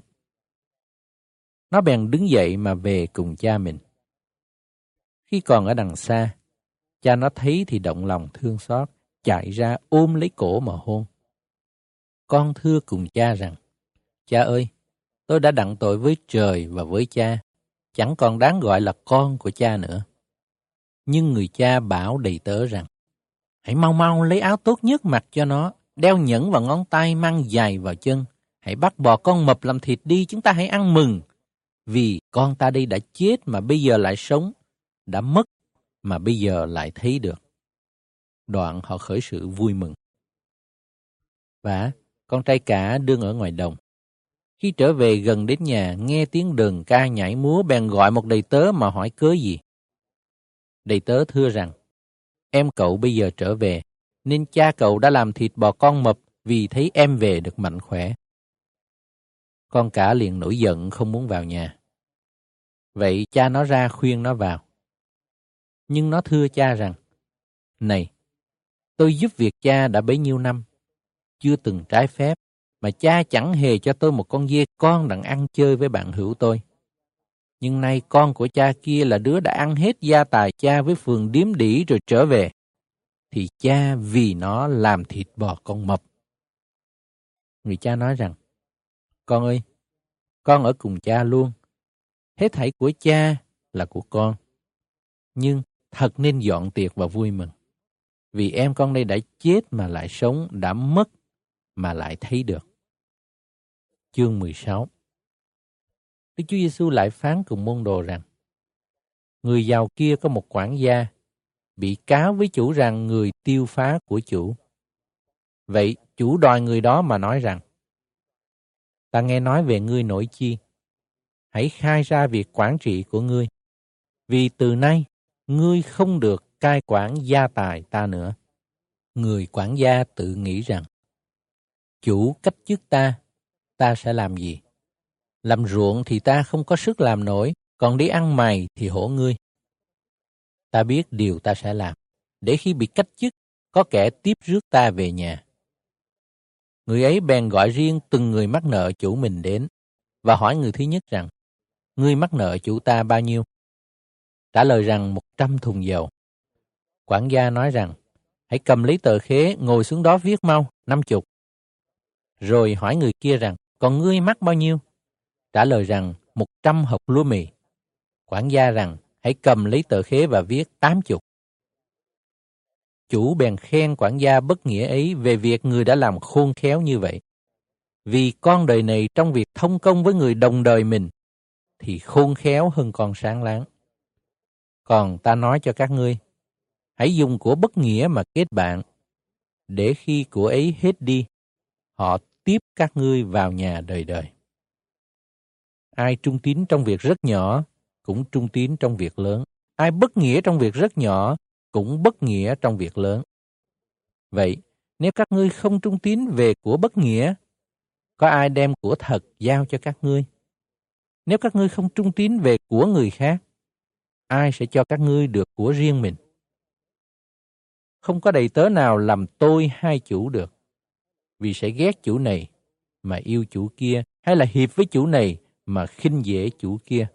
S1: Nó bèn đứng dậy mà về cùng cha mình. Khi còn ở đằng xa, cha nó thấy thì động lòng thương xót, chạy ra ôm lấy cổ mà hôn. Con thưa cùng cha rằng, cha ơi, tôi đã đặng tội với trời và với cha, chẳng còn đáng gọi là con của cha nữa. Nhưng người cha bảo đầy tớ rằng, hãy mau mau lấy áo tốt nhất mặc cho nó, đeo nhẫn vào ngón tay mang dài vào chân, hãy bắt bò con mập làm thịt đi, chúng ta hãy ăn mừng. Vì con ta đây đã chết mà bây giờ lại sống, đã mất mà bây giờ lại thấy được. Đoạn họ khởi sự vui mừng. Và con trai cả đương ở ngoài đồng. Khi trở về gần đến nhà, nghe tiếng đờn ca nhảy múa bèn gọi một đầy tớ mà hỏi cớ gì. Đầy tớ thưa rằng, em cậu bây giờ trở về, nên cha cậu đã làm thịt bò con mập vì thấy em về được mạnh khỏe. Con cả liền nổi giận không muốn vào nhà. Vậy cha nó ra khuyên nó vào. Nhưng nó thưa cha rằng, Này, tôi giúp việc cha đã bấy nhiêu năm, chưa từng trái phép, mà cha chẳng hề cho tôi một con dê con đặng ăn chơi với bạn hữu tôi. Nhưng nay con của cha kia là đứa đã ăn hết gia tài cha với phường điếm đỉ rồi trở về. Thì cha vì nó làm thịt bò con mập. Người cha nói rằng, Con ơi, con ở cùng cha luôn. Hết thảy của cha là của con. Nhưng thật nên dọn tiệc và vui mừng. Vì em con đây đã chết mà lại sống, đã mất mà lại thấy được. Chương 16 Đức Chúa Giêsu lại phán cùng môn đồ rằng, Người giàu kia có một quản gia bị cáo với chủ rằng người tiêu phá của chủ. Vậy chủ đòi người đó mà nói rằng, Ta nghe nói về ngươi nổi chi. Hãy khai ra việc quản trị của ngươi. Vì từ nay ngươi không được cai quản gia tài ta nữa. Người quản gia tự nghĩ rằng, chủ cách chức ta ta sẽ làm gì? Làm ruộng thì ta không có sức làm nổi, còn đi ăn mày thì hổ ngươi. Ta biết điều ta sẽ làm, để khi bị cách chức, có kẻ tiếp rước ta về nhà. Người ấy bèn gọi riêng từng người mắc nợ chủ mình đến, và hỏi người thứ nhất rằng, ngươi mắc nợ chủ ta bao nhiêu? Trả lời rằng một trăm thùng dầu. Quản gia nói rằng, hãy cầm lấy tờ khế, ngồi xuống đó viết mau, năm chục. Rồi hỏi người kia rằng, còn ngươi mắc bao nhiêu? Trả lời rằng, một trăm hộp lúa mì. Quản gia rằng, hãy cầm lấy tờ khế và viết tám chục. Chủ bèn khen quản gia bất nghĩa ấy về việc người đã làm khôn khéo như vậy. Vì con đời này trong việc thông công với người đồng đời mình, thì khôn khéo hơn con sáng láng. Còn ta nói cho các ngươi, hãy dùng của bất nghĩa mà kết bạn, để khi của ấy hết đi, họ tiếp các ngươi vào nhà đời đời. Ai trung tín trong việc rất nhỏ, cũng trung tín trong việc lớn. Ai bất nghĩa trong việc rất nhỏ, cũng bất nghĩa trong việc lớn. Vậy, nếu các ngươi không trung tín về của bất nghĩa, có ai đem của thật giao cho các ngươi? Nếu các ngươi không trung tín về của người khác, ai sẽ cho các ngươi được của riêng mình? Không có đầy tớ nào làm tôi hai chủ được. Vì sẽ ghét chủ này mà yêu chủ kia, hay là hiệp với chủ này mà khinh dễ chủ kia.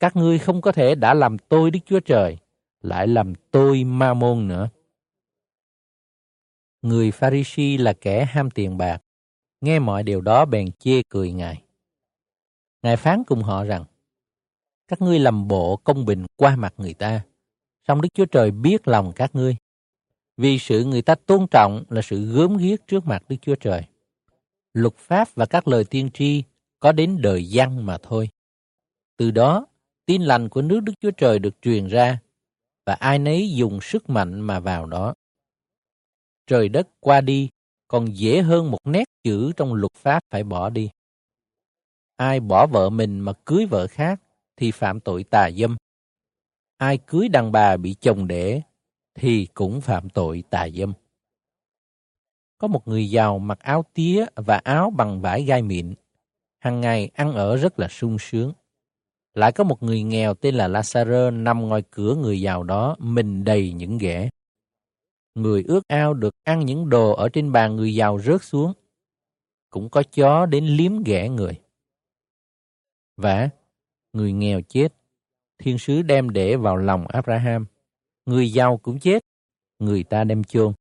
S1: Các ngươi không có thể đã làm tôi Đức Chúa Trời, lại làm tôi ma môn nữa. Người Pharisee là kẻ ham tiền bạc, nghe mọi điều đó bèn chê cười Ngài. Ngài phán cùng họ rằng, các ngươi làm bộ công bình qua mặt người ta, song Đức Chúa Trời biết lòng các ngươi. Vì sự người ta tôn trọng là sự gớm ghiếc trước mặt Đức Chúa Trời. Luật pháp và các lời tiên tri có đến đời dân mà thôi. Từ đó, tin lành của nước Đức Chúa Trời được truyền ra và ai nấy dùng sức mạnh mà vào đó. Trời đất qua đi còn dễ hơn một nét chữ trong luật pháp phải bỏ đi. Ai bỏ vợ mình mà cưới vợ khác thì phạm tội tà dâm. Ai cưới đàn bà bị chồng đẻ thì cũng phạm tội tà dâm. Có một người giàu mặc áo tía và áo bằng vải gai mịn. hàng ngày ăn ở rất là sung sướng. Lại có một người nghèo tên là Lazaro nằm ngoài cửa người giàu đó, mình đầy những ghẻ. Người ước ao được ăn những đồ ở trên bàn người giàu rớt xuống. Cũng có chó đến liếm ghẻ người. Và người nghèo chết, thiên sứ đem để vào lòng Abraham. Người giàu cũng chết, người ta đem chôn.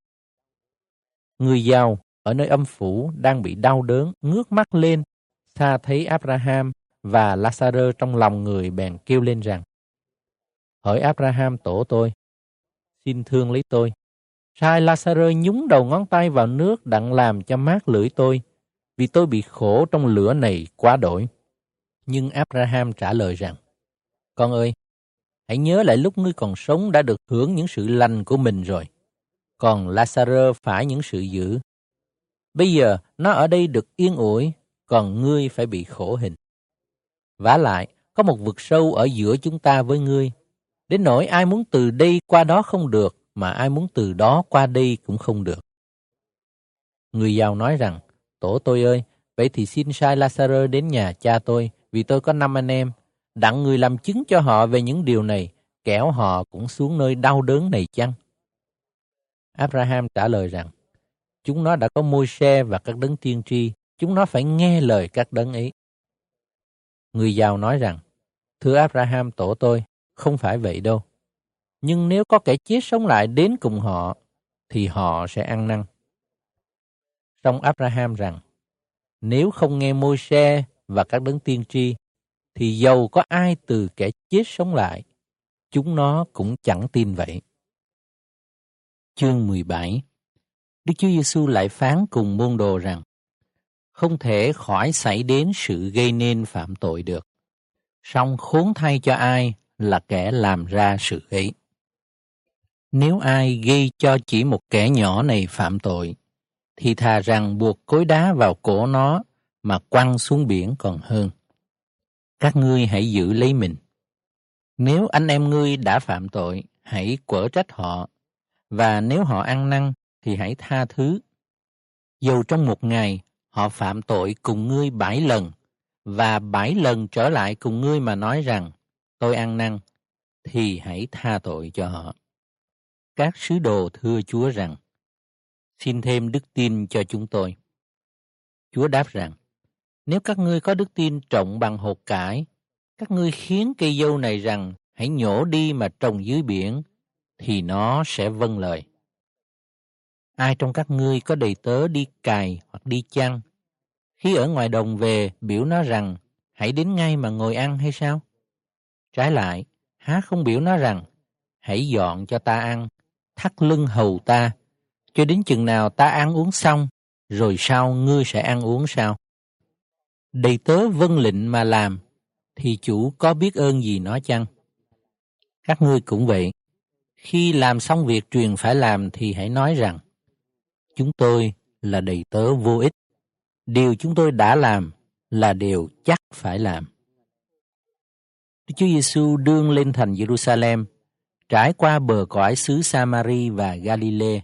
S1: Người giàu ở nơi âm phủ đang bị đau đớn, ngước mắt lên, xa thấy Abraham và Lazarơ trong lòng người bèn kêu lên rằng, Hỡi Abraham tổ tôi, xin thương lấy tôi. Sai Lazarơ nhúng đầu ngón tay vào nước đặng làm cho mát lưỡi tôi, vì tôi bị khổ trong lửa này quá đổi. Nhưng Abraham trả lời rằng, Con ơi, hãy nhớ lại lúc ngươi còn sống đã được hưởng những sự lành của mình rồi. Còn Lazarơ phải những sự dữ. Bây giờ nó ở đây được yên ủi, còn ngươi phải bị khổ hình. vả lại, có một vực sâu ở giữa chúng ta với ngươi. Đến nỗi ai muốn từ đây qua đó không được, mà ai muốn từ đó qua đây cũng không được. Người giàu nói rằng, Tổ tôi ơi, vậy thì xin sai Lazarơ đến nhà cha tôi, vì tôi có năm anh em. Đặng người làm chứng cho họ về những điều này, kẻo họ cũng xuống nơi đau đớn này chăng? Abraham trả lời rằng, chúng nó đã có môi xe và các đấng tiên tri, chúng nó phải nghe lời các đấng ấy. Người giàu nói rằng, thưa Abraham tổ tôi, không phải vậy đâu. Nhưng nếu có kẻ chết sống lại đến cùng họ, thì họ sẽ ăn năn. Song Abraham rằng, nếu không nghe môi xe và các đấng tiên tri, thì dầu có ai từ kẻ chết sống lại, chúng nó cũng chẳng tin vậy. Chương 17 Đức Chúa Giêsu lại phán cùng môn đồ rằng, không thể khỏi xảy đến sự gây nên phạm tội được. Song khốn thay cho ai là kẻ làm ra sự ấy. Nếu ai gây cho chỉ một kẻ nhỏ này phạm tội, thì thà rằng buộc cối đá vào cổ nó mà quăng xuống biển còn hơn. Các ngươi hãy giữ lấy mình. Nếu anh em ngươi đã phạm tội, hãy quở trách họ, và nếu họ ăn năn, thì hãy tha thứ. Dù trong một ngày họ phạm tội cùng ngươi bảy lần, và bảy lần trở lại cùng ngươi mà nói rằng, tôi ăn năn, thì hãy tha tội cho họ. Các sứ đồ thưa Chúa rằng, xin thêm đức tin cho chúng tôi. Chúa đáp rằng, nếu các ngươi có đức tin trọng bằng hột cải, các ngươi khiến cây dâu này rằng hãy nhổ đi mà trồng dưới biển, thì nó sẽ vâng lời. Ai trong các ngươi có đầy tớ đi cài hoặc đi chăn, khi ở ngoài đồng về biểu nó rằng hãy đến ngay mà ngồi ăn hay sao? Trái lại, há không biểu nó rằng hãy dọn cho ta ăn, thắt lưng hầu ta, cho đến chừng nào ta ăn uống xong, rồi sau ngươi sẽ ăn uống sao? Đầy tớ vâng lệnh mà làm, thì chủ có biết ơn gì nó chăng? Các ngươi cũng vậy. Khi làm xong việc truyền phải làm thì hãy nói rằng, chúng tôi là đầy tớ vô ích. Điều chúng tôi đã làm là điều chắc phải làm. Đức Chúa Giêsu đương lên thành Jerusalem, trải qua bờ cõi xứ Samari và Galilee.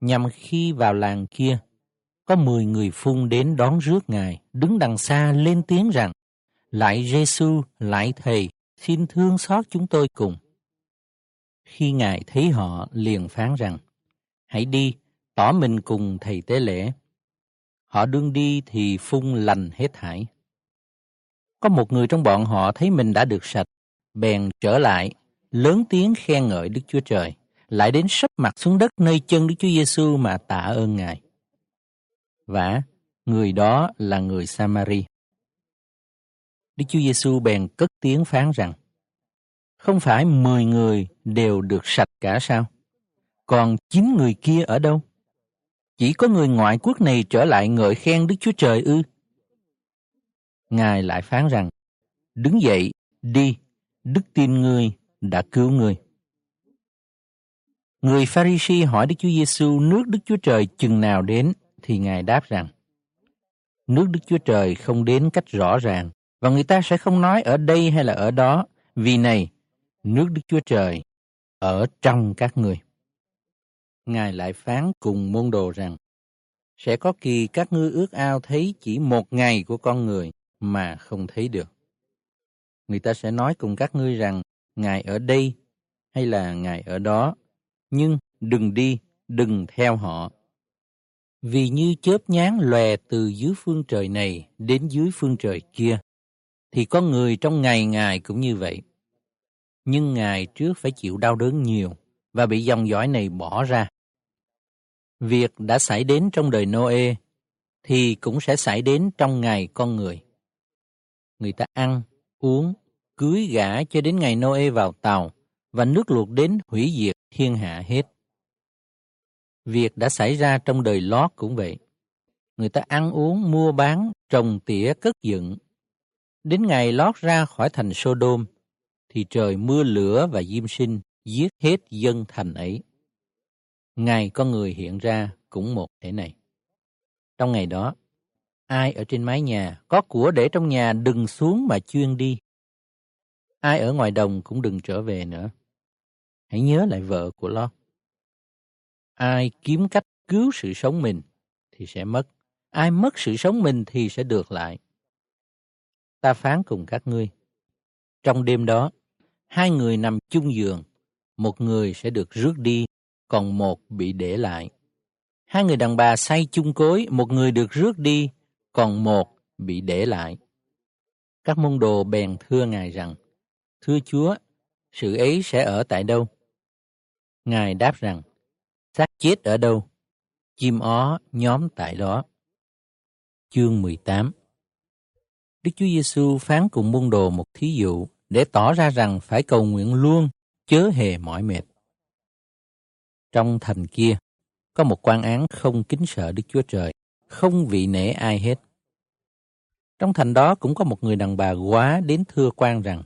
S1: Nhằm khi vào làng kia, có mười người phun đến đón rước Ngài, đứng đằng xa lên tiếng rằng, Lại Giêsu, lại Thầy, xin thương xót chúng tôi cùng. Khi Ngài thấy họ liền phán rằng, hãy đi, tỏ mình cùng thầy tế lễ. Họ đương đi thì phun lành hết thảy. Có một người trong bọn họ thấy mình đã được sạch, bèn trở lại, lớn tiếng khen ngợi Đức Chúa Trời, lại đến sấp mặt xuống đất nơi chân Đức Chúa Giêsu mà tạ ơn Ngài. Vả người đó là người Samari. Đức Chúa Giêsu bèn cất tiếng phán rằng: Không phải mười người đều được sạch cả sao? Còn chín người kia ở đâu? Chỉ có người ngoại quốc này trở lại ngợi khen Đức Chúa Trời ư? Ngài lại phán rằng: Đứng dậy, đi, đức tin ngươi đã cứu ngươi. Người Pharisee hỏi Đức Chúa Giêsu nước Đức Chúa Trời chừng nào đến thì Ngài đáp rằng: Nước Đức Chúa Trời không đến cách rõ ràng và người ta sẽ không nói ở đây hay là ở đó, vì này, nước Đức Chúa Trời ở trong các người. Ngài lại phán cùng môn đồ rằng, sẽ có kỳ các ngươi ước ao thấy chỉ một ngày của con người mà không thấy được. Người ta sẽ nói cùng các ngươi rằng, Ngài ở đây hay là Ngài ở đó, nhưng đừng đi, đừng theo họ. Vì như chớp nhán lòe từ dưới phương trời này đến dưới phương trời kia, thì con người trong ngày Ngài cũng như vậy. Nhưng Ngài trước phải chịu đau đớn nhiều và bị dòng dõi này bỏ ra. Việc đã xảy đến trong đời Noe thì cũng sẽ xảy đến trong ngày con người. Người ta ăn, uống, cưới gả cho đến ngày Noe vào tàu và nước luộc đến hủy diệt thiên hạ hết. Việc đã xảy ra trong đời Lót cũng vậy. Người ta ăn uống, mua bán, trồng tỉa, cất dựng Đến ngày lót ra khỏi thành Sodom, thì trời mưa lửa và diêm sinh giết hết dân thành ấy. Ngày con người hiện ra cũng một thể này. Trong ngày đó, ai ở trên mái nhà, có của để trong nhà đừng xuống mà chuyên đi. Ai ở ngoài đồng cũng đừng trở về nữa. Hãy nhớ lại vợ của Lót. Ai kiếm cách cứu sự sống mình thì sẽ mất. Ai mất sự sống mình thì sẽ được lại ta phán cùng các ngươi. Trong đêm đó, hai người nằm chung giường, một người sẽ được rước đi, còn một bị để lại. Hai người đàn bà say chung cối, một người được rước đi, còn một bị để lại. Các môn đồ bèn thưa Ngài rằng, Thưa Chúa, sự ấy sẽ ở tại đâu? Ngài đáp rằng, xác chết ở đâu? Chim ó nhóm tại đó. Chương 18 Đức Chúa Giêsu phán cùng môn đồ một thí dụ để tỏ ra rằng phải cầu nguyện luôn, chớ hề mỏi mệt. Trong thành kia, có một quan án không kính sợ Đức Chúa Trời, không vị nể ai hết. Trong thành đó cũng có một người đàn bà quá đến thưa quan rằng,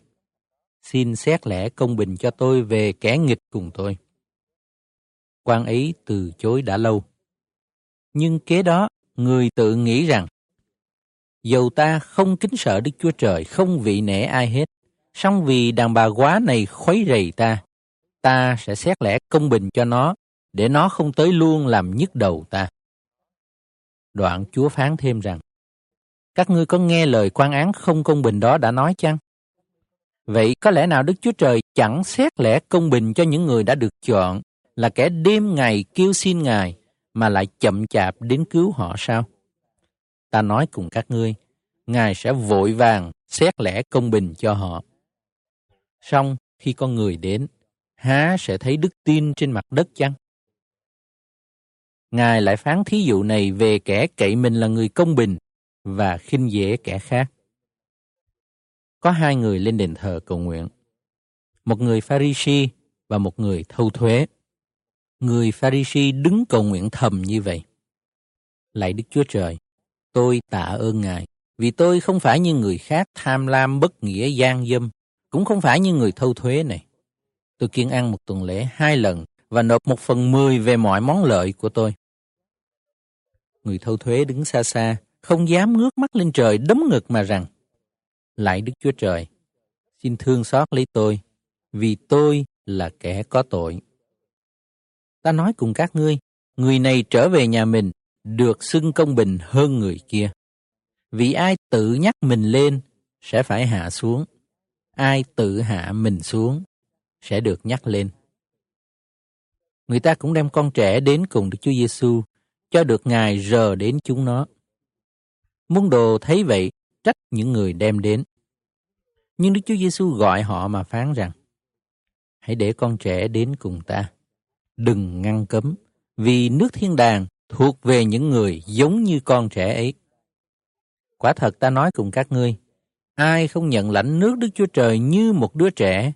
S1: xin xét lẽ công bình cho tôi về kẻ nghịch cùng tôi. Quan ấy từ chối đã lâu. Nhưng kế đó, người tự nghĩ rằng, Dầu ta không kính sợ Đức Chúa Trời, không vị nể ai hết, song vì đàn bà quá này khuấy rầy ta, ta sẽ xét lẽ công bình cho nó, để nó không tới luôn làm nhức đầu ta. Đoạn Chúa phán thêm rằng, các ngươi có nghe lời quan án không công bình đó đã nói chăng? Vậy có lẽ nào Đức Chúa Trời chẳng xét lẽ công bình cho những người đã được chọn là kẻ đêm ngày kêu xin Ngài mà lại chậm chạp đến cứu họ sao? ta nói cùng các ngươi, Ngài sẽ vội vàng xét lẽ công bình cho họ. Xong khi con người đến, há sẽ thấy đức tin trên mặt đất chăng? Ngài lại phán thí dụ này về kẻ cậy mình là người công bình và khinh dễ kẻ khác. Có hai người lên đền thờ cầu nguyện. Một người Pharisee và một người thâu thuế. Người Pharisee đứng cầu nguyện thầm như vậy. Lạy Đức Chúa Trời, Tôi tạ ơn Ngài, vì tôi không phải như người khác tham lam bất nghĩa gian dâm, cũng không phải như người thâu thuế này. Tôi kiên ăn một tuần lễ hai lần và nộp một phần mười về mọi món lợi của tôi. Người thâu thuế đứng xa xa, không dám ngước mắt lên trời đấm ngực mà rằng, Lạy Đức Chúa Trời, xin thương xót lấy tôi, vì tôi là kẻ có tội. Ta nói cùng các ngươi, người này trở về nhà mình được xưng công bình hơn người kia. Vì ai tự nhắc mình lên sẽ phải hạ xuống, ai tự hạ mình xuống sẽ được nhắc lên. người ta cũng đem con trẻ đến cùng Đức Chúa Giêsu cho được Ngài rờ đến chúng nó. Môn đồ thấy vậy, trách những người đem đến. Nhưng Đức Chúa Giêsu gọi họ mà phán rằng: Hãy để con trẻ đến cùng ta, đừng ngăn cấm, vì nước thiên đàng thuộc về những người giống như con trẻ ấy. Quả thật ta nói cùng các ngươi, ai không nhận lãnh nước Đức Chúa Trời như một đứa trẻ,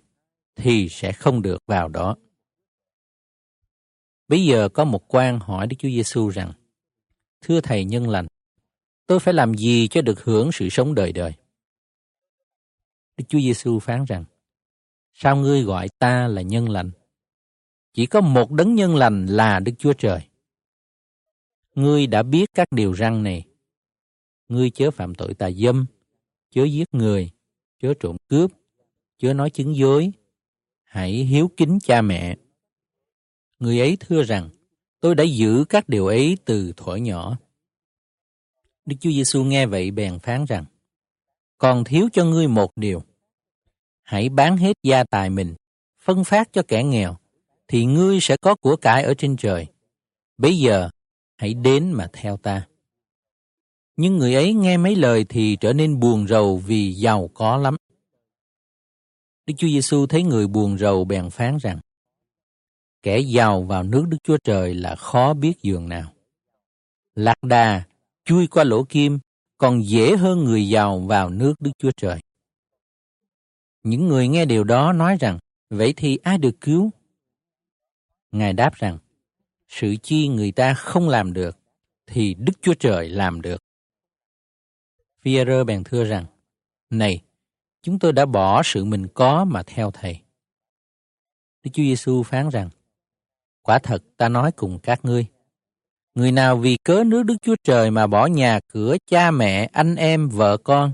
S1: thì sẽ không được vào đó. Bây giờ có một quan hỏi Đức Chúa Giêsu rằng, Thưa Thầy nhân lành, tôi phải làm gì cho được hưởng sự sống đời đời? Đức Chúa Giêsu phán rằng, Sao ngươi gọi ta là nhân lành? Chỉ có một đấng nhân lành là Đức Chúa Trời. Ngươi đã biết các điều răn này. Ngươi chớ phạm tội tà dâm, chớ giết người, chớ trộm cướp, chớ nói chứng dối, hãy hiếu kính cha mẹ. Người ấy thưa rằng, tôi đã giữ các điều ấy từ thuở nhỏ. Đức Chúa Giêsu nghe vậy bèn phán rằng, còn thiếu cho ngươi một điều. Hãy bán hết gia tài mình, phân phát cho kẻ nghèo, thì ngươi sẽ có của cải ở trên trời. Bây giờ, hãy đến mà theo ta. Nhưng người ấy nghe mấy lời thì trở nên buồn rầu vì giàu có lắm. Đức Chúa Giêsu thấy người buồn rầu bèn phán rằng: Kẻ giàu vào nước Đức Chúa Trời là khó biết giường nào. Lạc đà chui qua lỗ kim còn dễ hơn người giàu vào nước Đức Chúa Trời. Những người nghe điều đó nói rằng, vậy thì ai được cứu? Ngài đáp rằng, sự chi người ta không làm được, thì Đức Chúa Trời làm được. Pierre bèn thưa rằng, Này, chúng tôi đã bỏ sự mình có mà theo Thầy. Đức Chúa Giêsu phán rằng, Quả thật ta nói cùng các ngươi, người nào vì cớ nước Đức Chúa Trời mà bỏ nhà cửa, cha mẹ, anh em, vợ con,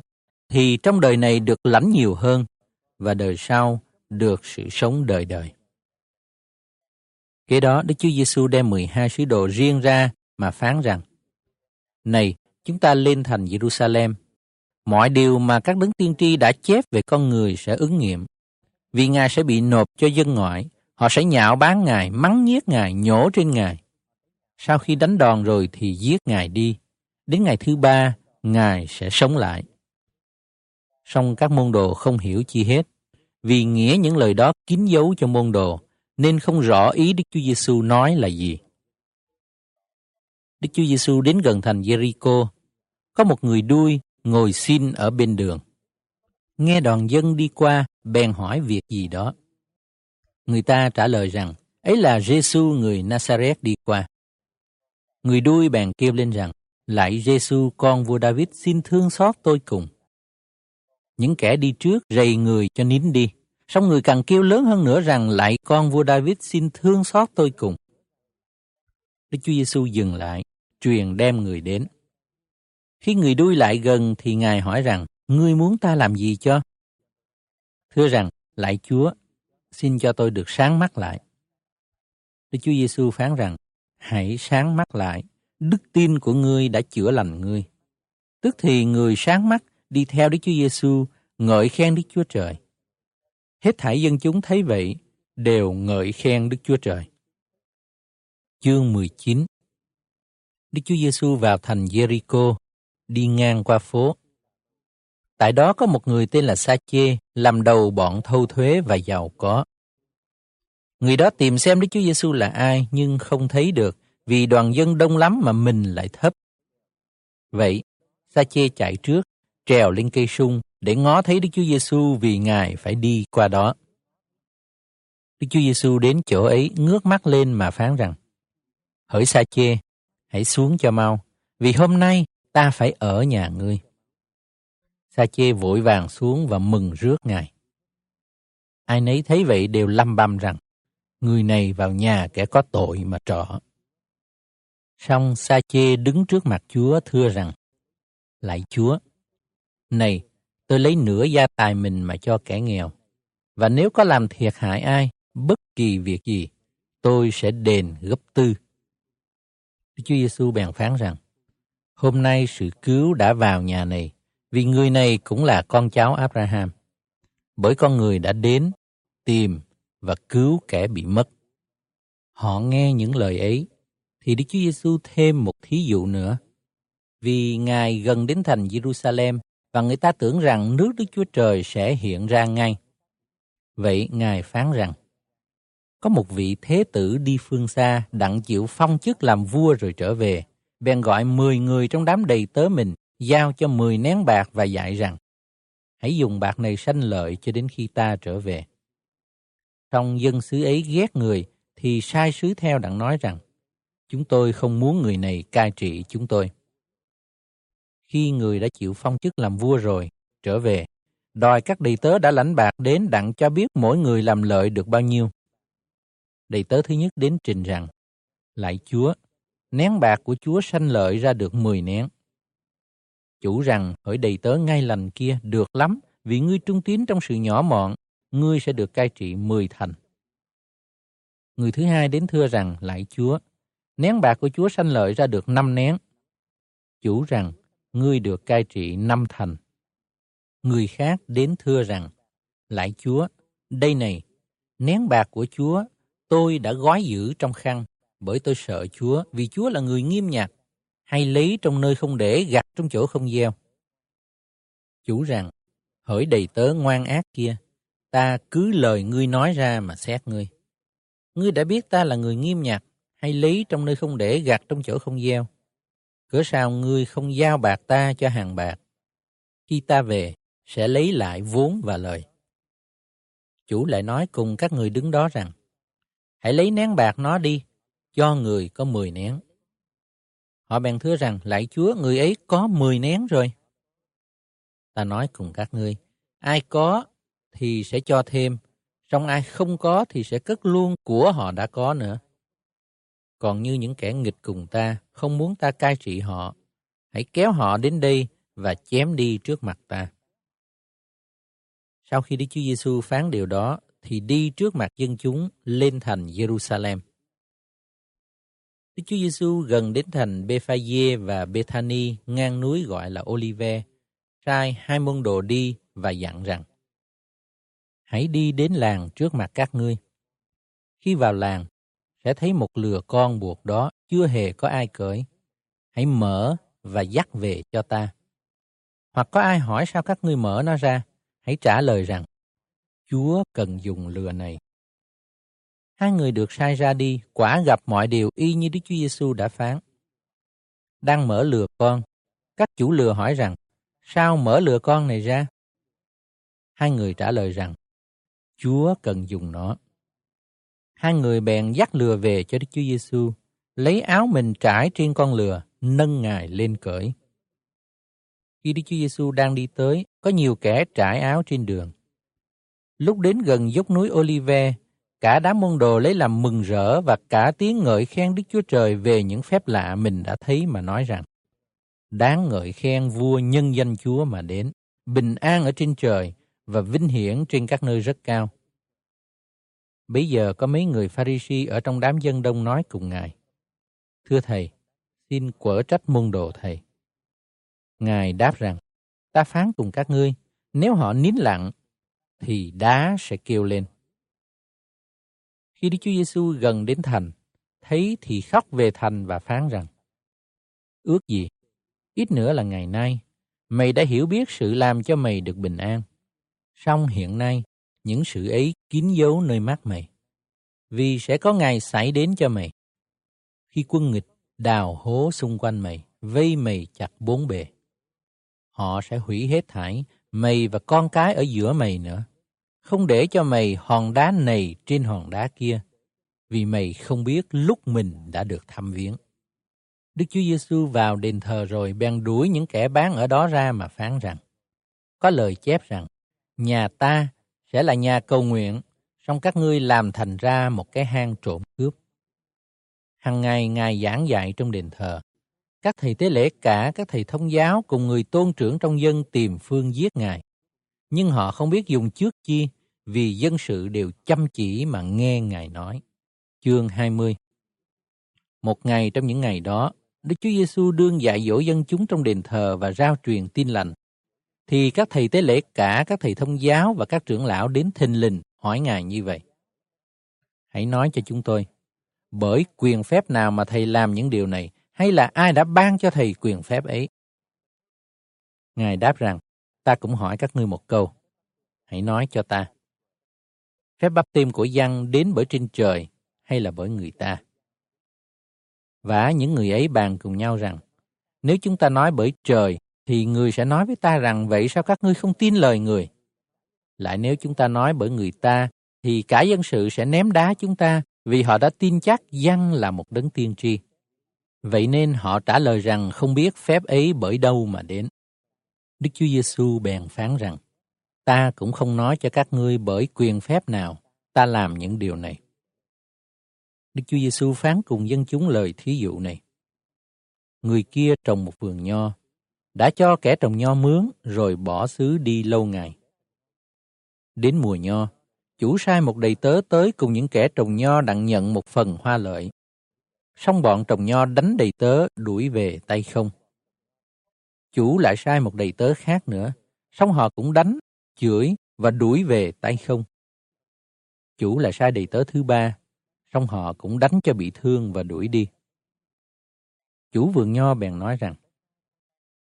S1: thì trong đời này được lãnh nhiều hơn, và đời sau được sự sống đời đời. Kế đó, Đức Chúa Giêsu đem 12 sứ đồ riêng ra mà phán rằng, Này, chúng ta lên thành Jerusalem, mọi điều mà các đấng tiên tri đã chép về con người sẽ ứng nghiệm, vì Ngài sẽ bị nộp cho dân ngoại, họ sẽ nhạo báng Ngài, mắng nhiếc Ngài, nhổ trên Ngài. Sau khi đánh đòn rồi thì giết Ngài đi, đến ngày thứ ba, Ngài sẽ sống lại. Song các môn đồ không hiểu chi hết, vì nghĩa những lời đó kín dấu cho môn đồ, nên không rõ ý Đức Chúa Giêsu nói là gì. Đức Chúa Giêsu đến gần thành Jericho, có một người đuôi ngồi xin ở bên đường. Nghe đoàn dân đi qua, bèn hỏi việc gì đó. Người ta trả lời rằng, ấy là Giêsu người Nazareth đi qua. Người đuôi bèn kêu lên rằng, lại Giêsu con vua David xin thương xót tôi cùng. Những kẻ đi trước rầy người cho nín đi. Xong người càng kêu lớn hơn nữa rằng lại con vua David xin thương xót tôi cùng. Đức Chúa Giêsu dừng lại, truyền đem người đến. Khi người đuôi lại gần thì Ngài hỏi rằng, ngươi muốn ta làm gì cho? Thưa rằng, lại Chúa, xin cho tôi được sáng mắt lại. Đức Chúa Giêsu phán rằng, hãy sáng mắt lại, đức tin của ngươi đã chữa lành ngươi. Tức thì người sáng mắt đi theo Đức Chúa Giêsu ngợi khen Đức Chúa Trời. Hết thảy dân chúng thấy vậy đều ngợi khen Đức Chúa Trời. Chương 19 Đức Chúa Giêsu vào thành Jericho, đi ngang qua phố. Tại đó có một người tên là Sa-chê, làm đầu bọn thâu thuế và giàu có. Người đó tìm xem Đức Chúa Giêsu là ai nhưng không thấy được vì đoàn dân đông lắm mà mình lại thấp. Vậy, Sa-chê chạy trước, trèo lên cây sung để ngó thấy Đức Chúa Giêsu vì Ngài phải đi qua đó. Đức Chúa Giêsu đến chỗ ấy ngước mắt lên mà phán rằng: Hỡi Sa Chê, hãy xuống cho mau, vì hôm nay ta phải ở nhà ngươi. Sa Chê vội vàng xuống và mừng rước Ngài. Ai nấy thấy vậy đều lăm băm rằng, người này vào nhà kẻ có tội mà trọ. Xong Sa Chê đứng trước mặt Chúa thưa rằng, Lạy Chúa, này, tôi lấy nửa gia tài mình mà cho kẻ nghèo. Và nếu có làm thiệt hại ai, bất kỳ việc gì, tôi sẽ đền gấp tư. Đức Chúa Giêsu bèn phán rằng, hôm nay sự cứu đã vào nhà này, vì người này cũng là con cháu Abraham. Bởi con người đã đến, tìm và cứu kẻ bị mất. họ nghe những lời ấy, thì Đức Chúa Giêsu thêm một thí dụ nữa. Vì Ngài gần đến thành Jerusalem và người ta tưởng rằng nước Đức Chúa Trời sẽ hiện ra ngay. Vậy Ngài phán rằng, có một vị thế tử đi phương xa đặng chịu phong chức làm vua rồi trở về, bèn gọi mười người trong đám đầy tớ mình, giao cho mười nén bạc và dạy rằng, hãy dùng bạc này sanh lợi cho đến khi ta trở về. Trong dân xứ ấy ghét người, thì sai sứ theo đặng nói rằng, chúng tôi không muốn người này cai trị chúng tôi. Khi người đã chịu phong chức làm vua rồi, trở về, đòi các đầy tớ đã lãnh bạc đến đặng cho biết mỗi người làm lợi được bao nhiêu. Đầy tớ thứ nhất đến trình rằng, lại Chúa, nén bạc của Chúa sanh lợi ra được 10 nén. Chủ rằng, hỡi đầy tớ ngay lành kia, được lắm, vì ngươi trung tín trong sự nhỏ mọn, ngươi sẽ được cai trị 10 thành. Người thứ hai đến thưa rằng, lại Chúa, nén bạc của Chúa sanh lợi ra được 5 nén. Chủ rằng, ngươi được cai trị năm thành. Người khác đến thưa rằng, lại Chúa, đây này, nén bạc của Chúa tôi đã gói giữ trong khăn, bởi tôi sợ Chúa, vì Chúa là người nghiêm nhặt, hay lấy trong nơi không để, gặt trong chỗ không gieo. Chủ rằng, hỡi đầy tớ ngoan ác kia, ta cứ lời ngươi nói ra mà xét ngươi. Ngươi đã biết ta là người nghiêm nhặt, hay lấy trong nơi không để, gặt trong chỗ không gieo. Cớ sao ngươi không giao bạc ta cho hàng bạc? Khi ta về, sẽ lấy lại vốn và lời. Chủ lại nói cùng các người đứng đó rằng, hãy lấy nén bạc nó đi, cho người có mười nén. Họ bèn thưa rằng, lại Chúa, người ấy có mười nén rồi. Ta nói cùng các ngươi, ai có thì sẽ cho thêm, trong ai không có thì sẽ cất luôn của họ đã có nữa. Còn như những kẻ nghịch cùng ta, không muốn ta cai trị họ, hãy kéo họ đến đây và chém đi trước mặt ta. Sau khi Đức Chúa Giêsu phán điều đó, thì đi trước mặt dân chúng lên thành Jerusalem. Đức Chúa Giêsu gần đến thành Bethphage và Bethany ngang núi gọi là Olive, sai hai môn đồ đi và dặn rằng: Hãy đi đến làng trước mặt các ngươi. Khi vào làng, sẽ thấy một lừa con buộc đó chưa hề có ai cởi. Hãy mở và dắt về cho ta. Hoặc có ai hỏi sao các ngươi mở nó ra, hãy trả lời rằng, Chúa cần dùng lừa này. Hai người được sai ra đi, quả gặp mọi điều y như Đức Chúa Giêsu đã phán. Đang mở lừa con, các chủ lừa hỏi rằng, sao mở lừa con này ra? Hai người trả lời rằng, Chúa cần dùng nó. Hai người bèn dắt lừa về cho Đức Chúa Giêsu, lấy áo mình trải trên con lừa, nâng ngài lên cởi. Khi Đức Chúa Giêsu đang đi tới, có nhiều kẻ trải áo trên đường. Lúc đến gần dốc núi Olive, cả đám môn đồ lấy làm mừng rỡ và cả tiếng ngợi khen Đức Chúa Trời về những phép lạ mình đã thấy mà nói rằng, đáng ngợi khen vua nhân danh Chúa mà đến, bình an ở trên trời và vinh hiển trên các nơi rất cao. Bây giờ có mấy người Pharisee ở trong đám dân đông nói cùng Ngài. Thưa Thầy, xin quở trách môn đồ Thầy. Ngài đáp rằng, ta phán cùng các ngươi, nếu họ nín lặng, thì đá sẽ kêu lên. Khi Đức Chúa Giêsu gần đến thành, thấy thì khóc về thành và phán rằng, ước gì, ít nữa là ngày nay, mày đã hiểu biết sự làm cho mày được bình an. Song hiện nay, những sự ấy kín dấu nơi mắt mày. Vì sẽ có ngày xảy đến cho mày. Khi quân nghịch đào hố xung quanh mày, vây mày chặt bốn bề. Họ sẽ hủy hết thải mày và con cái ở giữa mày nữa. Không để cho mày hòn đá này trên hòn đá kia, vì mày không biết lúc mình đã được thăm viếng. Đức Chúa Giêsu vào đền thờ rồi bèn đuổi những kẻ bán ở đó ra mà phán rằng: Có lời chép rằng, nhà ta sẽ là nhà cầu nguyện, song các ngươi làm thành ra một cái hang trộm cướp. Hằng ngày Ngài giảng dạy trong đền thờ. Các thầy tế lễ cả các thầy thông giáo cùng người tôn trưởng trong dân tìm phương giết Ngài. Nhưng họ không biết dùng trước chi vì dân sự đều chăm chỉ mà nghe Ngài nói. Chương 20 Một ngày trong những ngày đó, Đức Chúa Giêsu đương dạy dỗ dân chúng trong đền thờ và rao truyền tin lành thì các thầy tế lễ cả các thầy thông giáo và các trưởng lão đến thình lình hỏi Ngài như vậy. Hãy nói cho chúng tôi, bởi quyền phép nào mà thầy làm những điều này, hay là ai đã ban cho thầy quyền phép ấy? Ngài đáp rằng, ta cũng hỏi các ngươi một câu. Hãy nói cho ta. Phép bắp tim của dân đến bởi trên trời hay là bởi người ta? Và những người ấy bàn cùng nhau rằng, nếu chúng ta nói bởi trời, thì người sẽ nói với ta rằng vậy sao các ngươi không tin lời người? Lại nếu chúng ta nói bởi người ta, thì cả dân sự sẽ ném đá chúng ta vì họ đã tin chắc dân là một đấng tiên tri. Vậy nên họ trả lời rằng không biết phép ấy bởi đâu mà đến. Đức Chúa Giêsu bèn phán rằng, ta cũng không nói cho các ngươi bởi quyền phép nào ta làm những điều này. Đức Chúa Giêsu phán cùng dân chúng lời thí dụ này. Người kia trồng một vườn nho, đã cho kẻ trồng nho mướn rồi bỏ xứ đi lâu ngày. Đến mùa nho, chủ sai một đầy tớ tới cùng những kẻ trồng nho đặng nhận một phần hoa lợi. Xong bọn trồng nho đánh đầy tớ đuổi về tay không. Chủ lại sai một đầy tớ khác nữa, xong họ cũng đánh, chửi và đuổi về tay không. Chủ lại sai đầy tớ thứ ba, xong họ cũng đánh cho bị thương và đuổi đi. Chủ vườn nho bèn nói rằng,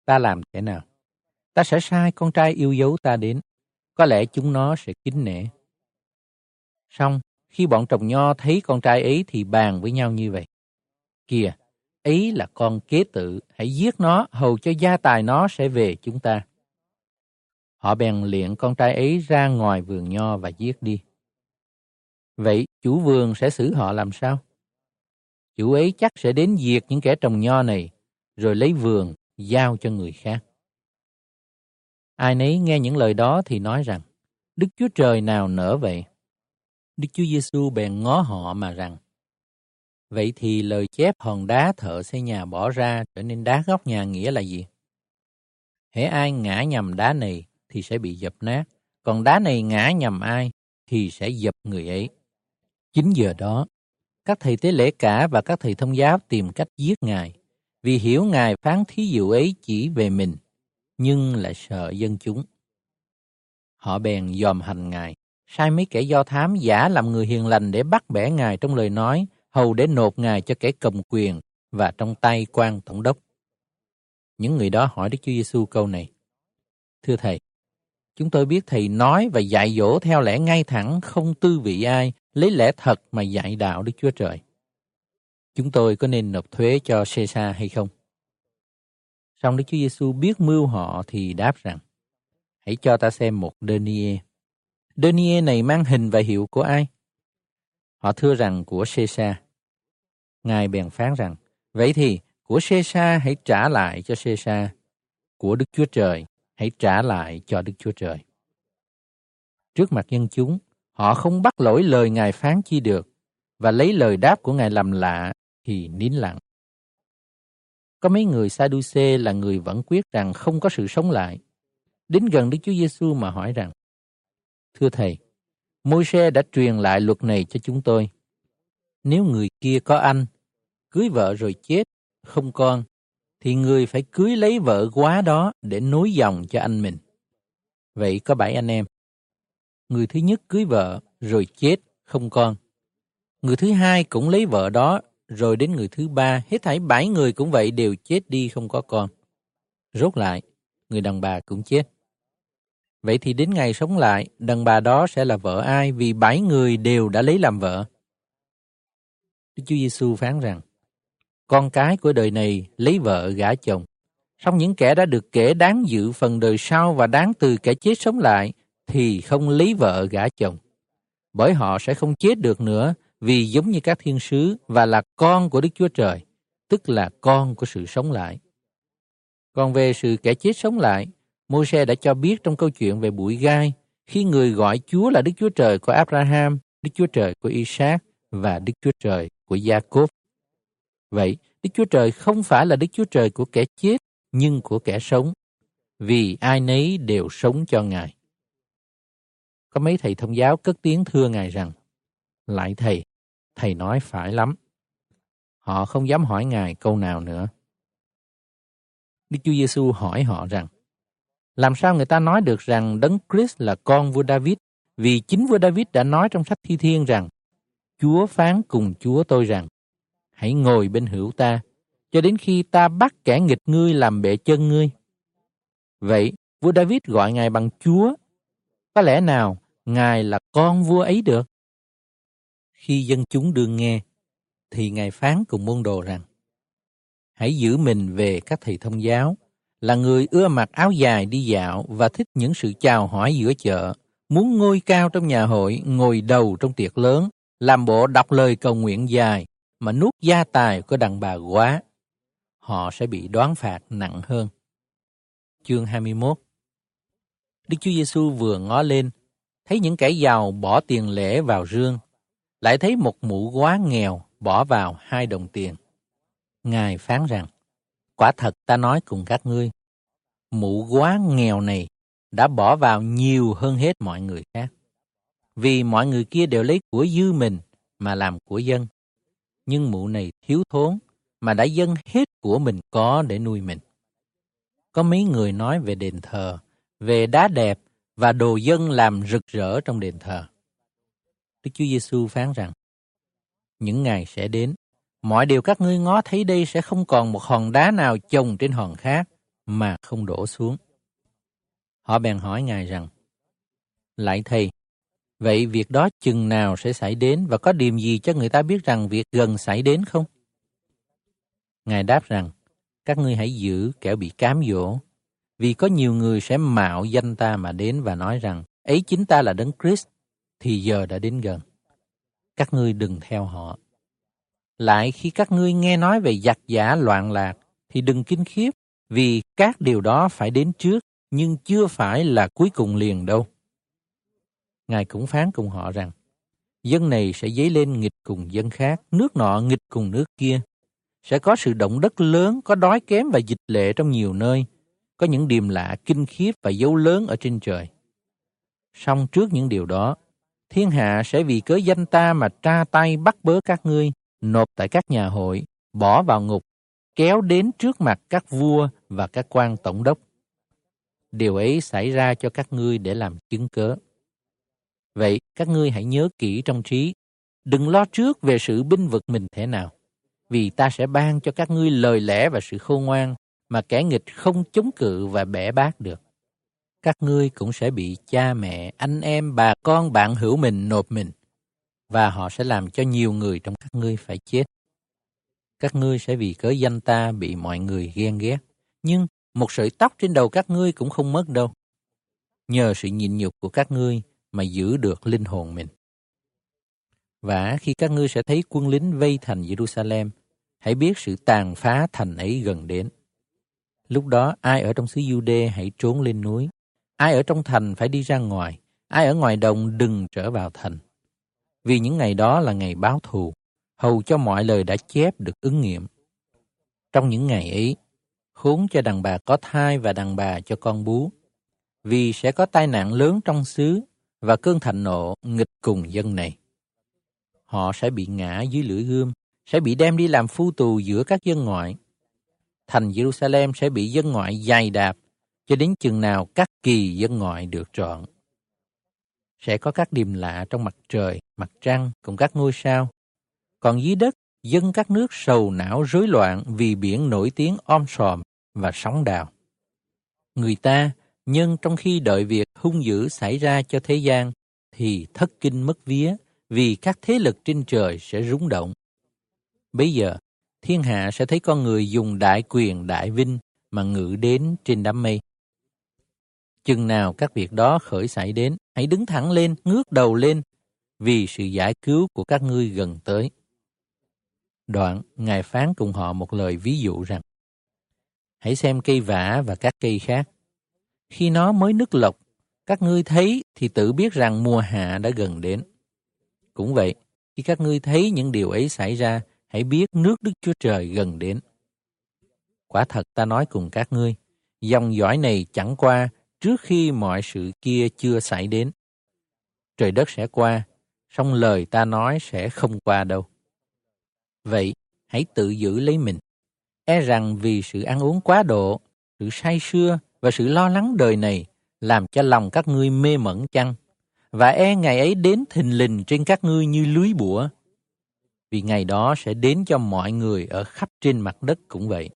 S1: ta làm thế nào? Ta sẽ sai con trai yêu dấu ta đến, có lẽ chúng nó sẽ kính nể. Xong, khi bọn trồng nho thấy con trai ấy thì bàn với nhau như vậy. Kìa, ấy là con kế tự, hãy giết nó, hầu cho gia tài nó sẽ về chúng ta. Họ bèn liện con trai ấy ra ngoài vườn nho và giết đi. Vậy chủ vườn sẽ xử họ làm sao? Chủ ấy chắc sẽ đến diệt những kẻ trồng nho này, rồi lấy vườn giao cho người khác. Ai nấy nghe những lời đó thì nói rằng, Đức Chúa Trời nào nở vậy? Đức Chúa Giêsu bèn ngó họ mà rằng, Vậy thì lời chép hòn đá thợ xây nhà bỏ ra trở nên đá góc nhà nghĩa là gì? Hễ ai ngã nhầm đá này thì sẽ bị dập nát, còn đá này ngã nhầm ai thì sẽ dập người ấy. Chính giờ đó, các thầy tế lễ cả và các thầy thông giáo tìm cách giết Ngài, vì hiểu Ngài phán thí dụ ấy chỉ về mình, nhưng lại sợ dân chúng. Họ bèn dòm hành Ngài, sai mấy kẻ do thám giả làm người hiền lành để bắt bẻ Ngài trong lời nói, hầu để nộp Ngài cho kẻ cầm quyền và trong tay quan tổng đốc. Những người đó hỏi Đức Chúa Giêsu câu này. Thưa Thầy, chúng tôi biết Thầy nói và dạy dỗ theo lẽ ngay thẳng, không tư vị ai, lấy lẽ thật mà dạy đạo Đức Chúa Trời. Chúng tôi có nên nộp thuế cho Caesar hay không? Xong Đức Chúa Giêsu biết mưu họ thì đáp rằng, hãy cho ta xem một denier. Denier này mang hình và hiệu của ai? Họ thưa rằng của Caesar. Ngài bèn phán rằng, vậy thì của Caesar hãy trả lại cho Caesar, của Đức Chúa Trời hãy trả lại cho Đức Chúa Trời. Trước mặt dân chúng, họ không bắt lỗi lời Ngài phán chi được, và lấy lời đáp của Ngài làm lạ thì nín lặng. Có mấy người Sadduce là người vẫn quyết rằng không có sự sống lại. Đến gần Đức Chúa Giêsu mà hỏi rằng: Thưa thầy, Môi-se đã truyền lại luật này cho chúng tôi. Nếu người kia có anh, cưới vợ rồi chết, không con, thì người phải cưới lấy vợ quá đó để nối dòng cho anh mình. Vậy có bảy anh em. Người thứ nhất cưới vợ rồi chết, không con. Người thứ hai cũng lấy vợ đó, rồi đến người thứ ba, hết thảy bảy người cũng vậy đều chết đi không có con. Rốt lại, người đàn bà cũng chết. Vậy thì đến ngày sống lại, đàn bà đó sẽ là vợ ai vì bảy người đều đã lấy làm vợ? Đức Chúa Giêsu phán rằng, con cái của đời này lấy vợ gả chồng. Song những kẻ đã được kể đáng dự phần đời sau và đáng từ kẻ chết sống lại thì không lấy vợ gả chồng. Bởi họ sẽ không chết được nữa vì giống như các thiên sứ và là con của Đức Chúa Trời, tức là con của sự sống lại. Còn về sự kẻ chết sống lại, Môi-se đã cho biết trong câu chuyện về bụi gai, khi người gọi Chúa là Đức Chúa Trời của Abraham, Đức Chúa Trời của Isaac và Đức Chúa Trời của Gia-cốp. Vậy, Đức Chúa Trời không phải là Đức Chúa Trời của kẻ chết, nhưng của kẻ sống, vì ai nấy đều sống cho Ngài. Có mấy thầy thông giáo cất tiếng thưa Ngài rằng, Lại thầy, thầy nói phải lắm. Họ không dám hỏi Ngài câu nào nữa. Đức Chúa Giêsu hỏi họ rằng, làm sao người ta nói được rằng Đấng Christ là con vua David? Vì chính vua David đã nói trong sách Thi Thiên rằng, Chúa phán cùng Chúa tôi rằng, hãy ngồi bên hữu ta, cho đến khi ta bắt kẻ nghịch ngươi làm bệ chân ngươi. Vậy, vua David gọi Ngài bằng Chúa. Có lẽ nào Ngài là con vua ấy được? Khi dân chúng đương nghe, thì Ngài phán cùng môn đồ rằng, hãy giữ mình về các thầy thông giáo, là người ưa mặc áo dài đi dạo và thích những sự chào hỏi giữa chợ, muốn ngôi cao trong nhà hội, ngồi đầu trong tiệc lớn, làm bộ đọc lời cầu nguyện dài, mà nuốt gia tài của đàn bà quá. Họ sẽ bị đoán phạt nặng hơn. Chương 21 Đức Chúa Giêsu vừa ngó lên, thấy những kẻ giàu bỏ tiền lễ vào rương, lại thấy một mụ quá nghèo bỏ vào hai đồng tiền. Ngài phán rằng, quả thật ta nói cùng các ngươi, mụ quá nghèo này đã bỏ vào nhiều hơn hết mọi người khác. Vì mọi người kia đều lấy của dư mình mà làm của dân. Nhưng mụ này thiếu thốn mà đã dâng hết của mình có để nuôi mình. Có mấy người nói về đền thờ, về đá đẹp và đồ dân làm rực rỡ trong đền thờ. Đức Chúa Giêsu phán rằng, những ngày sẽ đến, mọi điều các ngươi ngó thấy đây sẽ không còn một hòn đá nào chồng trên hòn khác mà không đổ xuống. Họ bèn hỏi Ngài rằng, Lại Thầy, vậy việc đó chừng nào sẽ xảy đến và có điểm gì cho người ta biết rằng việc gần xảy đến không? Ngài đáp rằng, các ngươi hãy giữ kẻo bị cám dỗ, vì có nhiều người sẽ mạo danh ta mà đến và nói rằng, ấy chính ta là Đấng Christ, thì giờ đã đến gần. Các ngươi đừng theo họ. Lại khi các ngươi nghe nói về giặc giả loạn lạc, thì đừng kinh khiếp, vì các điều đó phải đến trước, nhưng chưa phải là cuối cùng liền đâu. Ngài cũng phán cùng họ rằng, dân này sẽ dấy lên nghịch cùng dân khác, nước nọ nghịch cùng nước kia. Sẽ có sự động đất lớn, có đói kém và dịch lệ trong nhiều nơi, có những điềm lạ kinh khiếp và dấu lớn ở trên trời. Song trước những điều đó, thiên hạ sẽ vì cớ danh ta mà tra tay bắt bớ các ngươi, nộp tại các nhà hội, bỏ vào ngục, kéo đến trước mặt các vua và các quan tổng đốc. Điều ấy xảy ra cho các ngươi để làm chứng cớ. Vậy các ngươi hãy nhớ kỹ trong trí, đừng lo trước về sự binh vực mình thế nào, vì ta sẽ ban cho các ngươi lời lẽ và sự khôn ngoan mà kẻ nghịch không chống cự và bẻ bác được. Các ngươi cũng sẽ bị cha mẹ, anh em, bà con, bạn hữu mình nộp mình, và họ sẽ làm cho nhiều người trong các ngươi phải chết. Các ngươi sẽ vì cớ danh ta bị mọi người ghen ghét, nhưng một sợi tóc trên đầu các ngươi cũng không mất đâu. Nhờ sự nhịn nhục của các ngươi mà giữ được linh hồn mình. Và khi các ngươi sẽ thấy quân lính vây thành Jerusalem, hãy biết sự tàn phá thành ấy gần đến. Lúc đó ai ở trong xứ Jude hãy trốn lên núi, ai ở trong thành phải đi ra ngoài, ai ở ngoài đồng đừng trở vào thành. Vì những ngày đó là ngày báo thù, hầu cho mọi lời đã chép được ứng nghiệm. Trong những ngày ấy, khốn cho đàn bà có thai và đàn bà cho con bú, vì sẽ có tai nạn lớn trong xứ và cơn thạnh nộ nghịch cùng dân này. Họ sẽ bị ngã dưới lưỡi gươm, sẽ bị đem đi làm phu tù giữa các dân ngoại. Thành Jerusalem sẽ bị dân ngoại dày đạp cho đến chừng nào các kỳ dân ngoại được trọn. Sẽ có các điềm lạ trong mặt trời, mặt trăng cùng các ngôi sao. Còn dưới đất, dân các nước sầu não rối loạn vì biển nổi tiếng om sòm và sóng đào. Người ta, nhân trong khi đợi việc hung dữ xảy ra cho thế gian, thì thất kinh mất vía vì các thế lực trên trời sẽ rúng động. Bây giờ, thiên hạ sẽ thấy con người dùng đại quyền đại vinh mà ngự đến trên đám mây. Chừng nào các việc đó khởi xảy đến, hãy đứng thẳng lên, ngước đầu lên, vì sự giải cứu của các ngươi gần tới. Đoạn, Ngài phán cùng họ một lời ví dụ rằng, Hãy xem cây vả và các cây khác. Khi nó mới nứt lộc, các ngươi thấy thì tự biết rằng mùa hạ đã gần đến. Cũng vậy, khi các ngươi thấy những điều ấy xảy ra, hãy biết nước Đức Chúa Trời gần đến. Quả thật ta nói cùng các ngươi, dòng dõi này chẳng qua trước khi mọi sự kia chưa xảy đến. Trời đất sẽ qua, song lời ta nói sẽ không qua đâu. Vậy, hãy tự giữ lấy mình. E rằng vì sự ăn uống quá độ, sự say sưa và sự lo lắng đời này làm cho lòng các ngươi mê mẩn chăng? Và e ngày ấy đến thình lình trên các ngươi như lưới bủa. vì ngày đó sẽ đến cho mọi người ở khắp trên mặt đất cũng vậy.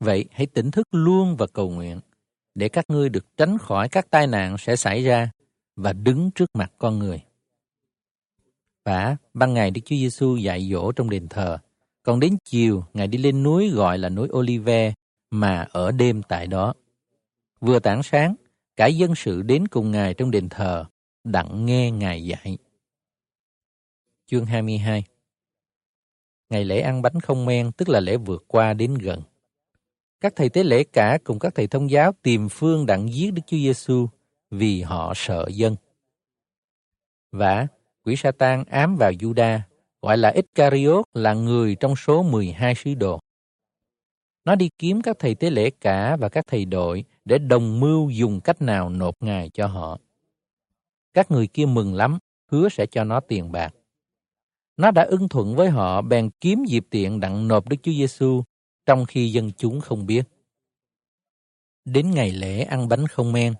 S1: Vậy hãy tỉnh thức luôn và cầu nguyện, để các ngươi được tránh khỏi các tai nạn sẽ xảy ra và đứng trước mặt con người. Và ban ngày Đức Chúa Giêsu dạy dỗ trong đền thờ, còn đến chiều Ngài đi lên núi gọi là núi Olive mà ở đêm tại đó. Vừa tảng sáng, cả dân sự đến cùng Ngài trong đền thờ, đặng nghe Ngài dạy. Chương 22 Ngày lễ ăn bánh không men tức là lễ vượt qua đến gần. Các thầy tế lễ cả cùng các thầy thông giáo tìm phương đặng giết Đức Chúa Giêsu vì họ sợ dân. Và quỷ Satan ám vào Juda, gọi là Iscariot là người trong số 12 sứ đồ. Nó đi kiếm các thầy tế lễ cả và các thầy đội để đồng mưu dùng cách nào nộp ngài cho họ. Các người kia mừng lắm, hứa sẽ cho nó tiền bạc. Nó đã ưng thuận với họ bèn kiếm dịp tiện đặng nộp Đức Chúa Giêsu trong khi dân chúng không biết. Đến ngày lễ ăn bánh không men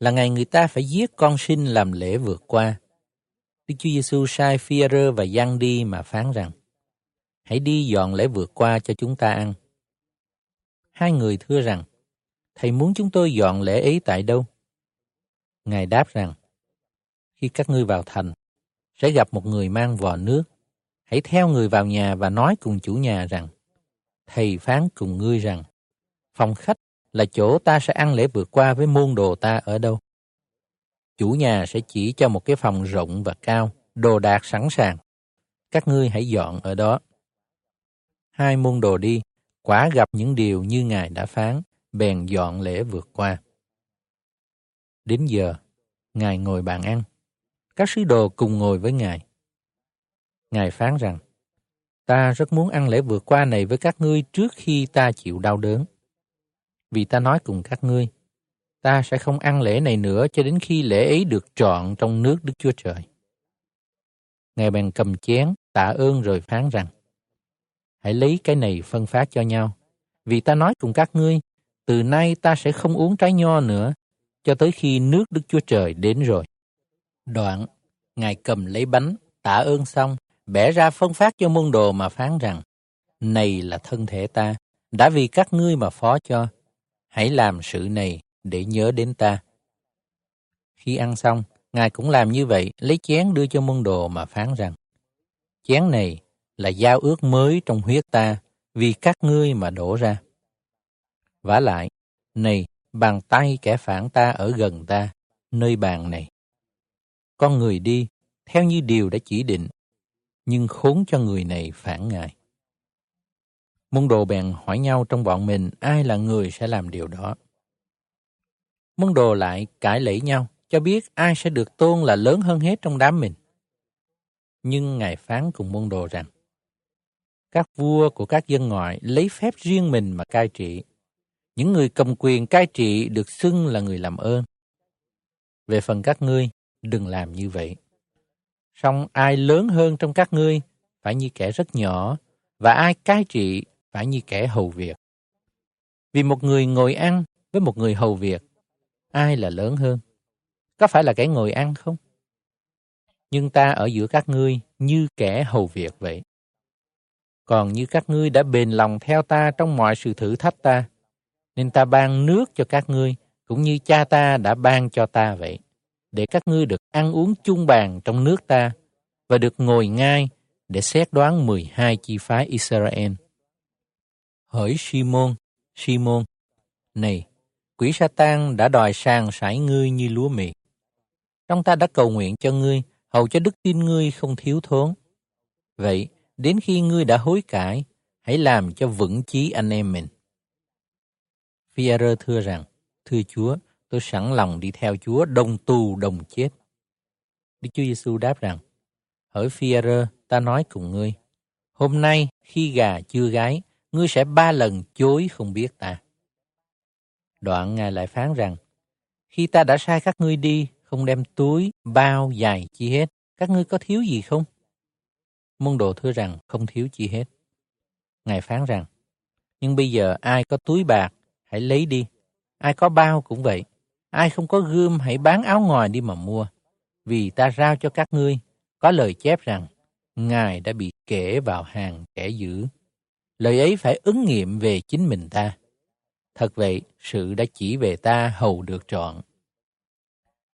S1: là ngày người ta phải giết con sinh làm lễ vượt qua. Đức Chúa Giêsu sai phi rơ và Giăng đi mà phán rằng: Hãy đi dọn lễ vượt qua cho chúng ta ăn. Hai người thưa rằng: Thầy muốn chúng tôi dọn lễ ấy tại đâu? Ngài đáp rằng: Khi các ngươi vào thành, sẽ gặp một người mang vò nước. Hãy theo người vào nhà và nói cùng chủ nhà rằng: Thầy phán cùng ngươi rằng: Phòng khách là chỗ ta sẽ ăn lễ vượt qua với môn đồ ta ở đâu. Chủ nhà sẽ chỉ cho một cái phòng rộng và cao, đồ đạc sẵn sàng. Các ngươi hãy dọn ở đó. Hai môn đồ đi, quả gặp những điều như Ngài đã phán, bèn dọn lễ vượt qua. Đến giờ, Ngài ngồi bàn ăn. Các sứ đồ cùng ngồi với Ngài. Ngài phán rằng, ta rất muốn ăn lễ vượt qua này với các ngươi trước khi ta chịu đau đớn vì ta nói cùng các ngươi, ta sẽ không ăn lễ này nữa cho đến khi lễ ấy được trọn trong nước Đức Chúa Trời. Ngài bèn cầm chén, tạ ơn rồi phán rằng, hãy lấy cái này phân phát cho nhau, vì ta nói cùng các ngươi, từ nay ta sẽ không uống trái nho nữa, cho tới khi nước Đức Chúa Trời đến rồi. Đoạn, Ngài cầm lấy bánh, tạ ơn xong, bẻ ra phân phát cho môn đồ mà phán rằng, này là thân thể ta, đã vì các ngươi mà phó cho, hãy làm sự này để nhớ đến ta. Khi ăn xong, Ngài cũng làm như vậy, lấy chén đưa cho môn đồ mà phán rằng, chén này là giao ước mới trong huyết ta, vì các ngươi mà đổ ra. vả lại, này, bàn tay kẻ phản ta ở gần ta, nơi bàn này. Con người đi, theo như điều đã chỉ định, nhưng khốn cho người này phản ngài. Môn đồ bèn hỏi nhau trong bọn mình ai là người sẽ làm điều đó. Môn đồ lại cãi lẫy nhau, cho biết ai sẽ được tôn là lớn hơn hết trong đám mình. Nhưng Ngài phán cùng môn đồ rằng, các vua của các dân ngoại lấy phép riêng mình mà cai trị. Những người cầm quyền cai trị được xưng là người làm ơn. Về phần các ngươi, đừng làm như vậy. Song ai lớn hơn trong các ngươi phải như kẻ rất nhỏ, và ai cai trị phải như kẻ hầu việc. Vì một người ngồi ăn với một người hầu việc, ai là lớn hơn? Có phải là kẻ ngồi ăn không? Nhưng ta ở giữa các ngươi như kẻ hầu việc vậy. Còn như các ngươi đã bền lòng theo ta trong mọi sự thử thách ta, nên ta ban nước cho các ngươi, cũng như cha ta đã ban cho ta vậy, để các ngươi được ăn uống chung bàn trong nước ta và được ngồi ngay để xét đoán 12 chi phái Israel. Hỡi Simon, Simon, này, quỷ Satan đã đòi sàng sải ngươi như lúa mì. Trong ta đã cầu nguyện cho ngươi, hầu cho đức tin ngươi không thiếu thốn. Vậy, đến khi ngươi đã hối cải, hãy làm cho vững chí anh em mình. phi thưa rằng, Thưa Chúa, tôi sẵn lòng đi theo Chúa đồng tù đồng chết. Đức Chúa Giêsu đáp rằng, Hỡi phi ta nói cùng ngươi, hôm nay khi gà chưa gái, ngươi sẽ ba lần chối không biết ta. Đoạn Ngài lại phán rằng, khi ta đã sai các ngươi đi, không đem túi, bao, dài chi hết, các ngươi có thiếu gì không? Môn đồ thưa rằng không thiếu chi hết. Ngài phán rằng, nhưng bây giờ ai có túi bạc, hãy lấy đi. Ai có bao cũng vậy. Ai không có gươm, hãy bán áo ngoài đi mà mua. Vì ta giao cho các ngươi, có lời chép rằng, Ngài đã bị kể vào hàng kẻ dữ. Lời ấy phải ứng nghiệm về chính mình ta. Thật vậy, sự đã chỉ về ta hầu được trọn.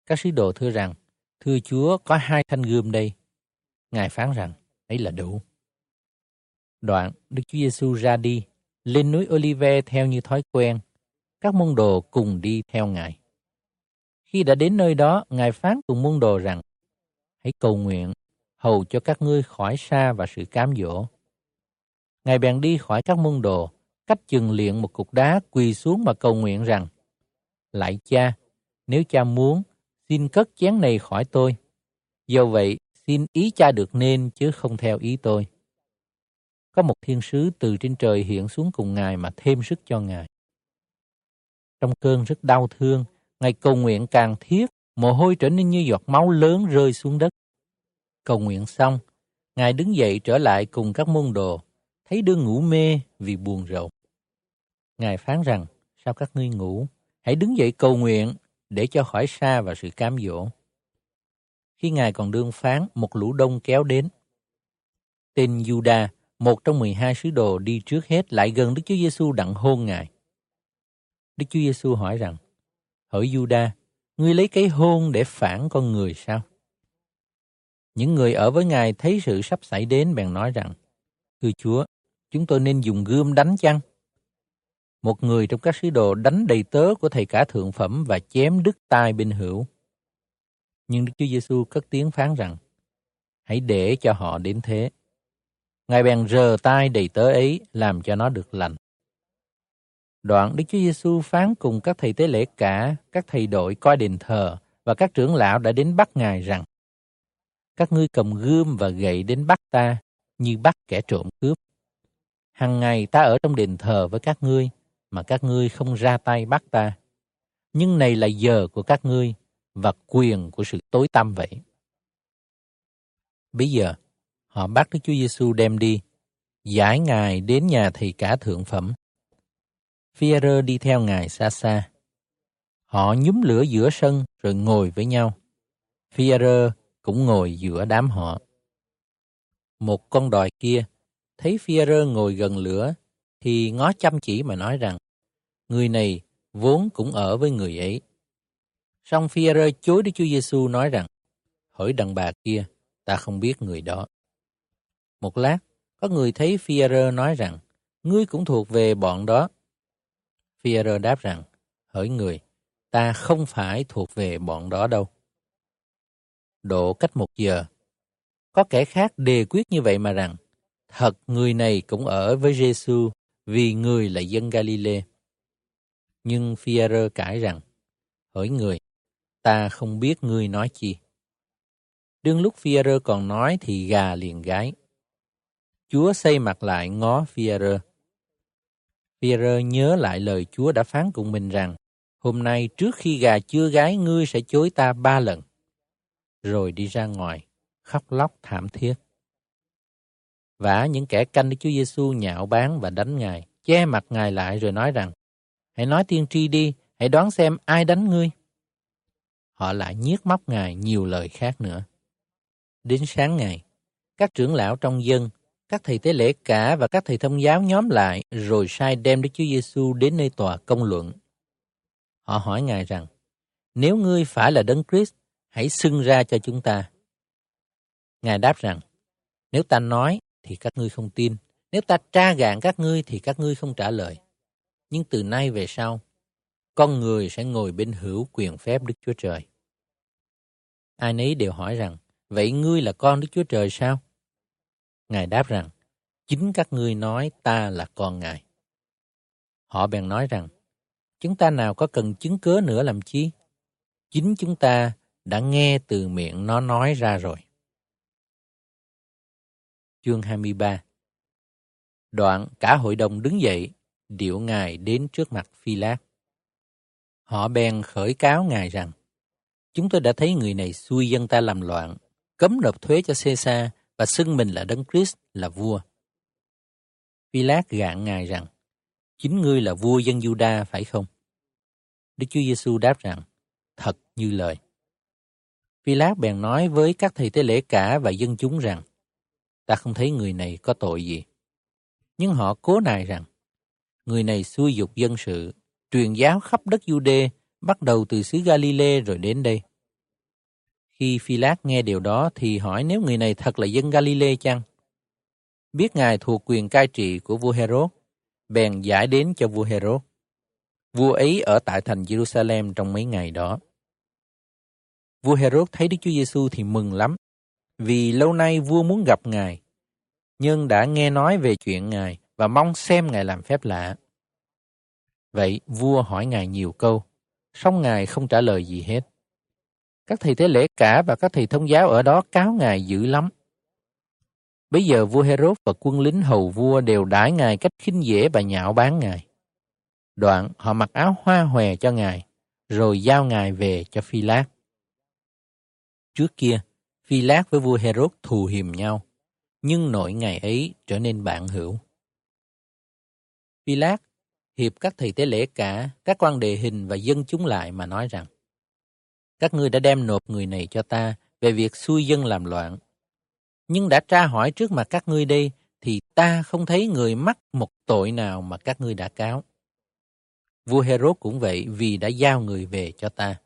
S1: Các sứ đồ thưa rằng, thưa Chúa có hai thanh gươm đây. Ngài phán rằng, ấy là đủ. Đoạn, Đức Chúa Giêsu ra đi, lên núi Olive theo như thói quen. Các môn đồ cùng đi theo Ngài. Khi đã đến nơi đó, Ngài phán cùng môn đồ rằng, hãy cầu nguyện, hầu cho các ngươi khỏi xa và sự cám dỗ. Ngài bèn đi khỏi các môn đồ, cách chừng liện một cục đá quỳ xuống mà cầu nguyện rằng, Lại cha, nếu cha muốn, xin cất chén này khỏi tôi. Do vậy, xin ý cha được nên chứ không theo ý tôi. Có một thiên sứ từ trên trời hiện xuống cùng Ngài mà thêm sức cho Ngài. Trong cơn rất đau thương, Ngài cầu nguyện càng thiết, mồ hôi trở nên như giọt máu lớn rơi xuống đất. Cầu nguyện xong, Ngài đứng dậy trở lại cùng các môn đồ, thấy đương ngủ mê vì buồn rầu. Ngài phán rằng, sao các ngươi ngủ? Hãy đứng dậy cầu nguyện để cho khỏi xa và sự cám dỗ. Khi Ngài còn đương phán, một lũ đông kéo đến. Tên Juda, một trong 12 sứ đồ đi trước hết lại gần Đức Chúa Giêsu đặng hôn Ngài. Đức Chúa Giêsu hỏi rằng, Hỡi Juda, ngươi lấy cái hôn để phản con người sao? Những người ở với Ngài thấy sự sắp xảy đến bèn nói rằng, Thưa Chúa, chúng tôi nên dùng gươm đánh chăng? Một người trong các sứ đồ đánh đầy tớ của thầy cả thượng phẩm và chém đứt tai bên hữu. Nhưng Đức Chúa Giêsu cất tiếng phán rằng, hãy để cho họ đến thế. Ngài bèn rờ tai đầy tớ ấy làm cho nó được lành. Đoạn Đức Chúa Giêsu phán cùng các thầy tế lễ cả, các thầy đội coi đền thờ và các trưởng lão đã đến bắt Ngài rằng các ngươi cầm gươm và gậy đến bắt ta như bắt kẻ trộm cướp. Hằng ngày ta ở trong đền thờ với các ngươi mà các ngươi không ra tay bắt ta. Nhưng này là giờ của các ngươi và quyền của sự tối tăm vậy. Bây giờ, họ bắt Đức Chúa Giêsu đem đi, giải Ngài đến nhà thầy cả thượng phẩm. Phi-e-rơ đi theo Ngài xa xa. Họ nhúm lửa giữa sân rồi ngồi với nhau. Phi-e-rơ cũng ngồi giữa đám họ. Một con đòi kia, thấy Phi-e-rơ ngồi gần lửa, thì ngó chăm chỉ mà nói rằng, người này vốn cũng ở với người ấy. Song Phi-e-rơ chối Đức Chúa Giêsu nói rằng, hỏi đàn bà kia, ta không biết người đó. Một lát, có người thấy Phi-e-rơ nói rằng, ngươi cũng thuộc về bọn đó. Pierre đáp rằng, hỡi người, ta không phải thuộc về bọn đó đâu. Độ cách một giờ, có kẻ khác đề quyết như vậy mà rằng, thật người này cũng ở với Giêsu vì người là dân Galilee. Nhưng Pierre cãi rằng, hỡi người, ta không biết ngươi nói chi. Đương lúc Pierre còn nói thì gà liền gái. Chúa xây mặt lại ngó Pierre Pierre nhớ lại lời Chúa đã phán cùng mình rằng, hôm nay trước khi gà chưa gái ngươi sẽ chối ta ba lần. Rồi đi ra ngoài, khóc lóc thảm thiết. Vả những kẻ canh Đức Chúa Giêsu nhạo báng và đánh Ngài, che mặt Ngài lại rồi nói rằng, hãy nói tiên tri đi, hãy đoán xem ai đánh ngươi. Họ lại nhiếc móc Ngài nhiều lời khác nữa. Đến sáng ngày, các trưởng lão trong dân, các thầy tế lễ cả và các thầy thông giáo nhóm lại rồi sai đem Đức Chúa Giêsu đến nơi tòa công luận. Họ hỏi Ngài rằng, nếu ngươi phải là Đấng Christ, hãy xưng ra cho chúng ta. Ngài đáp rằng, nếu ta nói thì các ngươi không tin, nếu ta tra gạn các ngươi thì các ngươi không trả lời. Nhưng từ nay về sau, con người sẽ ngồi bên hữu quyền phép Đức Chúa Trời. Ai nấy đều hỏi rằng, vậy ngươi là con Đức Chúa Trời sao? Ngài đáp rằng, chính các ngươi nói ta là con Ngài. Họ bèn nói rằng, chúng ta nào có cần chứng cớ nữa làm chi? Chính chúng ta đã nghe từ miệng nó nói ra rồi. Chương 23 Đoạn cả hội đồng đứng dậy, điệu Ngài đến trước mặt Phi Lát. Họ bèn khởi cáo Ngài rằng, chúng tôi đã thấy người này xui dân ta làm loạn, cấm nộp thuế cho Caesar và xưng mình là Đấng Christ là vua. Pilát gạn Ngài rằng, chính ngươi là vua dân Juda phải không? Đức Chúa Giêsu đáp rằng, thật như lời. Pilát bèn nói với các thầy tế lễ cả và dân chúng rằng, ta không thấy người này có tội gì. Nhưng họ cố nài rằng, người này xui dục dân sự, truyền giáo khắp đất Jude, bắt đầu từ xứ Galilee rồi đến đây. Khi phi lát nghe điều đó thì hỏi nếu người này thật là dân Galile chăng? Biết ngài thuộc quyền cai trị của vua Herod, bèn giải đến cho vua Herod. Vua ấy ở tại thành Jerusalem trong mấy ngày đó. Vua Herod thấy Đức Chúa Giêsu thì mừng lắm, vì lâu nay vua muốn gặp ngài, nhưng đã nghe nói về chuyện ngài và mong xem ngài làm phép lạ. Vậy vua hỏi ngài nhiều câu, song ngài không trả lời gì hết. Các thầy tế lễ cả và các thầy thông giáo ở đó cáo ngài dữ lắm. Bây giờ vua Herod và quân lính hầu vua đều đãi ngài cách khinh dễ và nhạo báng ngài. Đoạn họ mặc áo hoa hòe cho ngài, rồi giao ngài về cho Phi Lát. Trước kia, Phi Lát với vua Herod thù hiềm nhau, nhưng nội ngày ấy trở nên bạn hữu. Phi Lát hiệp các thầy tế lễ cả, các quan đề hình và dân chúng lại mà nói rằng các ngươi đã đem nộp người này cho ta về việc xui dân làm loạn. Nhưng đã tra hỏi trước mặt các ngươi đây thì ta không thấy người mắc một tội nào mà các ngươi đã cáo. Vua Herod cũng vậy vì đã giao người về cho ta.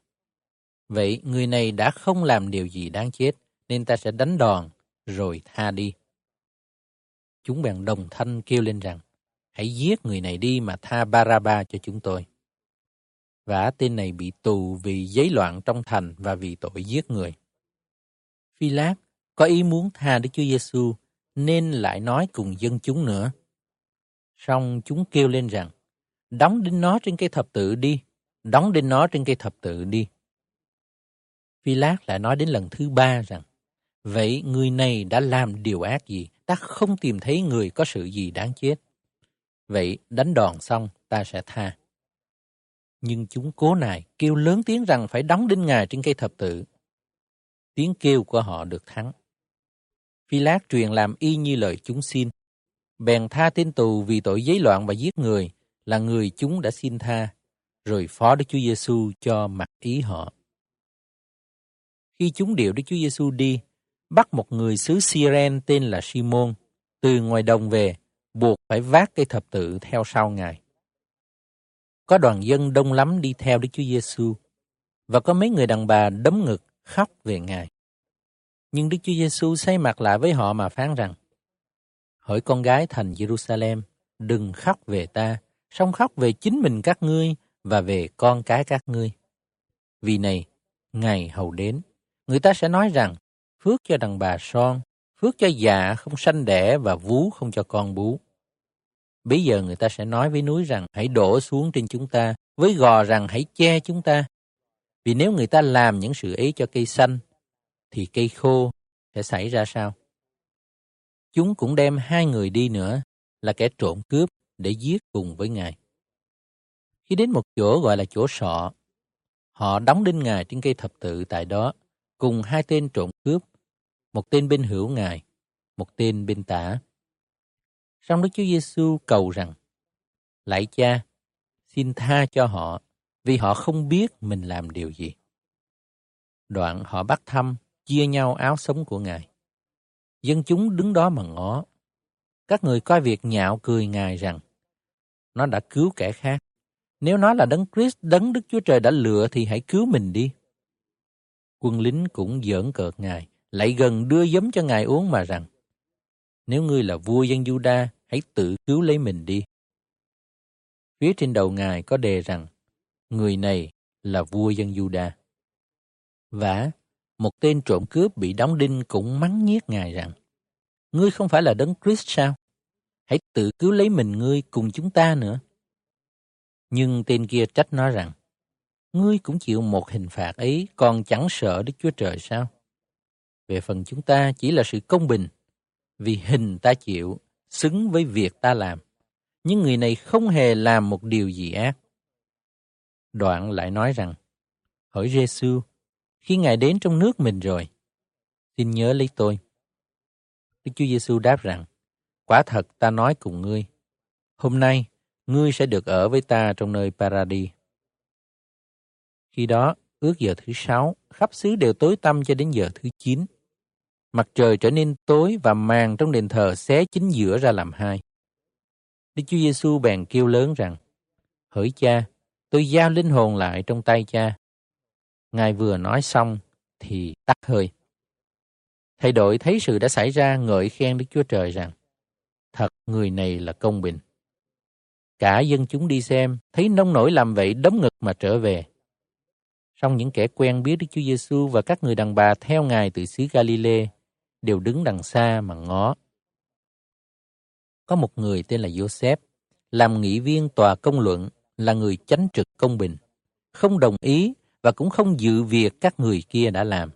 S1: Vậy người này đã không làm điều gì đáng chết, nên ta sẽ đánh đòn, rồi tha đi. Chúng bèn đồng thanh kêu lên rằng, hãy giết người này đi mà tha Baraba cho chúng tôi. Và tên này bị tù vì giấy loạn trong thành và vì tội giết người. Phi Lát có ý muốn tha Đức Chúa Giêsu nên lại nói cùng dân chúng nữa. Xong chúng kêu lên rằng, đóng đinh nó trên cây thập tự đi, đóng đinh nó trên cây thập tự đi. Phi Lát lại nói đến lần thứ ba rằng, vậy người này đã làm điều ác gì? Ta không tìm thấy người có sự gì đáng chết. Vậy đánh đòn xong, ta sẽ tha. Nhưng chúng cố nài, kêu lớn tiếng rằng phải đóng đinh ngài trên cây thập tự. Tiếng kêu của họ được thắng. Phi Lát truyền làm y như lời chúng xin. Bèn tha tên tù vì tội giấy loạn và giết người, là người chúng đã xin tha, rồi phó Đức Chúa Giêsu cho mặc ý họ. Khi chúng điệu Đức Chúa Giêsu đi, bắt một người xứ Siren tên là Simon từ ngoài đồng về, buộc phải vác cây thập tự theo sau ngài. Có đoàn dân đông lắm đi theo Đức Chúa Giêsu và có mấy người đàn bà đấm ngực khóc về ngài. Nhưng Đức Chúa Giêsu xoay mặt lại với họ mà phán rằng: Hỡi con gái thành Jerusalem, đừng khóc về ta, song khóc về chính mình các ngươi và về con cái các ngươi. Vì này, ngày hầu đến, người ta sẽ nói rằng, phước cho đàn bà son, phước cho dạ không sanh đẻ và vú không cho con bú. Bây giờ người ta sẽ nói với núi rằng hãy đổ xuống trên chúng ta, với gò rằng hãy che chúng ta. Vì nếu người ta làm những sự ấy cho cây xanh, thì cây khô sẽ xảy ra sao? Chúng cũng đem hai người đi nữa, là kẻ trộm cướp, để giết cùng với Ngài. Khi đến một chỗ gọi là chỗ sọ, họ đóng đinh Ngài trên cây thập tự tại đó, cùng hai tên trộm cướp, một tên bên hữu Ngài, một tên bên tả. Song Đức Chúa Giêsu cầu rằng, Lạy cha, xin tha cho họ, vì họ không biết mình làm điều gì. Đoạn họ bắt thăm, chia nhau áo sống của Ngài. Dân chúng đứng đó mà ngó. Các người coi việc nhạo cười Ngài rằng, nó đã cứu kẻ khác. Nếu nó là đấng Christ, đấng Đức Chúa Trời đã lựa thì hãy cứu mình đi. Quân lính cũng giỡn cợt Ngài, lại gần đưa giấm cho Ngài uống mà rằng, nếu ngươi là vua dân Juda, hãy tự cứu lấy mình đi. Phía trên đầu Ngài có đề rằng, người này là vua dân Juda. Và một tên trộm cướp bị đóng đinh cũng mắng nhiếc Ngài rằng, ngươi không phải là đấng Christ sao? hãy tự cứu lấy mình ngươi cùng chúng ta nữa. Nhưng tên kia trách nó rằng, ngươi cũng chịu một hình phạt ấy, còn chẳng sợ Đức Chúa Trời sao? Về phần chúng ta chỉ là sự công bình, vì hình ta chịu, xứng với việc ta làm. Nhưng người này không hề làm một điều gì ác. Đoạn lại nói rằng, hỏi Giêsu, khi Ngài đến trong nước mình rồi, xin nhớ lấy tôi. Đức Chúa Giêsu đáp rằng, Quả thật ta nói cùng ngươi, hôm nay ngươi sẽ được ở với ta trong nơi Paradis. Khi đó, ước giờ thứ sáu, khắp xứ đều tối tăm cho đến giờ thứ chín mặt trời trở nên tối và màn trong đền thờ xé chính giữa ra làm hai. Đức Chúa Giêsu bèn kêu lớn rằng, Hỡi cha, tôi giao linh hồn lại trong tay cha. Ngài vừa nói xong thì tắt hơi. Thầy đội thấy sự đã xảy ra ngợi khen Đức Chúa Trời rằng, thật người này là công bình. Cả dân chúng đi xem, thấy nông nổi làm vậy đấm ngực mà trở về. Song những kẻ quen biết Đức Chúa Giêsu và các người đàn bà theo Ngài từ xứ Galilee đều đứng đằng xa mà ngó. Có một người tên là Joseph, làm nghị viên tòa công luận, là người chánh trực công bình, không đồng ý và cũng không dự việc các người kia đã làm.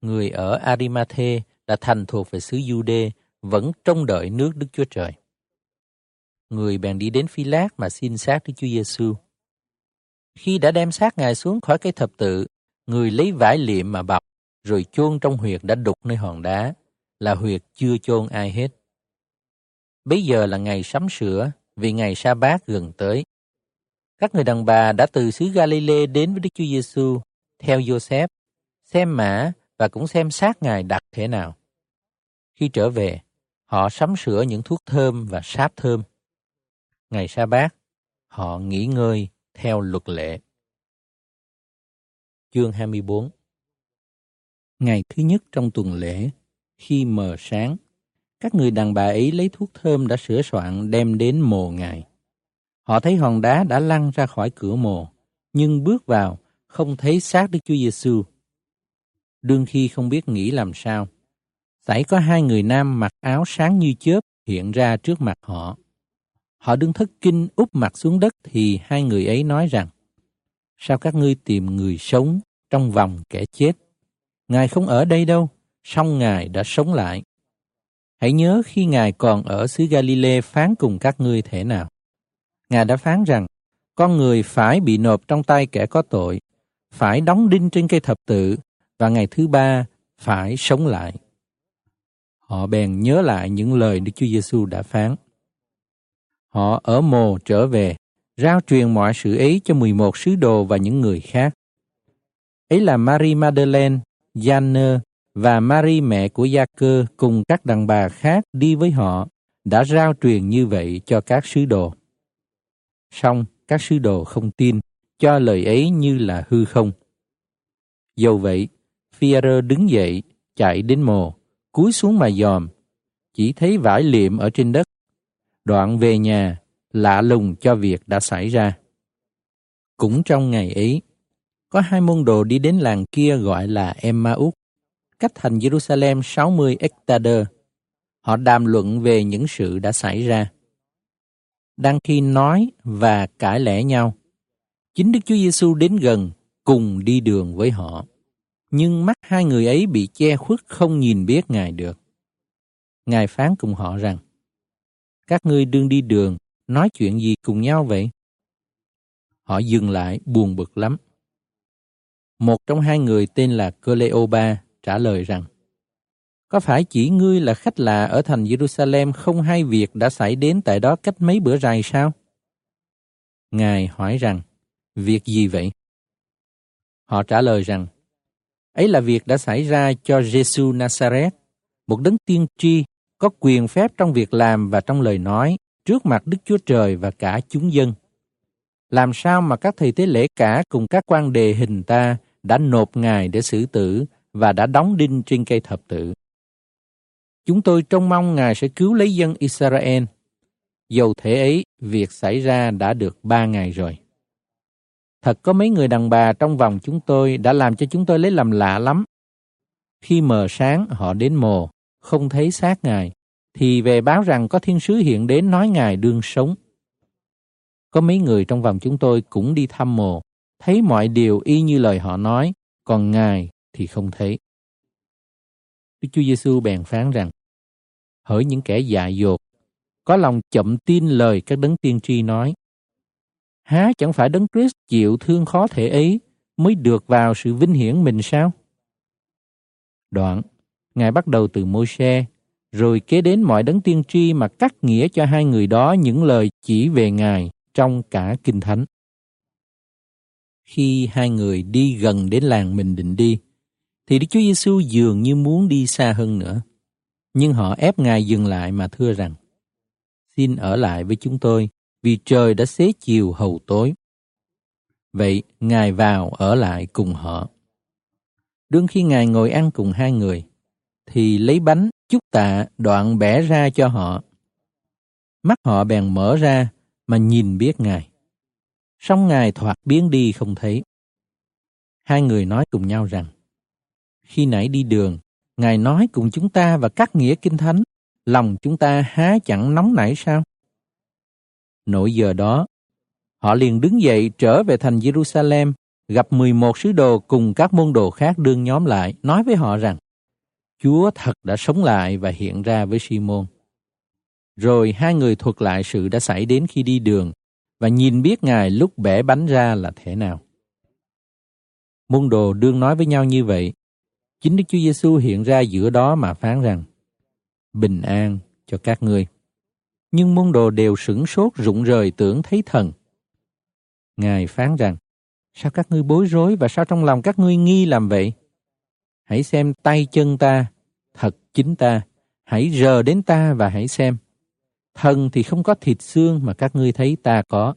S1: Người ở Arimathe là thành thuộc về xứ Jude vẫn trông đợi nước Đức Chúa Trời. Người bèn đi đến Phi Lát mà xin xác Đức Chúa Giêsu. Khi đã đem xác Ngài xuống khỏi cây thập tự, người lấy vải liệm mà bọc, rồi chôn trong huyệt đã đục nơi hòn đá, là huyệt chưa chôn ai hết. Bây giờ là ngày sắm sửa, vì ngày sa bát gần tới. Các người đàn bà đã từ xứ Galilee đến với Đức Chúa Giêsu theo Joseph, xem mã và cũng xem xác Ngài đặt thế nào. Khi trở về, họ sắm sửa những thuốc thơm và sáp thơm. Ngày sa bát, họ nghỉ ngơi theo luật lệ. Chương 24 Ngày thứ nhất trong tuần lễ, khi mờ sáng, các người đàn bà ấy lấy thuốc thơm đã sửa soạn đem đến mồ ngài. Họ thấy hòn đá đã lăn ra khỏi cửa mồ, nhưng bước vào không thấy xác Đức Chúa Giêsu. Đương khi không biết nghĩ làm sao, xảy có hai người nam mặc áo sáng như chớp hiện ra trước mặt họ. Họ đứng thất kinh úp mặt xuống đất thì hai người ấy nói rằng, sao các ngươi tìm người sống trong vòng kẻ chết? Ngài không ở đây đâu, song Ngài đã sống lại. Hãy nhớ khi Ngài còn ở xứ Galilee phán cùng các ngươi thế nào. Ngài đã phán rằng, con người phải bị nộp trong tay kẻ có tội, phải đóng đinh trên cây thập tự, và ngày thứ ba phải sống lại. Họ bèn nhớ lại những lời Đức Chúa Giêsu đã phán. Họ ở mồ trở về, rao truyền mọi sự ấy cho 11 sứ đồ và những người khác. Ấy là Marie Madeleine, Janner và Marie mẹ của Gia Cơ cùng các đàn bà khác đi với họ đã rao truyền như vậy cho các sứ đồ. Song các sứ đồ không tin, cho lời ấy như là hư không. Dầu vậy, Phi-rơ đứng dậy, chạy đến mồ, cúi xuống mà dòm, chỉ thấy vải liệm ở trên đất. Đoạn về nhà, lạ lùng cho việc đã xảy ra. Cũng trong ngày ấy, có hai môn đồ đi đến làng kia gọi là Emmaus, cách thành Jerusalem 60 hectare. Họ đàm luận về những sự đã xảy ra. Đang khi nói và cãi lẽ nhau, chính Đức Chúa Giêsu đến gần cùng đi đường với họ. Nhưng mắt hai người ấy bị che khuất không nhìn biết Ngài được. Ngài phán cùng họ rằng, các ngươi đương đi đường, nói chuyện gì cùng nhau vậy? Họ dừng lại buồn bực lắm. Một trong hai người tên là Cleopa trả lời rằng, Có phải chỉ ngươi là khách lạ ở thành Jerusalem không hay việc đã xảy đến tại đó cách mấy bữa rày sao? Ngài hỏi rằng, việc gì vậy? Họ trả lời rằng, ấy là việc đã xảy ra cho Jesus Nazareth, một đấng tiên tri có quyền phép trong việc làm và trong lời nói trước mặt Đức Chúa Trời và cả chúng dân. Làm sao mà các thầy tế lễ cả cùng các quan đề hình ta đã nộp Ngài để xử tử và đã đóng đinh trên cây thập tự. Chúng tôi trông mong Ngài sẽ cứu lấy dân Israel. Dầu thế ấy, việc xảy ra đã được ba ngày rồi. Thật có mấy người đàn bà trong vòng chúng tôi đã làm cho chúng tôi lấy làm lạ lắm. Khi mờ sáng họ đến mồ, không thấy xác Ngài, thì về báo rằng có thiên sứ hiện đến nói Ngài đương sống. Có mấy người trong vòng chúng tôi cũng đi thăm mồ, thấy mọi điều y như lời họ nói, còn Ngài thì không thấy. Đức Chúa Giêsu bèn phán rằng, hỡi những kẻ dại dột, có lòng chậm tin lời các đấng tiên tri nói. Há chẳng phải đấng Christ chịu thương khó thể ấy mới được vào sự vinh hiển mình sao? Đoạn, Ngài bắt đầu từ Môi-se, rồi kế đến mọi đấng tiên tri mà cắt nghĩa cho hai người đó những lời chỉ về Ngài trong cả Kinh Thánh. Khi hai người đi gần đến làng mình định đi, thì Đức Chúa Giêsu dường như muốn đi xa hơn nữa. Nhưng họ ép Ngài dừng lại mà thưa rằng, xin ở lại với chúng tôi vì trời đã xế chiều hầu tối. Vậy Ngài vào ở lại cùng họ. Đương khi Ngài ngồi ăn cùng hai người, thì lấy bánh chúc tạ đoạn bẻ ra cho họ. Mắt họ bèn mở ra mà nhìn biết Ngài. Song Ngài thoạt biến đi không thấy. Hai người nói cùng nhau rằng, khi nãy đi đường, Ngài nói cùng chúng ta và các nghĩa kinh thánh, lòng chúng ta há chẳng nóng nảy sao? Nỗi giờ đó, họ liền đứng dậy trở về thành Jerusalem, gặp 11 sứ đồ cùng các môn đồ khác đương nhóm lại, nói với họ rằng, Chúa thật đã sống lại và hiện ra với Simon. Rồi hai người thuật lại sự đã xảy đến khi đi đường và nhìn biết Ngài lúc bẻ bánh ra là thế nào. Môn đồ đương nói với nhau như vậy. Chính Đức Chúa Giêsu hiện ra giữa đó mà phán rằng, bình an cho các ngươi. Nhưng môn đồ đều sửng sốt rụng rời tưởng thấy thần. Ngài phán rằng, sao các ngươi bối rối và sao trong lòng các ngươi nghi làm vậy? Hãy xem tay chân ta, thật chính ta, hãy rờ đến ta và hãy xem. Thần thì không có thịt xương mà các ngươi thấy ta có.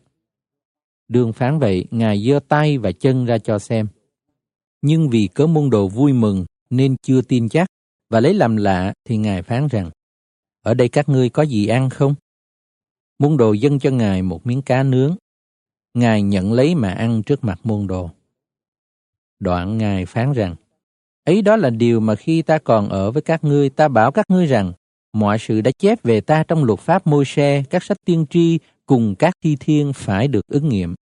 S1: Đường phán vậy, Ngài giơ tay và chân ra cho xem. Nhưng vì cớ môn đồ vui mừng nên chưa tin chắc và lấy làm lạ thì Ngài phán rằng, ở đây các ngươi có gì ăn không? Môn đồ dâng cho Ngài một miếng cá nướng. Ngài nhận lấy mà ăn trước mặt môn đồ. Đoạn Ngài phán rằng, ấy đó là điều mà khi ta còn ở với các ngươi, ta bảo các ngươi rằng, mọi sự đã chép về ta trong luật pháp môi xe, các sách tiên tri cùng các thi thiên phải được ứng nghiệm.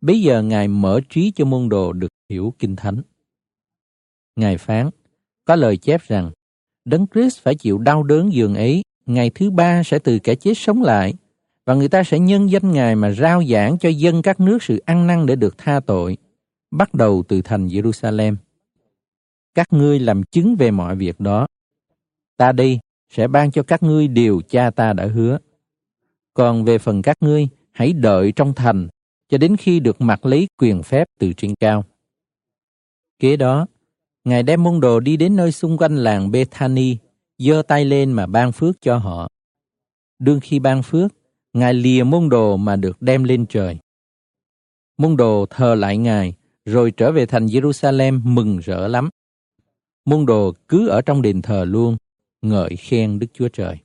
S1: Bây giờ Ngài mở trí cho môn đồ được hiểu kinh thánh. Ngài phán, có lời chép rằng, Đấng Christ phải chịu đau đớn giường ấy, ngày thứ ba sẽ từ kẻ chết sống lại, và người ta sẽ nhân danh Ngài mà rao giảng cho dân các nước sự ăn năn để được tha tội, bắt đầu từ thành Jerusalem. Các ngươi làm chứng về mọi việc đó. Ta đi sẽ ban cho các ngươi điều cha ta đã hứa. Còn về phần các ngươi, hãy đợi trong thành cho đến khi được mặc lấy quyền phép từ trên cao. Kế đó, Ngài đem môn đồ đi đến nơi xung quanh làng Bethany, giơ tay lên mà ban phước cho họ. Đương khi ban phước, Ngài lìa môn đồ mà được đem lên trời. Môn đồ thờ lại Ngài, rồi trở về thành Jerusalem mừng rỡ lắm. Môn đồ cứ ở trong đền thờ luôn, ngợi khen Đức Chúa Trời.